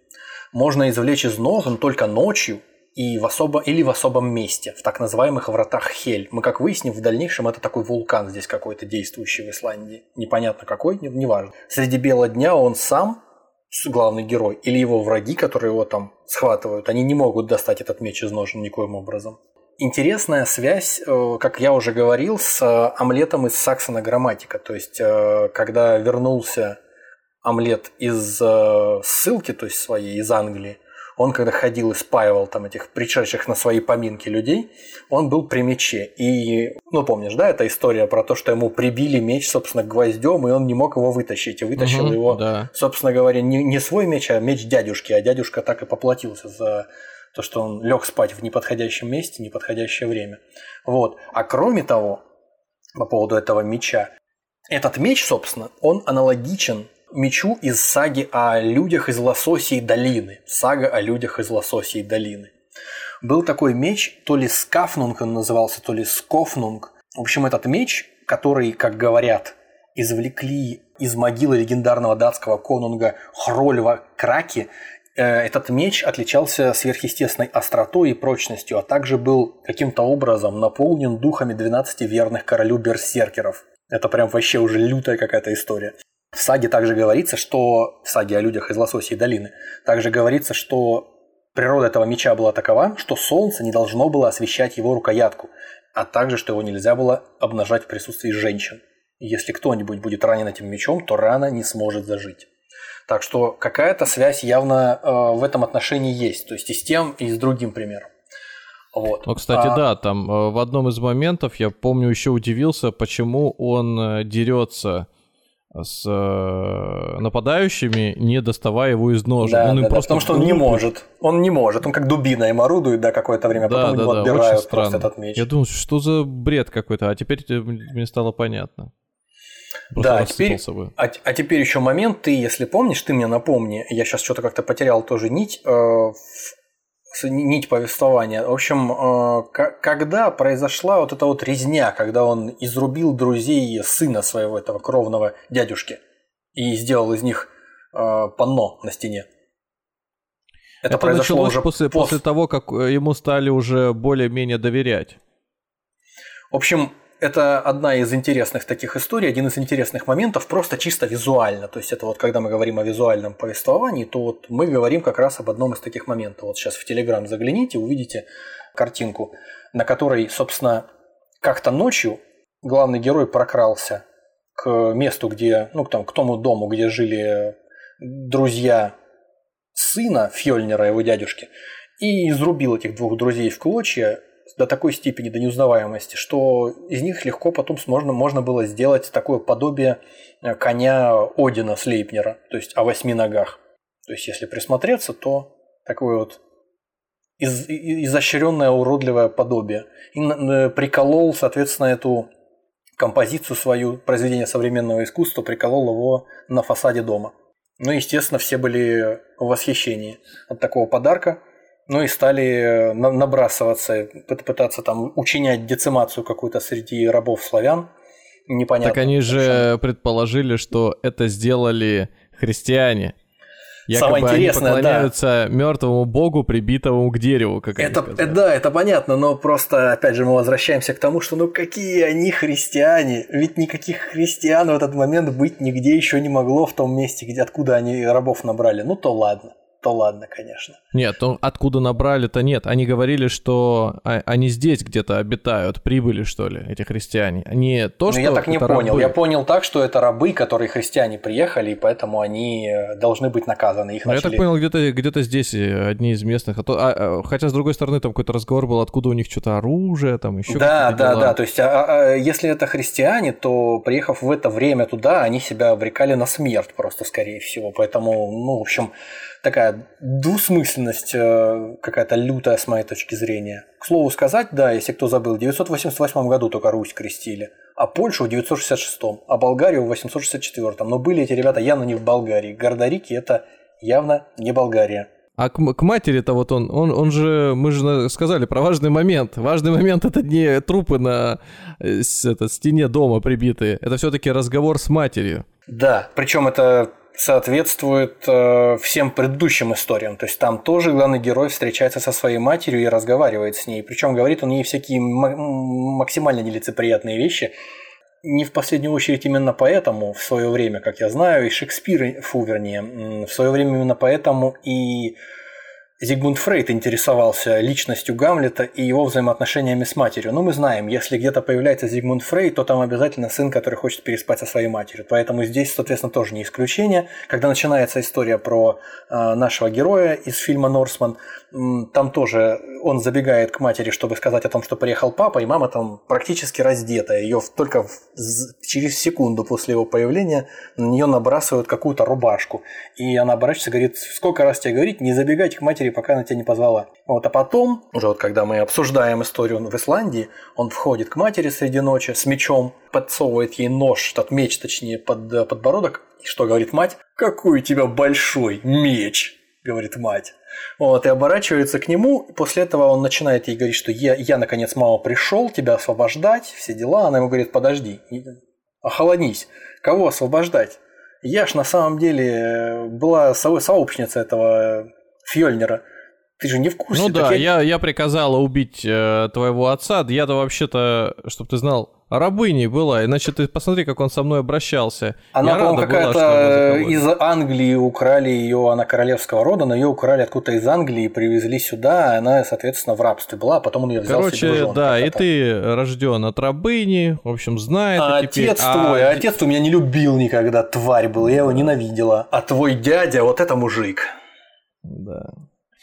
можно извлечь из ножен только ночью и в особо, или в особом месте, в так называемых вратах Хель. Мы, как выясним, в дальнейшем это такой вулкан здесь какой-то действующий в Исландии. Непонятно какой, неважно. Среди бела дня он сам, главный герой, или его враги, которые его там схватывают, они не могут достать этот меч из ножен никоим образом. Интересная связь, э, как я уже говорил, с э, омлетом из Саксона Грамматика. То есть, э, когда вернулся омлет из э, ссылки, то есть своей, из Англии, он когда ходил и спаивал там этих пришедших на свои поминки людей, он был при мече. И, ну, помнишь, да, эта история про то, что ему прибили меч, собственно, гвоздем, и он не мог его вытащить. И вытащил угу, его, да. собственно говоря, не, не свой меч, а меч дядюшки. А дядюшка так и поплатился за то, что он лег спать в неподходящем месте, неподходящее время. Вот. А кроме того, по поводу этого меча, этот меч, собственно, он аналогичен мечу из саги о людях из Лососей долины. Сага о людях из Лососей долины. Был такой меч, то ли Скафнунг он назывался, то ли Скофнунг. В общем, этот меч, который, как говорят, извлекли из могилы легендарного датского конунга Хрольва Краки, э, этот меч отличался сверхъестественной остротой и прочностью, а также был каким-то образом наполнен духами 12 верных королю берсеркеров. Это прям вообще уже лютая какая-то история. В саге также говорится, что в саге о людях из Лососей долины также говорится, что природа этого меча была такова, что солнце не должно было освещать его рукоятку, а также, что его нельзя было обнажать в присутствии женщин. И если кто-нибудь будет ранен этим мечом, то рана не сможет зажить. Так что какая-то связь явно э, в этом отношении есть, то есть и с тем, и с другим примером. Вот. Ну, кстати, а... да, там э, в одном из моментов я помню еще удивился, почему он э, дерется с э, нападающими, не доставая его из ножен. Да, он да, да, просто потому что он не может. Он не может. Он как дубина им орудует, да, какое-то время, да, потом да, у него да, отбирают просто этот меч. Я думаю, что за бред какой-то, а теперь мне стало понятно. Просто да, а теперь, а, а теперь еще момент, ты, если помнишь, ты мне напомни, я сейчас что-то как-то потерял тоже нить. Э, нить повествования. В общем, э, когда произошла вот эта вот резня, когда он изрубил друзей сына своего этого кровного дядюшки и сделал из них э, панно на стене. Это, Это произошло уже после, пост... после того, как ему стали уже более-менее доверять. В общем, это одна из интересных таких историй, один из интересных моментов, просто чисто визуально. То есть это вот когда мы говорим о визуальном повествовании, то вот мы говорим как раз об одном из таких моментов. Вот сейчас в Телеграм загляните, увидите картинку, на которой, собственно, как-то ночью главный герой прокрался к месту, где, ну, там, к тому дому, где жили друзья сына Фьольнера, его дядюшки, и изрубил этих двух друзей в клочья, до такой степени до неузнаваемости, что из них легко потом можно, можно было сделать такое подобие э, коня Одина Слейпнера, то есть о восьми ногах. То есть, если присмотреться, то такое вот из, изощренное уродливое подобие. И э, приколол, соответственно, эту композицию свою, произведение современного искусства, приколол его на фасаде дома. Ну, естественно, все были в восхищении от такого подарка. Ну и стали набрасываться, пытаться там учинять децимацию какую-то среди рабов славян. Непонятно. Так они же предположили, что это сделали христиане. Якобы Самое интересное, они поклоняются да. мертвому богу, прибитому к дереву, как это, они сказали. Да, это понятно, но просто, опять же, мы возвращаемся к тому, что ну какие они христиане? Ведь никаких христиан в этот момент быть нигде еще не могло в том месте, где откуда они рабов набрали. Ну то ладно то ладно, конечно. Нет, то откуда набрали-то нет. Они говорили, что а, они здесь где-то обитают, прибыли, что ли, эти христиане. Не то, Но ну, что я так не понял. Рабы. Я понял так, что это рабы, которые христиане приехали, и поэтому они э, должны быть наказаны. Их начали... Я так понял, где-то где где-то здесь э, одни из местных. А то, а, а, хотя, с другой стороны, там какой-то разговор был, откуда у них что-то оружие, там еще Да, да, дела. да. То есть, а, а, если это христиане, то приехав в это время туда, они себя обрекали на смерть просто, скорее всего. Поэтому, ну, в общем, такая двусмысленность э, какая-то лютая с моей точки зрения. К слову сказать, да, если кто забыл, в 988 году только Русь крестили, а Польшу в 966, а Болгарию в 864. Но были эти ребята явно не в Болгарии. Гордарики это явно не Болгария. А к, к матери-то вот он, он, он же, мы же сказали про важный момент. Важный момент это не трупы на э, это, стене дома прибитые, это все-таки разговор с матерью. Да, причем это соответствует э, всем предыдущим историям. То есть там тоже главный герой встречается со своей матерью и разговаривает с ней. Причем говорит он ей всякие максимально нелицеприятные вещи. Не в последнюю очередь именно поэтому в свое время, как я знаю, и Шекспир, фу, вернее, в свое время именно поэтому и Зигмунд Фрейд интересовался личностью Гамлета и его взаимоотношениями с матерью. Но мы знаем, если где-то появляется Зигмунд Фрейд, то там обязательно сын, который хочет переспать со своей матерью. Поэтому здесь, соответственно, тоже не исключение. Когда начинается история про э, нашего героя из фильма «Норсман», там тоже он забегает к матери, чтобы сказать о том, что приехал папа, и мама там практически раздетая. Ее только в, через секунду после его появления на нее набрасывают какую-то рубашку. И она оборачивается и говорит, сколько раз тебе говорить, не забегайте к матери, пока она тебя не позвала. Вот, а потом, уже вот когда мы обсуждаем историю в Исландии, он входит к матери среди ночи с мечом, подсовывает ей нож, тот меч, точнее, под подбородок, и что говорит мать? «Какой у тебя большой меч!» – говорит мать. Вот, и оборачивается к нему, после этого он начинает ей говорить, что я, я наконец, мама, пришел тебя освобождать, все дела. Она ему говорит, подожди, охолонись, кого освобождать? Я ж на самом деле была со этого Фьёльнира. Ты же не в курсе. Ну да, я... я, я приказала убить э, твоего отца. Я-то вообще-то, чтобы ты знал, рабыней была, иначе ты посмотри, как он со мной обращался. Она, по-моему, какая-то из Англии украли ее, она королевского рода, но ее украли откуда-то из Англии и привезли сюда, она, соответственно, в рабстве была, а потом он ее взял Короче, себе жену, да, и ты рожден от рабыни, в общем, знает. А теперь... отец а... твой, а отец твой меня не любил никогда, тварь был, я его ненавидела. А твой дядя, вот это мужик. Да.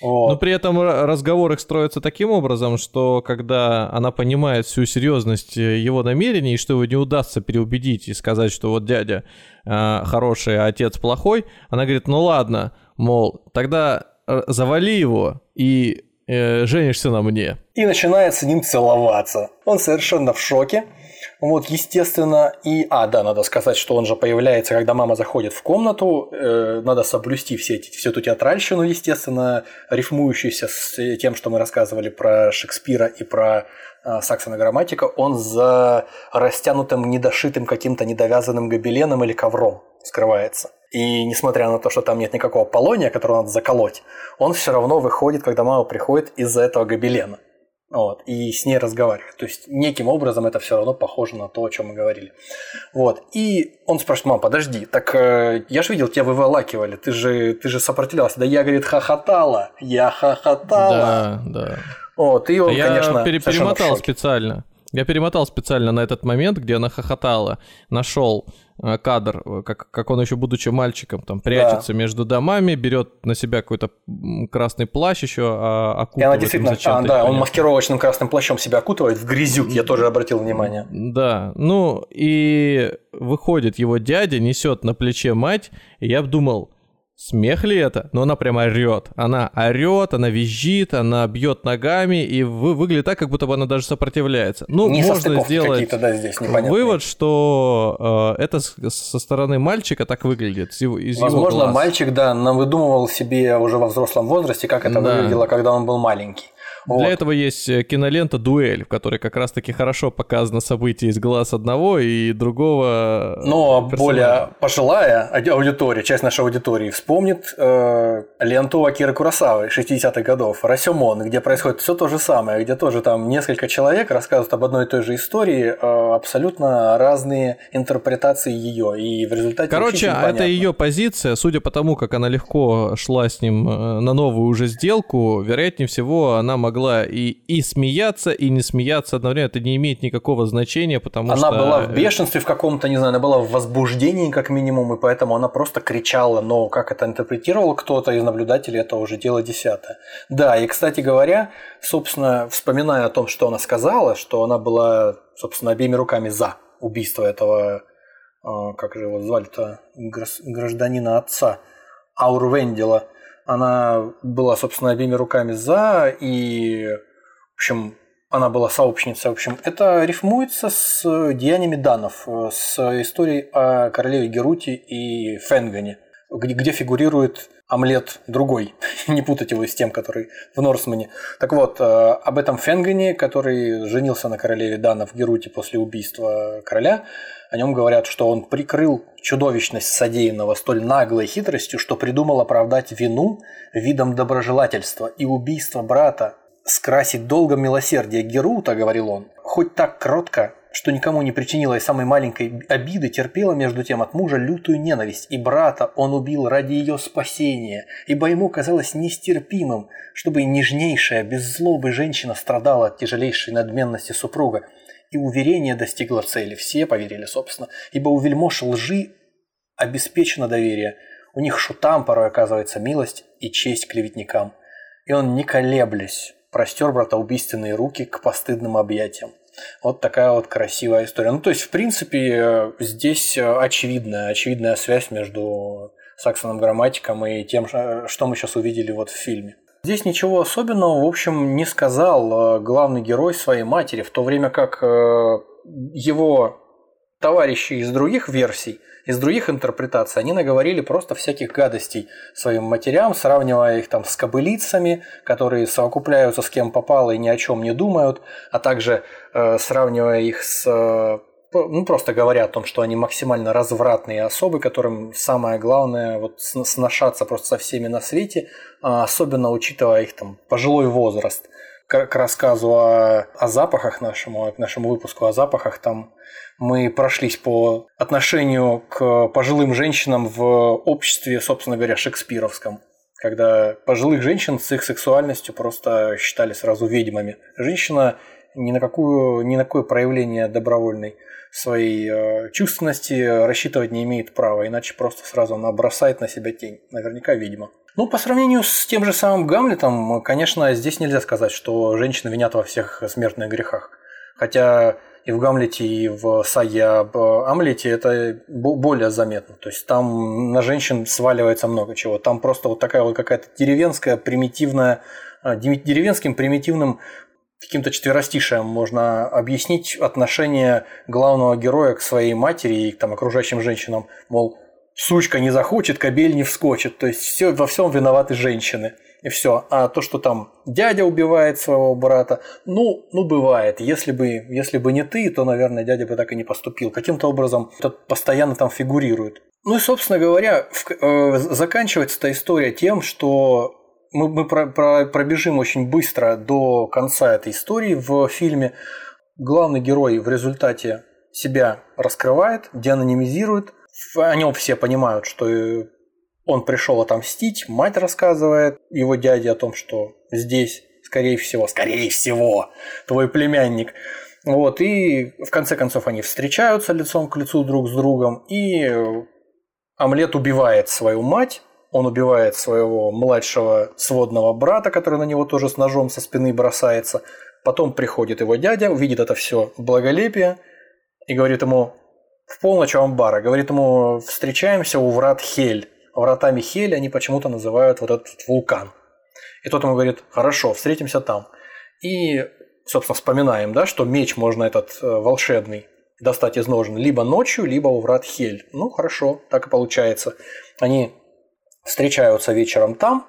Вот. Но при этом разговор их строится таким образом, что когда она понимает всю серьезность э, его намерений, и что его не удастся переубедить и сказать, что вот дядя э, хороший, а отец плохой, она говорит, ну ладно, мол, тогда э, завали его и э, женишься на мне. И начинает с ним целоваться. Он совершенно в шоке. Вот, естественно, и... А, да, надо сказать, что он же появляется, когда мама заходит в комнату. Э, надо соблюсти все эти, всю эту театральщину, естественно, рифмующуюся с тем, что мы рассказывали про Шекспира и про э, Саксона грамматика. Он за растянутым, недошитым каким-то недовязанным гобеленом или ковром скрывается. И несмотря на то, что там нет никакого полония, которого надо заколоть, он все равно выходит, когда мама приходит из-за этого гобелена вот, и с ней разговаривать. То есть неким образом это все равно похоже на то, о чем мы говорили. Вот. И он спрашивает, мам, подожди, так э, я же видел, тебя выволакивали, ты же, ты же сопротивлялся. Да я, говорит, хохотала, я хохотала. Да, да. Вот, и он, я конечно, пере- перемотал специально. Я перемотал специально на этот момент, где она хохотала, нашел кадр, э, как, как он еще будучи мальчиком, там прячется да. между домами, берет на себя какой-то красный плащ еще, а, окутывает. И она действительно, а, да, он маскировочным красным плащом себя окутывает в грязюк, я тоже обратил внимание. Да, ну и выходит его дядя, несет на плече мать, и я думал, Смех ли это? Но она прямо орет. Она орет, она визжит, она бьет ногами, и вы, выглядит так, как будто бы она даже сопротивляется. Ну, Не можно сделать да, здесь вывод, что э, это со стороны мальчика так выглядит. Из, из Возможно, мальчик, да, выдумывал себе уже во взрослом возрасте, как это да. выглядело, когда он был маленький. Вот. Для этого есть э, кинолента «Дуэль», в которой как раз-таки хорошо показано событие из глаз одного и другого э, Но персонажа. более пожилая аудитория, часть нашей аудитории вспомнит э, ленту Акиры Курасавы 60-х годов «Расемон», где происходит все то же самое, где тоже там несколько человек рассказывают об одной и той же истории, э, абсолютно разные интерпретации ее, и в результате Короче, это ее позиция, судя по тому, как она легко шла с ним э, на новую уже сделку, вероятнее всего, она могла могла и, и смеяться, и не смеяться одновременно. Это не имеет никакого значения, потому она что... Она была в бешенстве в каком-то, не знаю, она была в возбуждении как минимум, и поэтому она просто кричала. Но как это интерпретировал кто-то из наблюдателей, это уже дело десятое. Да, и, кстати говоря, собственно, вспоминая о том, что она сказала, что она была, собственно, обеими руками за убийство этого, а, как же его звали-то, гражданина отца, Аур Вендела – она была, собственно, обеими руками за, и, в общем, она была сообщницей. В общем, это рифмуется с деяниями данов, с историей о королеве Герути и Фенгане, где, где фигурирует омлет другой. Не путать его с тем, который в Норсмане. Так вот, э, об этом Фенгане, который женился на королеве данов Герути после убийства короля, о нем говорят, что он прикрыл чудовищность содеянного столь наглой хитростью, что придумал оправдать вину видом доброжелательства и убийство брата, скрасить долгом милосердия Герута, говорил он, хоть так кротко, что никому не причинила и самой маленькой обиды, терпела между тем от мужа лютую ненависть, и брата он убил ради ее спасения, ибо ему казалось нестерпимым, чтобы нежнейшая, без злобы женщина страдала от тяжелейшей надменности супруга, и уверение достигло цели. Все поверили, собственно, ибо у вельмож лжи обеспечено доверие. У них шутам порой оказывается милость и честь клеветникам. И он, не колеблясь, простер братоубийственные руки к постыдным объятиям. Вот такая вот красивая история. Ну, то есть, в принципе, здесь очевидная, очевидная связь между Саксоном грамматиком и тем, что мы сейчас увидели вот в фильме. Здесь ничего особенного, в общем, не сказал э, главный герой своей матери, в то время как э, его товарищи из других версий, из других интерпретаций, они наговорили просто всяких гадостей своим матерям, сравнивая их там с кобылицами, которые совокупляются с кем попало и ни о чем не думают, а также э, сравнивая их с ну, просто говоря о том, что они максимально развратные особы, которым самое главное вот сношаться просто со всеми на свете, а особенно учитывая их там пожилой возраст. К, к рассказу о, о запахах нашему, к нашему выпуску о запахах, там мы прошлись по отношению к пожилым женщинам в обществе, собственно говоря, шекспировском когда пожилых женщин с их сексуальностью просто считали сразу ведьмами. Женщина ни на, какую, ни на какое проявление добровольной своей э, чувственности рассчитывать не имеет права, иначе просто сразу она бросает на себя тень. Наверняка, видимо. Ну, по сравнению с тем же самым Гамлетом, конечно, здесь нельзя сказать, что женщины винят во всех смертных грехах. Хотя и в Гамлете, и в саге об Амлете это более заметно. То есть там на женщин сваливается много чего. Там просто вот такая вот какая-то деревенская, примитивная, э, деревенским примитивным каким-то четверостишием можно объяснить отношение главного героя к своей матери и к там, окружающим женщинам. Мол, сучка не захочет, кобель не вскочит. То есть все, во всем виноваты женщины. И все. А то, что там дядя убивает своего брата, ну, ну бывает. Если бы, если бы не ты, то, наверное, дядя бы так и не поступил. Каким-то образом это постоянно там фигурирует. Ну и, собственно говоря, в, э, заканчивается эта история тем, что мы, мы про, про, пробежим очень быстро до конца этой истории в фильме. Главный герой в результате себя раскрывает, деанонимизирует. О нем все понимают, что он пришел отомстить. Мать рассказывает его дяде о том, что здесь, скорее всего, скорее всего, твой племянник. Вот, и в конце концов они встречаются лицом к лицу друг с другом, и Омлет убивает свою мать, он убивает своего младшего сводного брата, который на него тоже с ножом со спины бросается. Потом приходит его дядя, увидит это все благолепие и говорит ему в полночь амбара, говорит ему, встречаемся у врат Хель. вратами Хели они почему-то называют вот этот вулкан. И тот ему говорит, хорошо, встретимся там. И, собственно, вспоминаем, да, что меч можно этот э, волшебный достать из ножен либо ночью, либо у врат Хель. Ну, хорошо, так и получается. Они встречаются вечером там,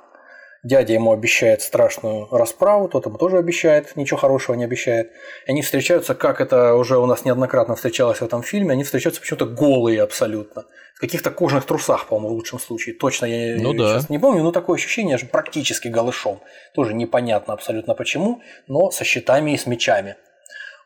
Дядя ему обещает страшную расправу, тот ему тоже обещает, ничего хорошего не обещает. И они встречаются, как это уже у нас неоднократно встречалось в этом фильме, они встречаются почему-то голые абсолютно. В каких-то кожаных трусах, по-моему, в лучшем случае. Точно я ну, сейчас да. не помню, но такое ощущение, что практически голышом. Тоже непонятно абсолютно почему, но со щитами и с мечами.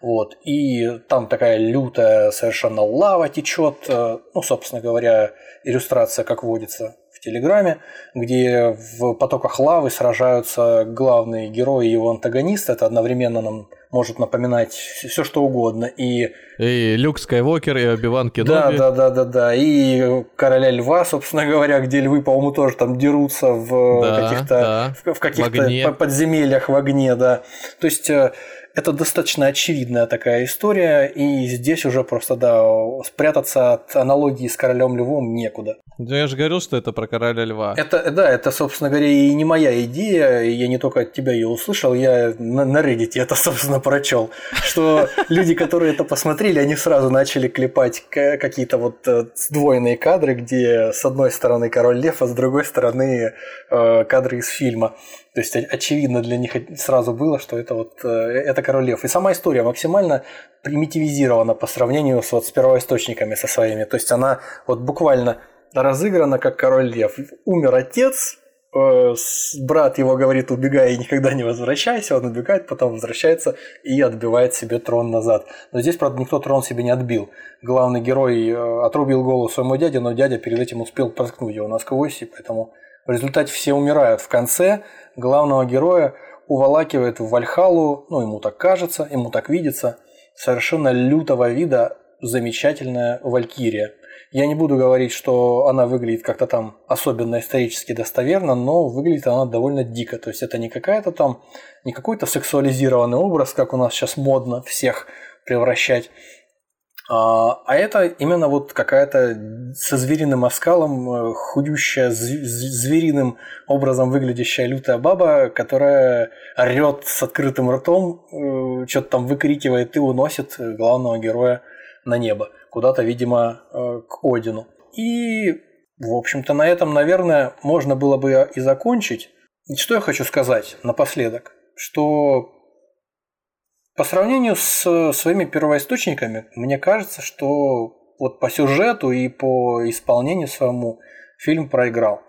Вот. И там такая лютая совершенно лава течет. Э, ну, собственно говоря, иллюстрация, как водится, в Телеграме, где в потоках лавы сражаются главные герои и его антагонист. Это одновременно нам может напоминать все что угодно. И, и Люк Скайуокер, и Оби-Ван Кеноби. Да, да, да, да, да. И Короля Льва, собственно говоря, где львы, по-моему, тоже там дерутся в да, каких-то, да. в, в каких-то подземельях в огне, да. То есть э, это достаточно очевидная такая история, и здесь уже просто, да, спрятаться от аналогии с королем львом некуда. Да я же говорил, что это про короля льва. Это, да, это, собственно говоря, и не моя идея, я не только от тебя ее услышал, я на, на Reddit это, собственно, прочел, что люди, которые это посмотрели, они сразу начали клепать какие-то вот э, сдвоенные кадры, где с одной стороны король лев, а с другой стороны э, кадры из фильма. То есть очевидно для них сразу было, что это вот э, это король лев. И сама история максимально примитивизирована по сравнению с, вот, с первоисточниками со своими. То есть она вот буквально разыграна как король лев. Умер отец, э, брат его говорит, убегай и никогда не возвращайся, он убегает, потом возвращается и отбивает себе трон назад. Но здесь, правда, никто трон себе не отбил. Главный герой э, отрубил голову своему дяде, но дядя перед этим успел проткнуть его насквозь, и поэтому в результате все умирают. В конце главного героя уволакивает в Вальхалу, ну ему так кажется, ему так видится, совершенно лютого вида замечательная Валькирия. Я не буду говорить, что она выглядит как-то там особенно исторически достоверно, но выглядит она довольно дико. То есть это не какая-то там, не какой-то сексуализированный образ, как у нас сейчас модно всех превращать а, а это именно вот какая-то со звериным оскалом, э, худющая, звериным образом выглядящая лютая баба, которая орет с открытым ртом, э, что-то там выкрикивает и уносит главного героя на небо, куда-то, видимо, э, к Одину. И, в общем-то, на этом, наверное, можно было бы и закончить. Что я хочу сказать напоследок? Что по сравнению с своими первоисточниками, мне кажется, что вот по сюжету и по исполнению своему фильм проиграл.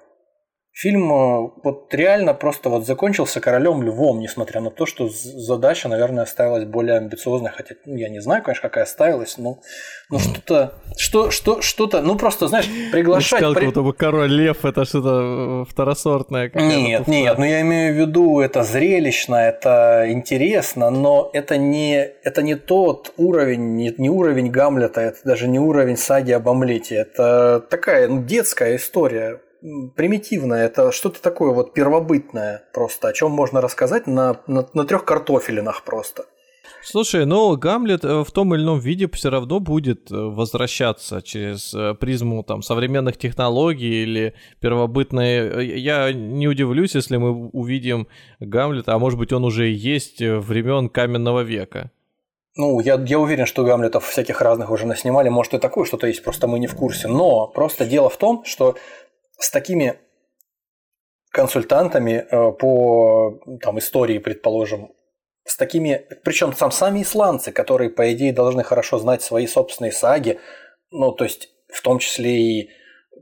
Фильм э, вот реально просто вот закончился королем львом, несмотря на то, что задача, наверное, ставилась более амбициозная, хотя ну, я не знаю, конечно, какая ставилась, но, но что-то, что, что, что-то, ну просто, знаешь, приглашать... Сказал, при... король лев это что-то э, второсортное. Нет, нет, но я имею в виду, это зрелищно, это интересно, но это не, это не тот уровень, не, не уровень Гамлета, это даже не уровень саги об Омлете, это такая ну, детская история, примитивное, это что-то такое вот первобытное просто, о чем можно рассказать на, на, на трех картофелинах просто. Слушай, ну Гамлет э, в том или ином виде все равно будет э, возвращаться через э, призму там современных технологий или первобытные. Я не удивлюсь, если мы увидим Гамлета, а может быть он уже есть времен каменного века. Ну, я, я уверен, что Гамлетов всяких разных уже наснимали, может и такое что-то есть, просто мы не в курсе. Но просто дело в том, что с такими консультантами э, по там, истории, предположим, с такими, причем сам сами исландцы, которые, по идее, должны хорошо знать свои собственные саги, ну, то есть, в том числе и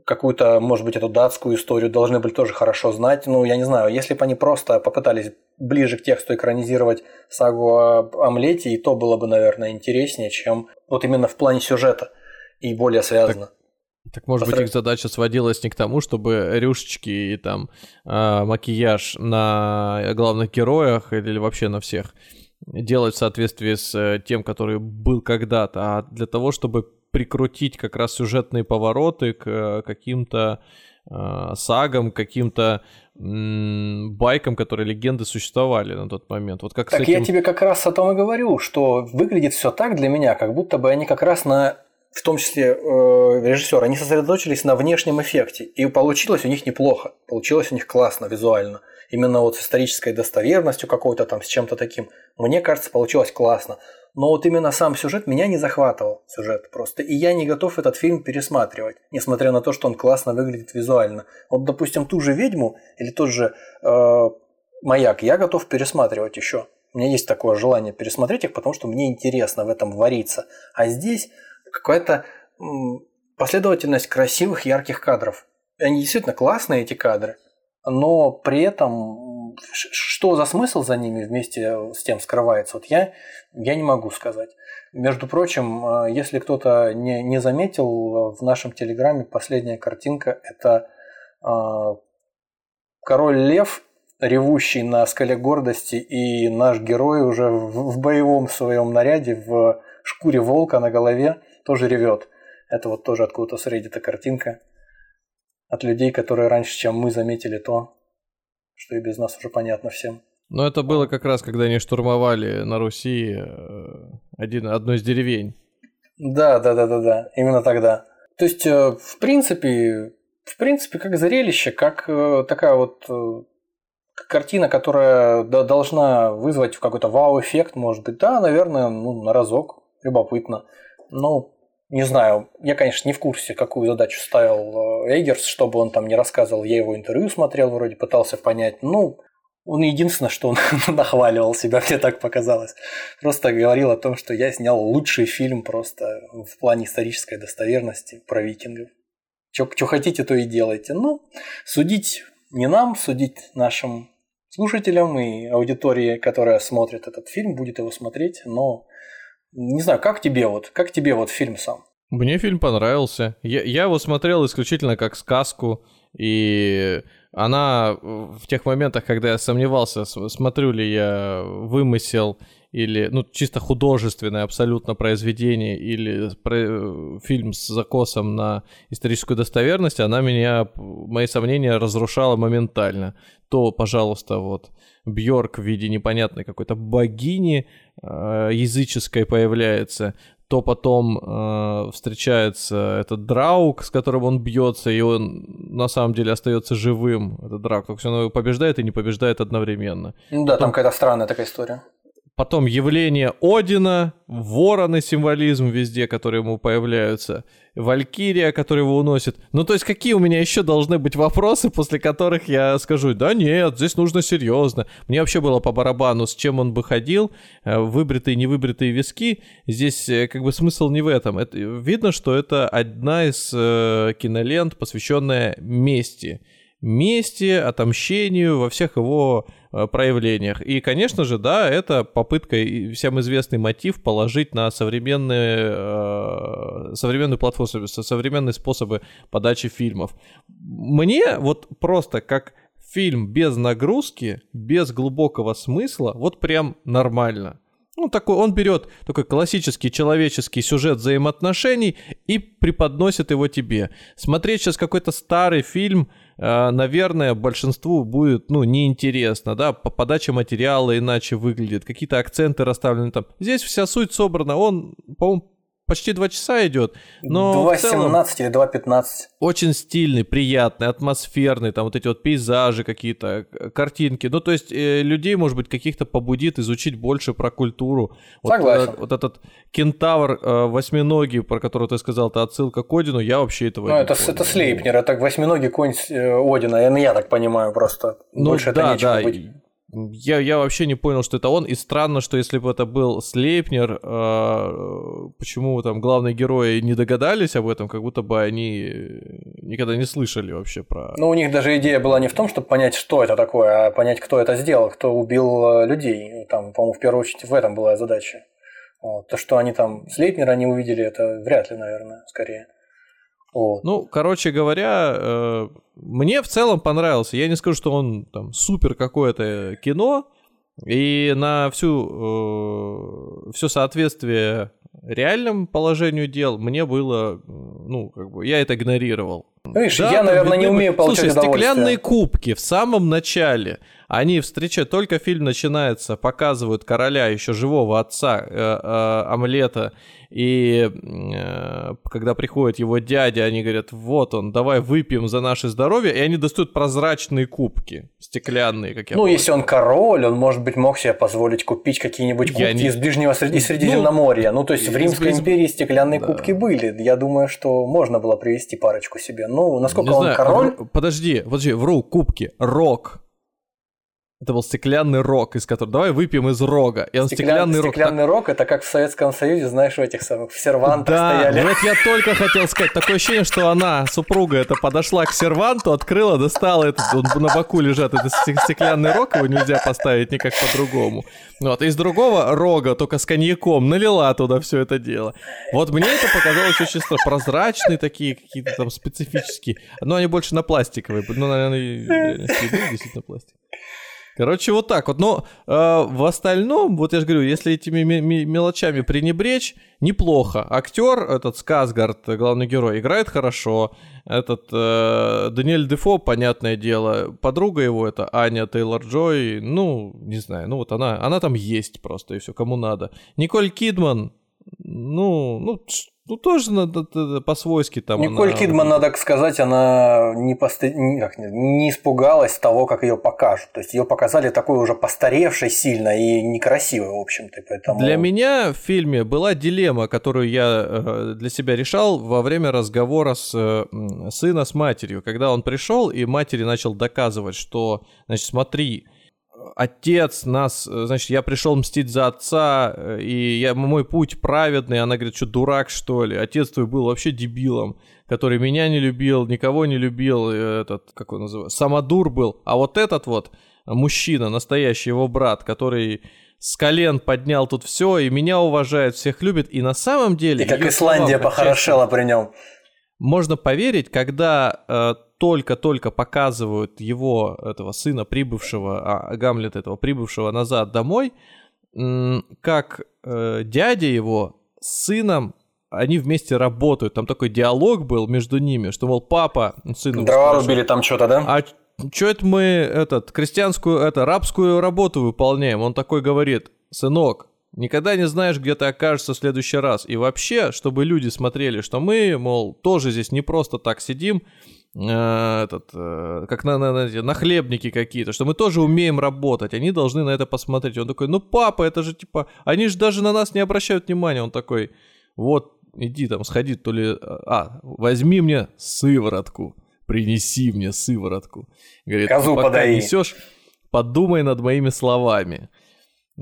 какую-то, может быть, эту датскую историю должны были тоже хорошо знать. Ну, я не знаю, если бы они просто попытались ближе к тексту экранизировать сагу об Омлете, и то было бы, наверное, интереснее, чем вот именно в плане сюжета и более связано. Так так может быть их задача сводилась не к тому, чтобы рюшечки и там э, макияж на главных героях или вообще на всех делать в соответствии с э, тем, который был когда-то, а для того, чтобы прикрутить как раз сюжетные повороты к э, каким-то э, сагам, каким-то байкам, которые легенды существовали на тот момент. Вот как так этим... я тебе как раз о том и говорю, что выглядит все так для меня, как будто бы они как раз на в том числе э, режиссер, они сосредоточились на внешнем эффекте. И получилось у них неплохо. Получилось у них классно визуально. Именно вот с исторической достоверностью какой-то там, с чем-то таким. Мне кажется, получилось классно. Но вот именно сам сюжет меня не захватывал. Сюжет просто. И я не готов этот фильм пересматривать. Несмотря на то, что он классно выглядит визуально. Вот, допустим, ту же «Ведьму» или тот же э, «Маяк» я готов пересматривать еще. У меня есть такое желание пересмотреть их, потому что мне интересно в этом вариться. А здесь какая-то последовательность красивых, ярких кадров. Они действительно классные, эти кадры, но при этом что за смысл за ними вместе с тем скрывается, вот я, я не могу сказать. Между прочим, э, если кто-то не, не заметил, в нашем телеграме последняя картинка – это э, король лев, ревущий на скале гордости, и наш герой уже в, в боевом своем наряде, в шкуре волка на голове, тоже ревет. Это вот тоже откуда-то с Reddit картинка от людей, которые раньше, чем мы, заметили то, что и без нас уже понятно всем. Но это было как раз, когда они штурмовали на Руси э, один, одну из деревень. Да, да, да, да, да, именно тогда. То есть, э, в принципе, в принципе, как зрелище, как э, такая вот картина, которая должна вызвать какой-то вау-эффект, может быть, да, наверное, ну, на разок, любопытно. Но не знаю, я, конечно, не в курсе, какую задачу ставил э, Эггерс, чтобы он там не рассказывал. Я его интервью смотрел, вроде пытался понять. Ну, он единственное, что он нахваливал себя, мне так показалось. Просто говорил о том, что я снял лучший фильм просто в плане исторической достоверности про викингов. Что хотите, то и делайте. Ну, судить не нам, судить нашим слушателям и аудитории, которая смотрит этот фильм, будет его смотреть, но не знаю, как тебе вот, как тебе вот фильм сам? Мне фильм понравился. Я, я его смотрел исключительно как сказку, и она в тех моментах, когда я сомневался, смотрю ли я вымысел или, ну, чисто художественное абсолютно произведение или про, фильм с закосом на историческую достоверность, она меня, мои сомнения разрушала моментально. То, пожалуйста, вот Бьорк в виде непонятной какой-то богини э, языческой появляется, то потом э, встречается этот Драук, с которым он бьется, и он на самом деле остается живым, этот Драук, только он его побеждает и не побеждает одновременно. Ну да, потом... там какая-то странная такая история. Потом явление Одина, вороны символизм везде, которые ему появляются, Валькирия, которая его уносит. Ну, то есть, какие у меня еще должны быть вопросы, после которых я скажу, да нет, здесь нужно серьезно. Мне вообще было по барабану, с чем он бы ходил, э, выбритые, невыбритые виски. Здесь э, как бы смысл не в этом. Это, видно, что это одна из э, кинолент, посвященная мести мести, отомщению во всех его э, проявлениях. И, конечно же, да, это попытка, всем известный мотив положить на современные, э, современную платформу, современные способы подачи фильмов. Мне вот просто как фильм без нагрузки, без глубокого смысла, вот прям нормально. Ну, такой, он берет такой классический человеческий сюжет взаимоотношений и преподносит его тебе. Смотреть сейчас какой-то старый фильм, наверное, большинству будет, ну, неинтересно, да, по подаче материала иначе выглядит, какие-то акценты расставлены там. Здесь вся суть собрана, он, по-моему, почти два часа идет, но 2.17 или 2.15. Очень стильный, приятный, атмосферный, там вот эти вот пейзажи какие-то, картинки. Ну, то есть э, людей, может быть, каких-то побудит изучить больше про культуру. Согласен. Вот, э, вот этот кентавр э, восьминогий, про который ты сказал, это отсылка к Одину, я вообще этого ну, не это, понял. это Слейпнер, это восьминогий конь э, Одина, я так понимаю просто. Ну, больше да, это нечего да. быть. Я, я вообще не понял, что это он. И странно, что если бы это был Слейпнер, э, почему там главные герои не догадались об этом, как будто бы они никогда не слышали вообще про... Ну, у них даже идея была не в том, чтобы понять, что это такое, а понять, кто это сделал, кто убил э, людей. Там, по-моему, в первую очередь в этом была задача. Вот. То, что они там Слейпнера не увидели, это вряд ли, наверное, скорее. Вот. Ну, короче говоря, э, мне в целом понравился. Я не скажу, что он там супер какое-то кино, и на всю э, все соответствие реальному положению дел мне было, ну, как бы, я это игнорировал. Видишь, да, я, наверное, не умею получать Слушай, стеклянные кубки в самом начале. Они встречают, только фильм начинается, показывают короля, еще живого отца э, э, Омлета, и э, когда приходит его дядя, они говорят, вот он, давай выпьем за наше здоровье, и они достают прозрачные кубки, стеклянные, как я Ну, помню. если он король, он, может быть, мог себе позволить купить какие-нибудь кубки не... из Ближнего Среди... Средиземноморья. Ну, ну, то есть в Римской из... империи стеклянные да. кубки были. Я думаю, что можно было привезти парочку себе. Ну, насколько не он знаю, король... Подожди, подожди, вру, кубки, рок, это был стеклянный рог, из которого давай выпьем из рога. И он Стеклян... стеклянный рог. Стеклянный так... рог это как в Советском Союзе, знаешь, в этих самых в сервантах да, стояли. Вот я только хотел сказать, такое ощущение, что она, супруга, это подошла к серванту, открыла, достала этот, он на боку лежат, это стеклянный рог, его нельзя поставить никак по-другому. Вот, из другого рога, только с коньяком, налила туда все это дело. Вот мне это показалось очень странно. Прозрачные такие, какие-то там специфические. Но они больше на пластиковые. Ну, наверное, действительно пластик. Короче, вот так вот. Но э, в остальном, вот я же говорю, если этими мелочами пренебречь, неплохо. Актер, этот Сказгард, главный герой, играет хорошо. Этот э, Даниэль Дефо, понятное дело, подруга его, это Аня Тейлор Джой, ну, не знаю, ну вот она, она там есть просто, и все, кому надо. Николь Кидман, ну, ну, ну, тоже надо, по-свойски там. Николь она... Кидман, надо сказать, она не, пост... не, не испугалась того, как ее покажут. То есть ее показали такой уже постаревшей сильно и некрасивой, в общем-то. Поэтому... Для меня в фильме была дилемма, которую я э, для себя решал во время разговора с э, сына с матерью. Когда он пришел и матери начал доказывать, что, значит, смотри, отец нас, э, значит, я пришел мстить за отца, э, и я, мой путь праведный. Она говорит, что дурак, что ли? Отец твой был вообще дебилом, который меня не любил, никого не любил, э, этот, как он называется, самодур был. А вот этот вот мужчина, настоящий его брат, который с колен поднял тут все, и меня уважает, всех любит, и на самом деле... И как Исландия похорошела при нем. Можно поверить, когда только-только показывают его, этого сына прибывшего, а, Гамлета этого прибывшего назад домой, как э, дядя его с сыном они вместе работают. Там такой диалог был между ними, что, мол, папа сыну... Дрова рубили там что-то, да? А что это мы, этот, крестьянскую, это, рабскую работу выполняем? Он такой говорит, сынок, никогда не знаешь, где ты окажешься в следующий раз. И вообще, чтобы люди смотрели, что мы, мол, тоже здесь не просто так сидим, этот, э, как на, на, на, на хлебники какие-то, что мы тоже умеем работать, они должны на это посмотреть. Он такой, ну папа, это же типа, они же даже на нас не обращают внимания. Он такой, вот, иди там, сходи, то ли, а, возьми мне сыворотку, принеси мне сыворотку. Говорит, Козу пока подай. несешь, подумай над моими словами.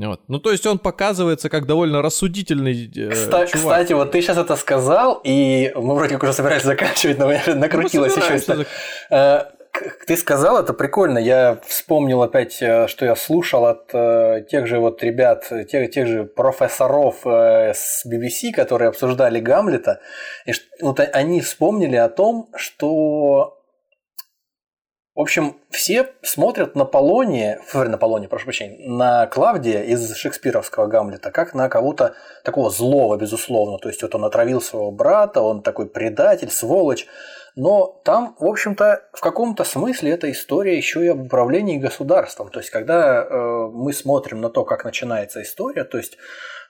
Вот. Ну, то есть он показывается как довольно рассудительный э, Кста- чувак. Кстати, вот ты сейчас это сказал, и мы вроде как уже собирались заканчивать, но накрутилось ну, еще. Э, ты сказал, это прикольно. Я вспомнил опять, э, что я слушал от э, тех же вот ребят, тех, тех же профессоров э, с BBC, которые обсуждали Гамлета. И вот они вспомнили о том, что в общем, все смотрят на Полония, на Полония, прошу прощения, на Клавдия из шекспировского Гамлета, как на кого-то такого злого, безусловно. То есть вот он отравил своего брата, он такой предатель, сволочь. Но там, в общем-то, в каком-то смысле эта история еще и об управлении государством. То есть, когда э, мы смотрим на то, как начинается история, то есть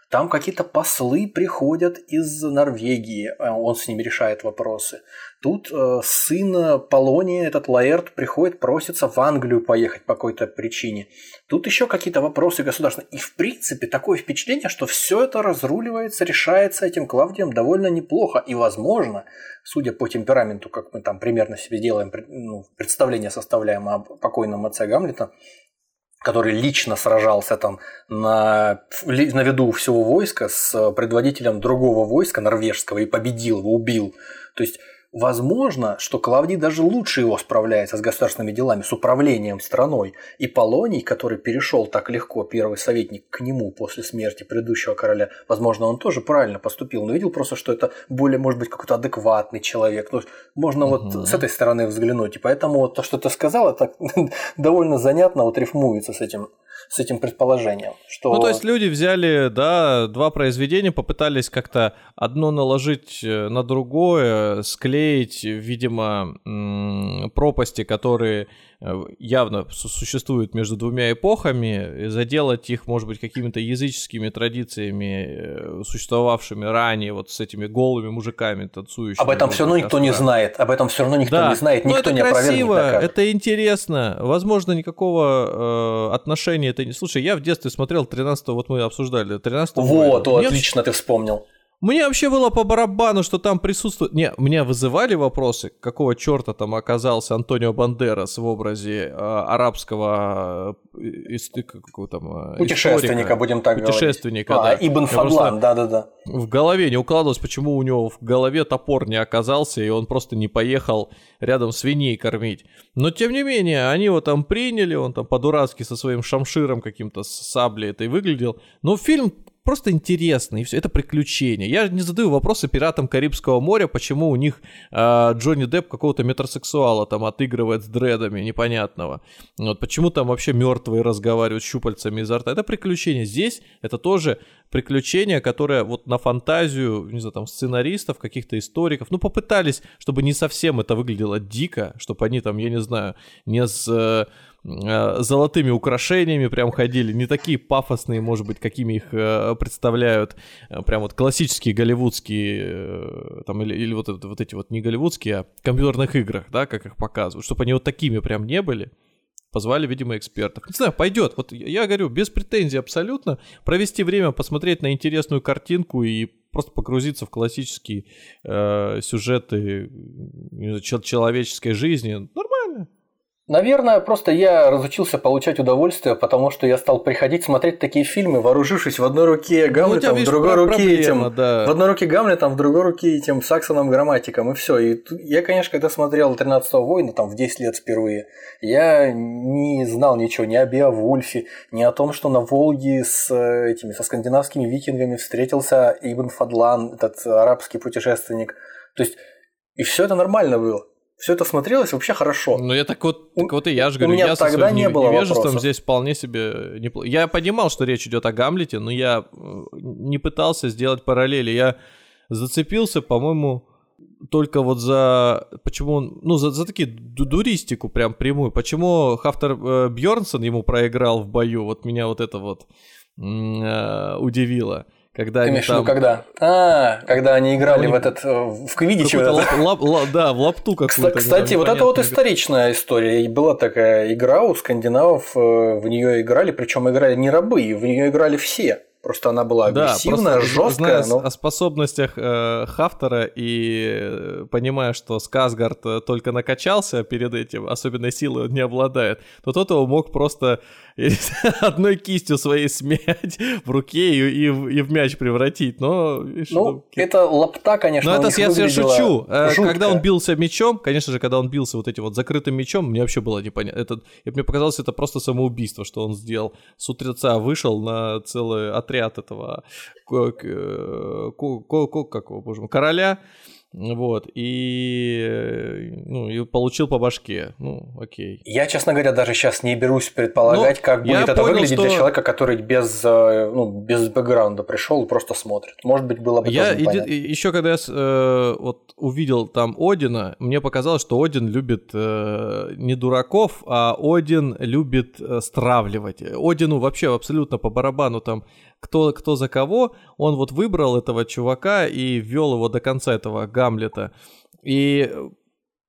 там какие-то послы приходят из Норвегии, э, он с ними решает вопросы. Тут э, сын Полония, этот Лаэрт, приходит, просится в Англию поехать по какой-то причине. Тут еще какие-то вопросы государственные. И в принципе такое впечатление, что все это разруливается, решается этим Клавдием довольно неплохо. И возможно, судя по темпераменту, как мы там примерно себе делаем, ну, представление составляем о покойном отце Гамлета, который лично сражался там на, на виду всего войска с предводителем другого войска норвежского и победил его, убил. То есть Возможно, что Клавдий даже лучше его справляется с государственными делами, с управлением страной. И Полоний, который перешел так легко, первый советник, к нему после смерти предыдущего короля, возможно, он тоже правильно поступил, но видел просто, что это более, может быть, какой-то адекватный человек. То есть можно угу. вот с этой стороны взглянуть. И поэтому вот то, что ты сказал, это довольно занятно вот рифмуется с этим с этим предположением. Что... Ну, то есть люди взяли, да, два произведения, попытались как-то одно наложить э, на другое, склеить, видимо, пропасти, которые явно существуют между двумя эпохами, заделать их, может быть, какими-то языческими традициями, э, существовавшими ранее, вот с этими голыми мужиками танцующими. Об этом все равно никто не знает, об этом все равно никто да. не знает, никто это не красиво, это интересно, возможно, никакого э, отношения это не... Слушай, я в детстве смотрел 13 вот мы обсуждали, 13 Вот, вот отлично ты вспомнил. Мне вообще было по барабану, что там присутствует... Не, меня вызывали вопросы, какого черта там оказался Антонио Бандерас в образе э, арабского э, какого там, э, Путешественника, историка, будем так Путешественника, говорить. А, да. Ибн Фадлан, да-да-да. В голове не укладывалось, почему у него в голове топор не оказался, и он просто не поехал рядом свиней кормить. Но, тем не менее, они его там приняли, он там по-дурацки со своим шамширом каким-то с саблей это и выглядел. Но фильм просто интересно, и все. Это приключение. Я не задаю вопросы пиратам Карибского моря, почему у них э, Джонни Депп какого-то метросексуала там отыгрывает с дредами непонятного. Вот почему там вообще мертвые разговаривают с щупальцами изо рта. Это приключение. Здесь это тоже приключение, которое вот на фантазию, не знаю, там, сценаристов, каких-то историков, ну, попытались, чтобы не совсем это выглядело дико, чтобы они там, я не знаю, не с э, золотыми украшениями прям ходили, не такие пафосные, может быть, какими их э, представляют, э, прям вот классические голливудские, там, или, или вот, вот эти вот не голливудские, а компьютерных играх, да, как их показывают, чтобы они вот такими прям не были. Позвали, видимо, экспертов. Не знаю, пойдет. Вот я говорю, без претензий абсолютно. Провести время, посмотреть на интересную картинку и просто погрузиться в классические э, сюжеты человеческой жизни. Нормально. Наверное, просто я разучился получать удовольствие, потому что я стал приходить смотреть такие фильмы, вооружившись в одной руке ну, Гамлетом, ну, в другой руке проблема, этим, да. в одной руке Гамлетом, в другой руке этим Саксоном грамматиком, и все. И я, конечно, когда смотрел 13-го воина, там в 10 лет впервые, я не знал ничего ни о Беовульфе, ни о том, что на Волге с этими, со скандинавскими викингами встретился Ибн Фадлан, этот арабский путешественник. То есть, и все это нормально было все это смотрелось вообще хорошо. Ну, я так вот, так вот и я же говорю, у меня я тогда не было невежеством вопросов. здесь вполне себе неплохо. Я понимал, что речь идет о Гамлете, но я э, не пытался сделать параллели. Я зацепился, по-моему, только вот за... Почему он... Ну, за, за такие дуристику прям прямую. Почему Хафтер э, Бьернсон ему проиграл в бою? Вот меня вот это вот э, удивило. Когда Ты имеешь в виду, когда? А, когда они играли они... в этот, э, в Квидич. Лап, лап, лап, да, в лапту какую-то. Кстати, вот это вот историчная история. И была такая игра у скандинавов, э, в нее играли, причем играли не рабы, в нее играли все. Просто она была агрессивная, да, жесткая. Зная но... о способностях э, Хафтера и э, понимая, что Сказгард э, только накачался перед этим, особенной силой он не обладает, то тот его мог просто одной кистью своей смять в руке и, и, и в мяч превратить. Но, ну, ну, это лапта, конечно, Но это я, я шучу. Э, жутко. Когда он бился мечом, конечно же, когда он бился вот этим вот закрытым мечом, мне вообще было непонятно. Это, мне показалось, это просто самоубийство, что он сделал. С утреца вышел на целый отряд этого, как его, боже мой, короля, вот, и, ну, и получил по башке. Ну, окей. Я, честно говоря, даже сейчас не берусь предполагать, ну, как будет это понял, выглядеть что... для человека, который без, э, ну, без бэкграунда пришел и просто смотрит. Может быть, было бы я иди... Еще когда я э, вот увидел там Одина, мне показалось, что Один любит э, не дураков, а Один любит э, стравливать. Одину вообще абсолютно по барабану там кто, кто за кого, он вот выбрал этого чувака и ввел его до конца этого Гамлета. И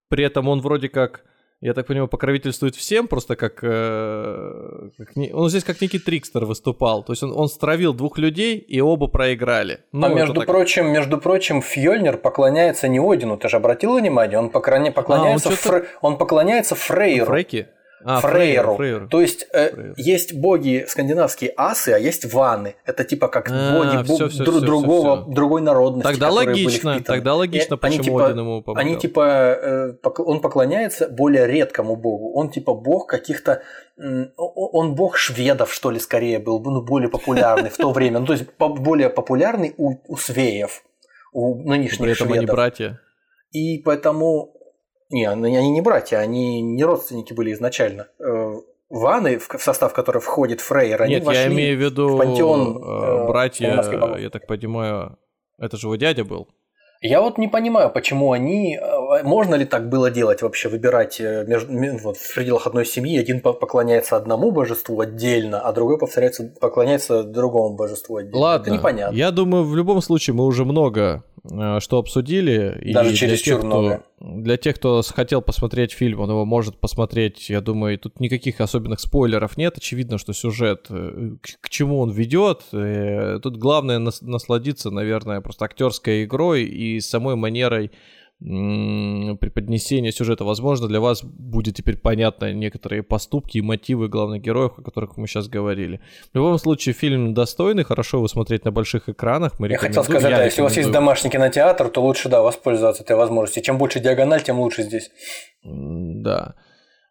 при этом он вроде как, я так понимаю, покровительствует всем, просто как... Э, как не, он здесь как некий трикстер выступал. То есть он, он стравил двух людей, и оба проиграли. Ну, а между так... прочим, между прочим, Фьёльнир поклоняется не Одину, ты же обратил внимание? Он, поклоня... поклоняется, а, он, фр... он поклоняется Фрейру. Фрейки? А, Фрейру. Фрейру. То есть э, есть боги скандинавские асы, а есть ваны. Это типа как а, боги все, все, дру- все, другого, все, все. другой народности. Тогда логично, тогда логично, и почему они, типа, Один ему помогал. Они типа, э, он поклоняется более редкому богу. Он типа бог каких-то он бог шведов, что ли, скорее был, ну, более популярный в то время. Ну, то есть более популярный у, у свеев, у нынешних При этом шведов. они братья. И поэтому не, они не братья, они не родственники были изначально. Э, Ваны, в состав которой входит Фрейер, они Нет, вошли я имею в виду в пантеон э, братья, я так понимаю, это же его дядя был. Я вот не понимаю, почему они, э, можно ли так было делать вообще, выбирать э, между, вот, в пределах одной семьи, один поклоняется одному божеству отдельно, а другой повторяется, поклоняется другому божеству отдельно? Ладно, Это непонятно. Я думаю, в любом случае мы уже много э, что обсудили. Даже через тех, много. Для тех, кто хотел посмотреть фильм, он его может посмотреть. Я думаю, тут никаких особенных спойлеров нет. Очевидно, что сюжет, э, к чему он ведет. Тут главное насладиться, наверное, просто актерской игрой и самой манерой преподнесения сюжета. Возможно, для вас будет теперь понятно некоторые поступки и мотивы главных героев, о которых мы сейчас говорили. В любом случае, фильм достойный, хорошо его смотреть на больших экранах. Мы я хотел сказать, я да, если у вас есть домашний кинотеатр, то лучше, да, воспользоваться этой возможностью. Чем больше диагональ, тем лучше здесь. Да.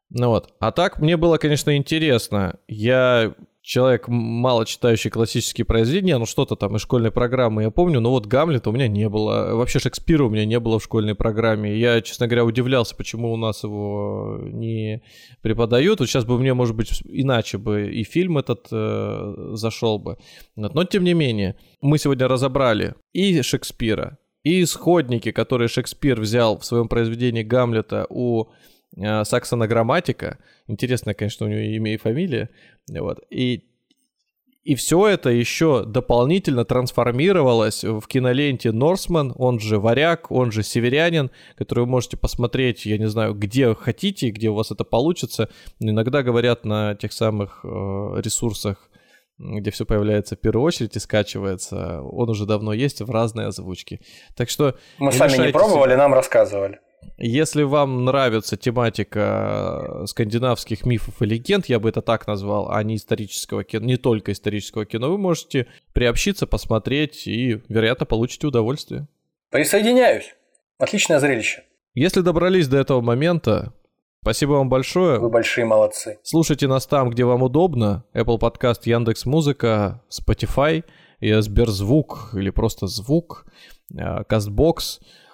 Ну вот. А так, мне было, конечно, интересно. Я человек, мало читающий классические произведения, ну что-то там из школьной программы я помню, но вот Гамлета у меня не было. Вообще Шекспира у меня не было в школьной программе. Я, честно говоря, удивлялся, почему у нас его не преподают. Вот сейчас бы мне, может быть, иначе бы и фильм этот э, зашел бы. Но тем не менее, мы сегодня разобрали и Шекспира, и исходники, которые Шекспир взял в своем произведении Гамлета у э, Саксона Грамматика. Интересная, конечно, у него имя и фамилия. Вот. И, и все это еще дополнительно трансформировалось в киноленте Норсман, он же Варяг, он же Северянин, который вы можете посмотреть, я не знаю, где хотите, где у вас это получится. Иногда говорят на тех самых э, ресурсах, где все появляется в первую очередь и скачивается. Он уже давно есть в разной озвучке. Так что... Мы сами не пробовали, нам рассказывали. Если вам нравится тематика скандинавских мифов и легенд, я бы это так назвал, а не исторического кино, не только исторического кино, вы можете приобщиться, посмотреть и, вероятно, получите удовольствие. Присоединяюсь. Отличное зрелище. Если добрались до этого момента, спасибо вам большое. Вы большие молодцы. Слушайте нас там, где вам удобно. Apple Podcast, Яндекс Музыка, Spotify, Сберзвук или просто звук. Э,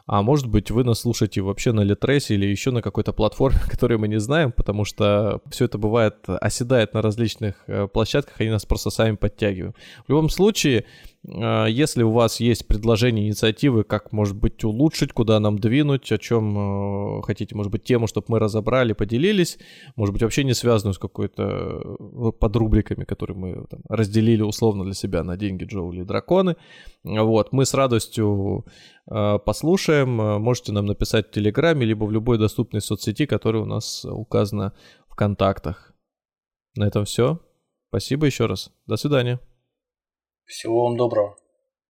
а может быть вы нас слушаете вообще на Литресе или еще на какой-то платформе, которую мы не знаем, потому что все это бывает, оседает на различных э, площадках, они нас просто сами подтягивают. В любом случае, если у вас есть предложения, инициативы, как, может быть, улучшить, куда нам двинуть, о чем э, хотите, может быть, тему, чтобы мы разобрали, поделились, может быть, вообще не связанную с какой-то э, подрубриками, которые мы там, разделили условно для себя на деньги Джоули и драконы. Вот, мы с радостью э, послушаем. Можете нам написать в Телеграме, либо в любой доступной соцсети, которая у нас указана в контактах. На этом все. Спасибо еще раз. До свидания. Всего вам доброго.